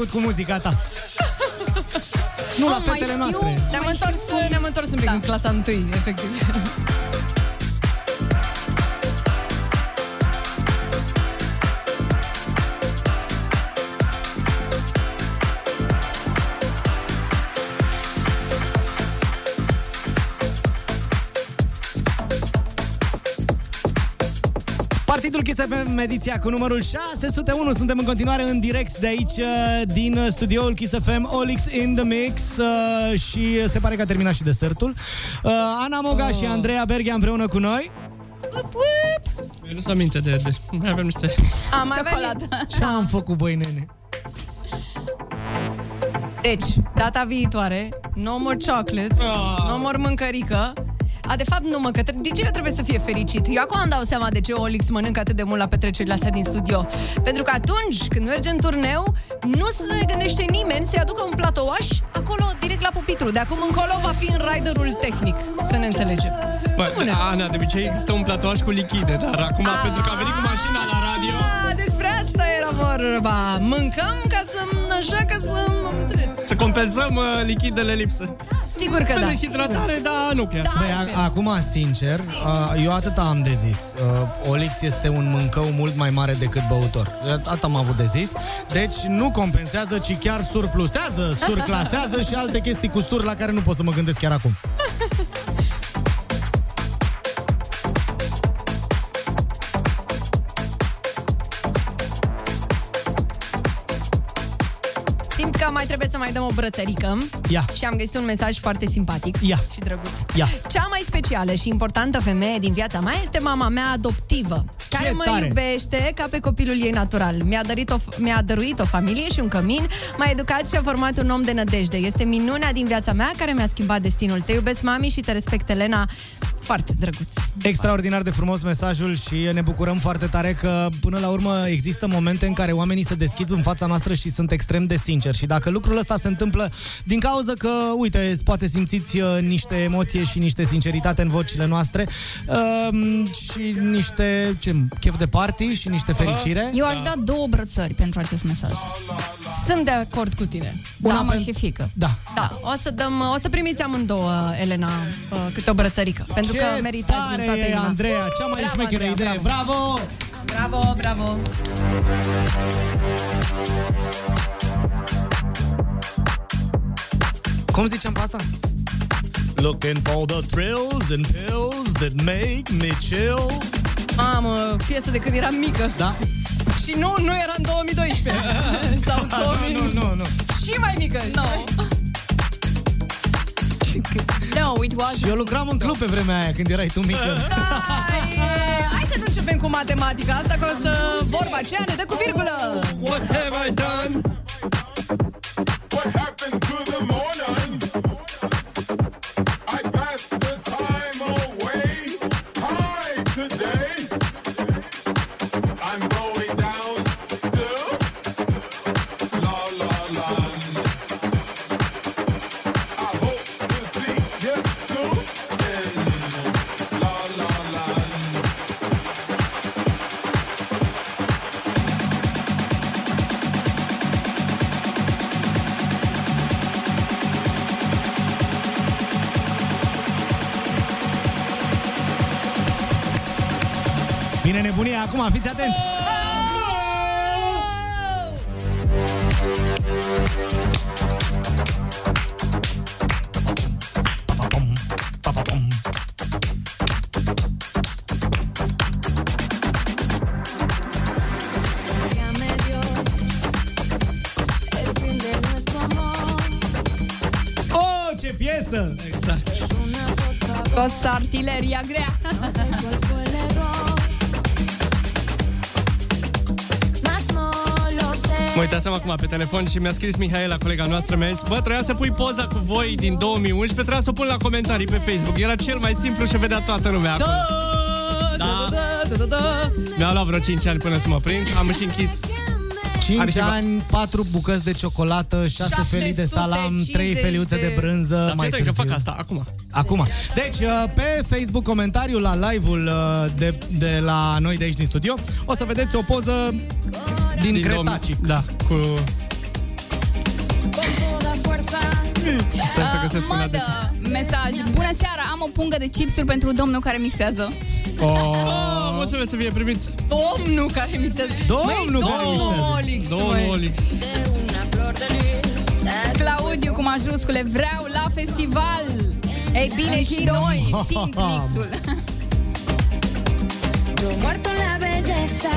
făcut cu muzica ta. Nu la Nu mai fetele știu. noastre. Ne-am Mai întors, știu cum- ne-am întors un pic Da. în clasa 1, efectiv. FM, ediția cu numărul 601. Suntem în continuare în direct de aici, uh, din uh, studioul Kiss FM, Olix in the Mix uh, și se pare că a terminat și desertul. Uh, Ana Moga și Andreea Berghia împreună cu noi. Eu nu-ți aminte de, de... Mai avem niște... Am mai venit. Ciocolată. Ce am făcut, băi, nene? Deci, data viitoare, no more chocolate, Ah. no more mâncărică. A, de fapt, nu mă, că tre- de ce eu trebuie să fie fericit? Eu acum îmi dau seama de ce Olix mănâncă atât de mult la petrecerile astea din studio. Pentru că atunci când merge în turneu, nu se gândește nimeni să-i aducă un platouaș acolo, direct la pupitru. De acum încolo va fi în riderul tehnic, să ne înțelegem. Bă, Ana, de obicei există un platouaș cu lichide, dar acum, pentru că a venit cu mașina la vorba. Mâncăm ca să, așa, ca să, am înțeles. Să compensăm uh, lichidele lipsă. Sigur că Fel da. de hidratare, dar nu chiar. Băi, a- acum, sincer, uh, eu atât am de zis. Uh, Olix este un mâncău mult mai mare decât băutor. Atât am avut de zis. Deci nu compensează, ci chiar surplusează, surclasează și alte chestii cu sur la care nu pot să mă gândesc chiar acum. <laughs> trebuie să mai dăm o brățărică. Ia. Și am găsit un mesaj foarte simpatic Ia. și drăguț. Ia. Cea mai specială și importantă femeie din viața mea este mama mea adoptivă, care mă tare! iubește ca pe copilul ei natural. Mi-a, dărit o, mi-a dăruit o familie și un cămin, m-a educat și a format un om de nădejde. Este minunea din viața mea care mi-a schimbat destinul. Te iubesc, mami, și te respect, Elena. Foarte drăguț. Extraordinar de frumos mesajul și ne bucurăm foarte tare că până la urmă există momente în care oamenii se deschid în fața noastră și sunt extrem de sinceri. Și dacă lucrul ăsta se întâmplă din cauza că, uite, poate simțiți uh, niște emoție și niște sinceritate în vocile noastre um, și niște ce, chef de party și niște fericire. Eu aș da două brățări pentru acest mesaj. Sunt de acord cu tine. Da, Una mă, pen- și fică. Da. Da, o să dăm, o să primiți amândouă, Elena, uh, câte o brățărică. Pentru Ce că meritați din tare toată e, inima. Andreea, cea mai Bravo, șmecheră Andreea, idee. Bravo! Bravo, bravo! Cum ziceam pe asta? Looking for the thrills and pills that make me chill. Am uh, piesă de când eram mică. Da. Și nu, nu era în 2012. <laughs> Sau 2000. nu, nu, nu. Și mai mică. No. No, it was. Și eu lucram în club pe vremea aia când erai tu mică. Hai, hai să nu începem cu matematica asta, că o să vorba aceea ne dă cu virgulă. What have I done? Acum, fiți atenți! Oh, ce piesă! Exact. Scos artileria grea. <laughs> Mă uitasem acum pe telefon și mi-a scris Mihaela, colega noastră, mi-a zis Bă, trebuia să pui poza cu voi din 2011, trebuia să o pun la comentarii pe Facebook. Era cel mai simplu și o vedea toată lumea acolo. Da, da, da, da, da. Mi-a luat vreo 5 ani până să mă prind. Am și închis 5 Arhiva. ani, 4 bucăți de ciocolată, 6 felii de salam, 3 feliuțe de brânză Dar mai fii atent târziu. că fac asta acum. Acum. Deci, uh, pe Facebook, comentariul la live-ul uh, de, de la noi de aici din studio, o să vedeți o poză din, din Cretaci. Dom- da, cu... Hmm. Stai să găsesc una de Modă, mesaj. Bună seara, am o pungă de chipsuri pentru domnul care mixează. Oh, mulțumesc să fie primit. Domnul care mixează. Domnul Măi, care domnul mixează. Olix, Domnul măi. Olix. Claudiu cu majuscule, vreau la festival. Ei bine, și Închid ochii noi. și simt mixul. Yo muerto en la belleza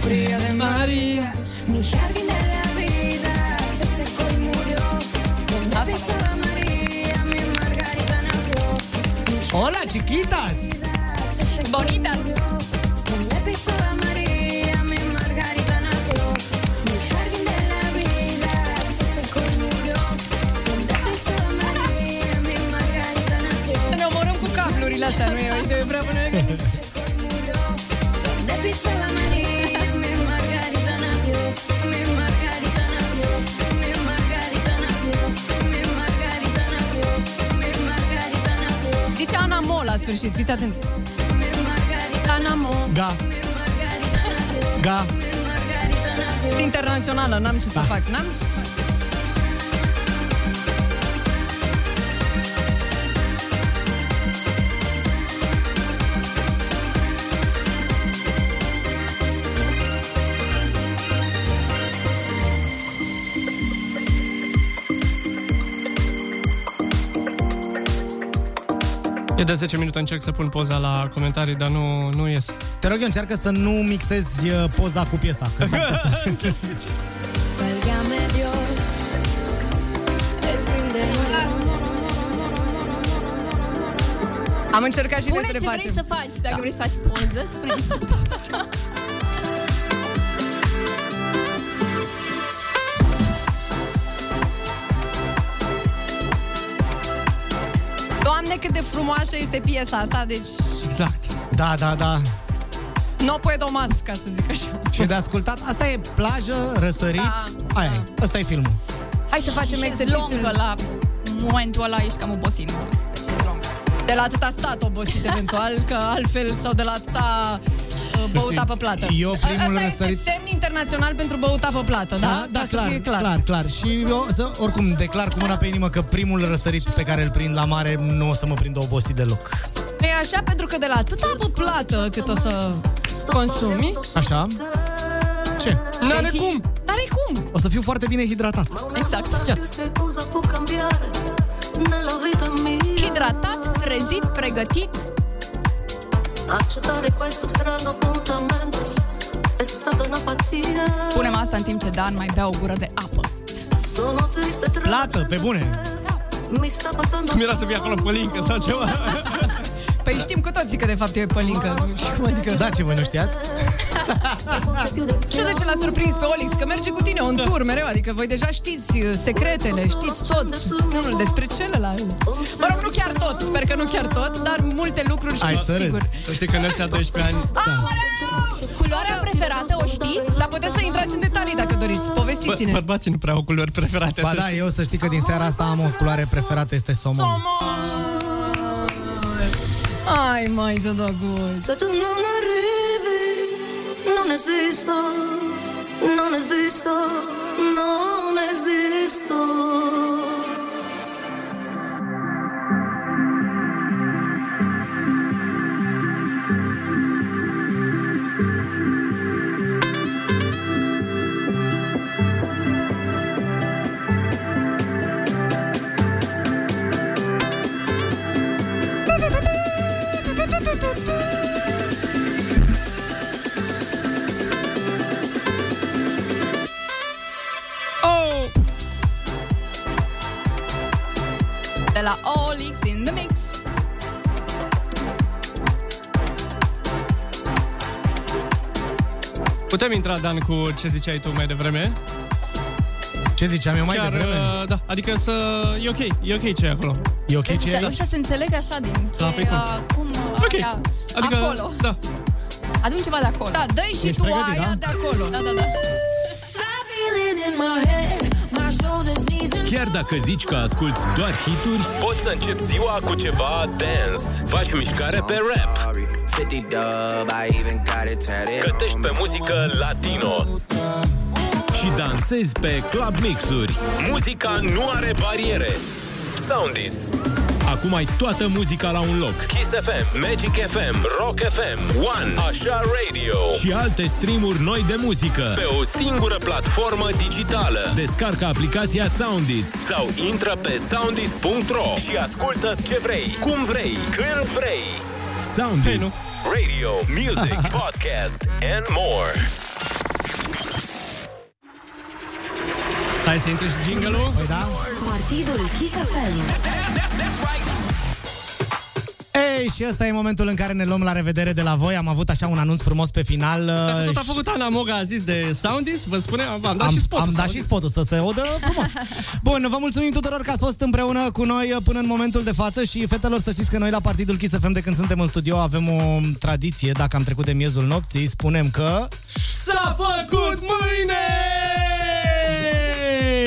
fría de María. Mi jardín de la vida se secó y murió. Donde María, mi margarita nació. Hola, chiquitas! Bonitas. Donde pisaba María, mi margarita nació. Mi jardín sfârșit, fiți atenți. Ana Mo. Ga. Ga. Internațională, n-am ce să fac. N-am ce să de 10 minute încerc să pun poza la comentarii, dar nu, nu ies. Te rog eu, încearcă să nu mixezi uh, poza cu piesa. Că s-ar putea să... Válgame Dios, el fin de Am încercat și noi Spune să ce ne vrei facem. să faci. Dacă vrei să faci poză, spune <laughs> de frumoasă este piesa asta, deci Exact. Da, da, da. no puedo mas, ca să zic așa. Și de ascultat, asta e plajă, răsărit, Da, aia e, ăsta e filmul. Hai să facem Și exercițiul. șezlongă la momentul ăla ești cam obosit, nu? Pe șezlong. De la atâta stat obosit eventual, că altfel, sau de la atâta uh, băut știu, apă plată. eu primul Asta răsărit- este semn internațional pentru băut apă plată, da? da, Ca să clar, fie clar, clar, clar. Și eu, să, oricum, declar cu mâna pe inimă că primul răsărit pe care îl prind la mare nu o să mă prind obosit deloc. Nu e așa? Pentru că de la atâta apă plată cât o să consumi, Așa? Ce? N-are cum! n-are cum. O să fiu foarte bine hidratat. Exact. Iată. Hidratat, trezit, pregătit. Accettare questo strano appuntamento è stata una pazzia. Punem asta în timp ce Dan mai bea o gură de apă. Sono triste tra Plată, pe bune. mi sta passando Cum era să fie acolo pălincă sau ceva? <laughs> Păi știm cu toții că de fapt e pălincă. Nu știu cum adică. Da, ce voi nu știați? Știu <laughs> de ce l-a surprins pe Olix, că merge cu tine un tur mereu, adică voi deja știți uh, secretele, știți tot. Unul despre celălalt. Mă rog, nu chiar tot, sper că nu chiar tot, dar multe lucruri Hai știți să sigur. râzi. Să știi că în ăștia 12 ani... Culoarea preferată o știți? Dar puteți să intrați în detalii dacă doriți, Bă, povestiți-ne. bărbații nu prea au culori preferate. Ba să da, știi. eu să știi că din seara asta am o culoare preferată, este somon. Somon! Ai, mai ți-o dat gust. Se tu non arrivi, non esisto, non esisto, non esisto. Putem intra, Dan, cu ce ziceai tu mai devreme? Ce ziceam eu mai Chiar, devreme? uh, da, adică să... E ok, e ok ce e acolo. E ok ce e Ăștia, aici? ăștia se înțeleg așa din ce, Da, păi cum? uh, cum uh, Ok, aia, adică... acolo. Da. Adun ceva de acolo. Da, dă și Ești tu pregătit, aia da? de acolo. Da, da, da. Chiar dacă zici că asculti doar hituri, poți să începi ziua cu ceva dance. Faci mișcare pe rap. 50 dub, I even got it tatted. Gătești pe muzică latino. Și dansezi pe club mixuri. Muzica nu are bariere. Soundis. Acum ai toată muzica la un loc. Kiss FM, Magic FM, Rock FM, One, Așa Radio și alte streamuri noi de muzică pe o singură platformă digitală. Descarcă aplicația Soundis sau intră pe soundis.ro și ascultă ce vrei, cum vrei, când vrei. Soundis, Hei, nu. Radio, Music, <laughs> Podcast and more. Hai să intre și jingle-ul. Păi da? Partidul Kiss FM. Ei, și ăsta e momentul în care ne luăm la revedere de la voi. Am avut așa un anunț frumos pe final. Dacă uh, tot a și- făcut Ana Moga, a zis de Soundis, vă spune, am, am dat am, și spotul. am s-a dat și auzit. spotul să se audă frumos. <laughs> Bun, vă mulțumim tuturor că ați fost împreună cu noi până în momentul de față și fetelor să știți că noi la Partidul Kiss FM de când suntem în studio avem o tradiție, dacă am trecut de miezul nopții, spunem că S-a făcut mâine!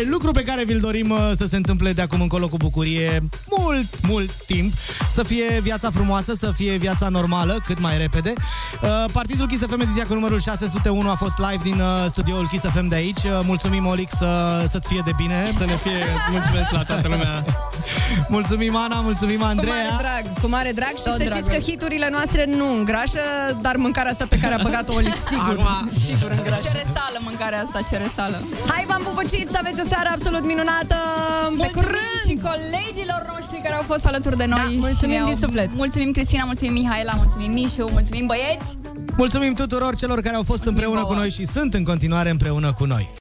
Lucru pe care vi-l dorim uh, să se întâmple de acum încolo cu bucurie mult, mult timp. Să fie viața frumoasă, să fie viața normală, cât mai repede. Uh, Partidul Kiss FM ediția cu numărul 601 a fost live din uh, studioul Kiss FM de aici. Uh, Mulțumim, Olix, să, să-ți fie de bine. Să ne fie mulțumesc la toată lumea. <laughs> Mulțumim, Ana, mulțumim, Cu mare Andreea. drag, cu mare drag și Tot să dragul. știți că hiturile noastre nu îngrașă, dar mâncarea asta pe care a băgat-o Olix, sigur, Acum. sigur îngrașă. Cere sală mâncarea asta, cere sală. Hai, v-am pupăcit, să aveți o seară absolut minunată! Pe Mulțumim curând! și colegilor noștri care au fost alături de noi. Da, și mulțumim ne-au- din suflet. Mulțumim Cristina, mulțumim Mihaela, mulțumim Mișu, mulțumim băieți. Mulțumim tuturor celor care au fost împreună vouă. cu noi și sunt în continuare împreună cu noi.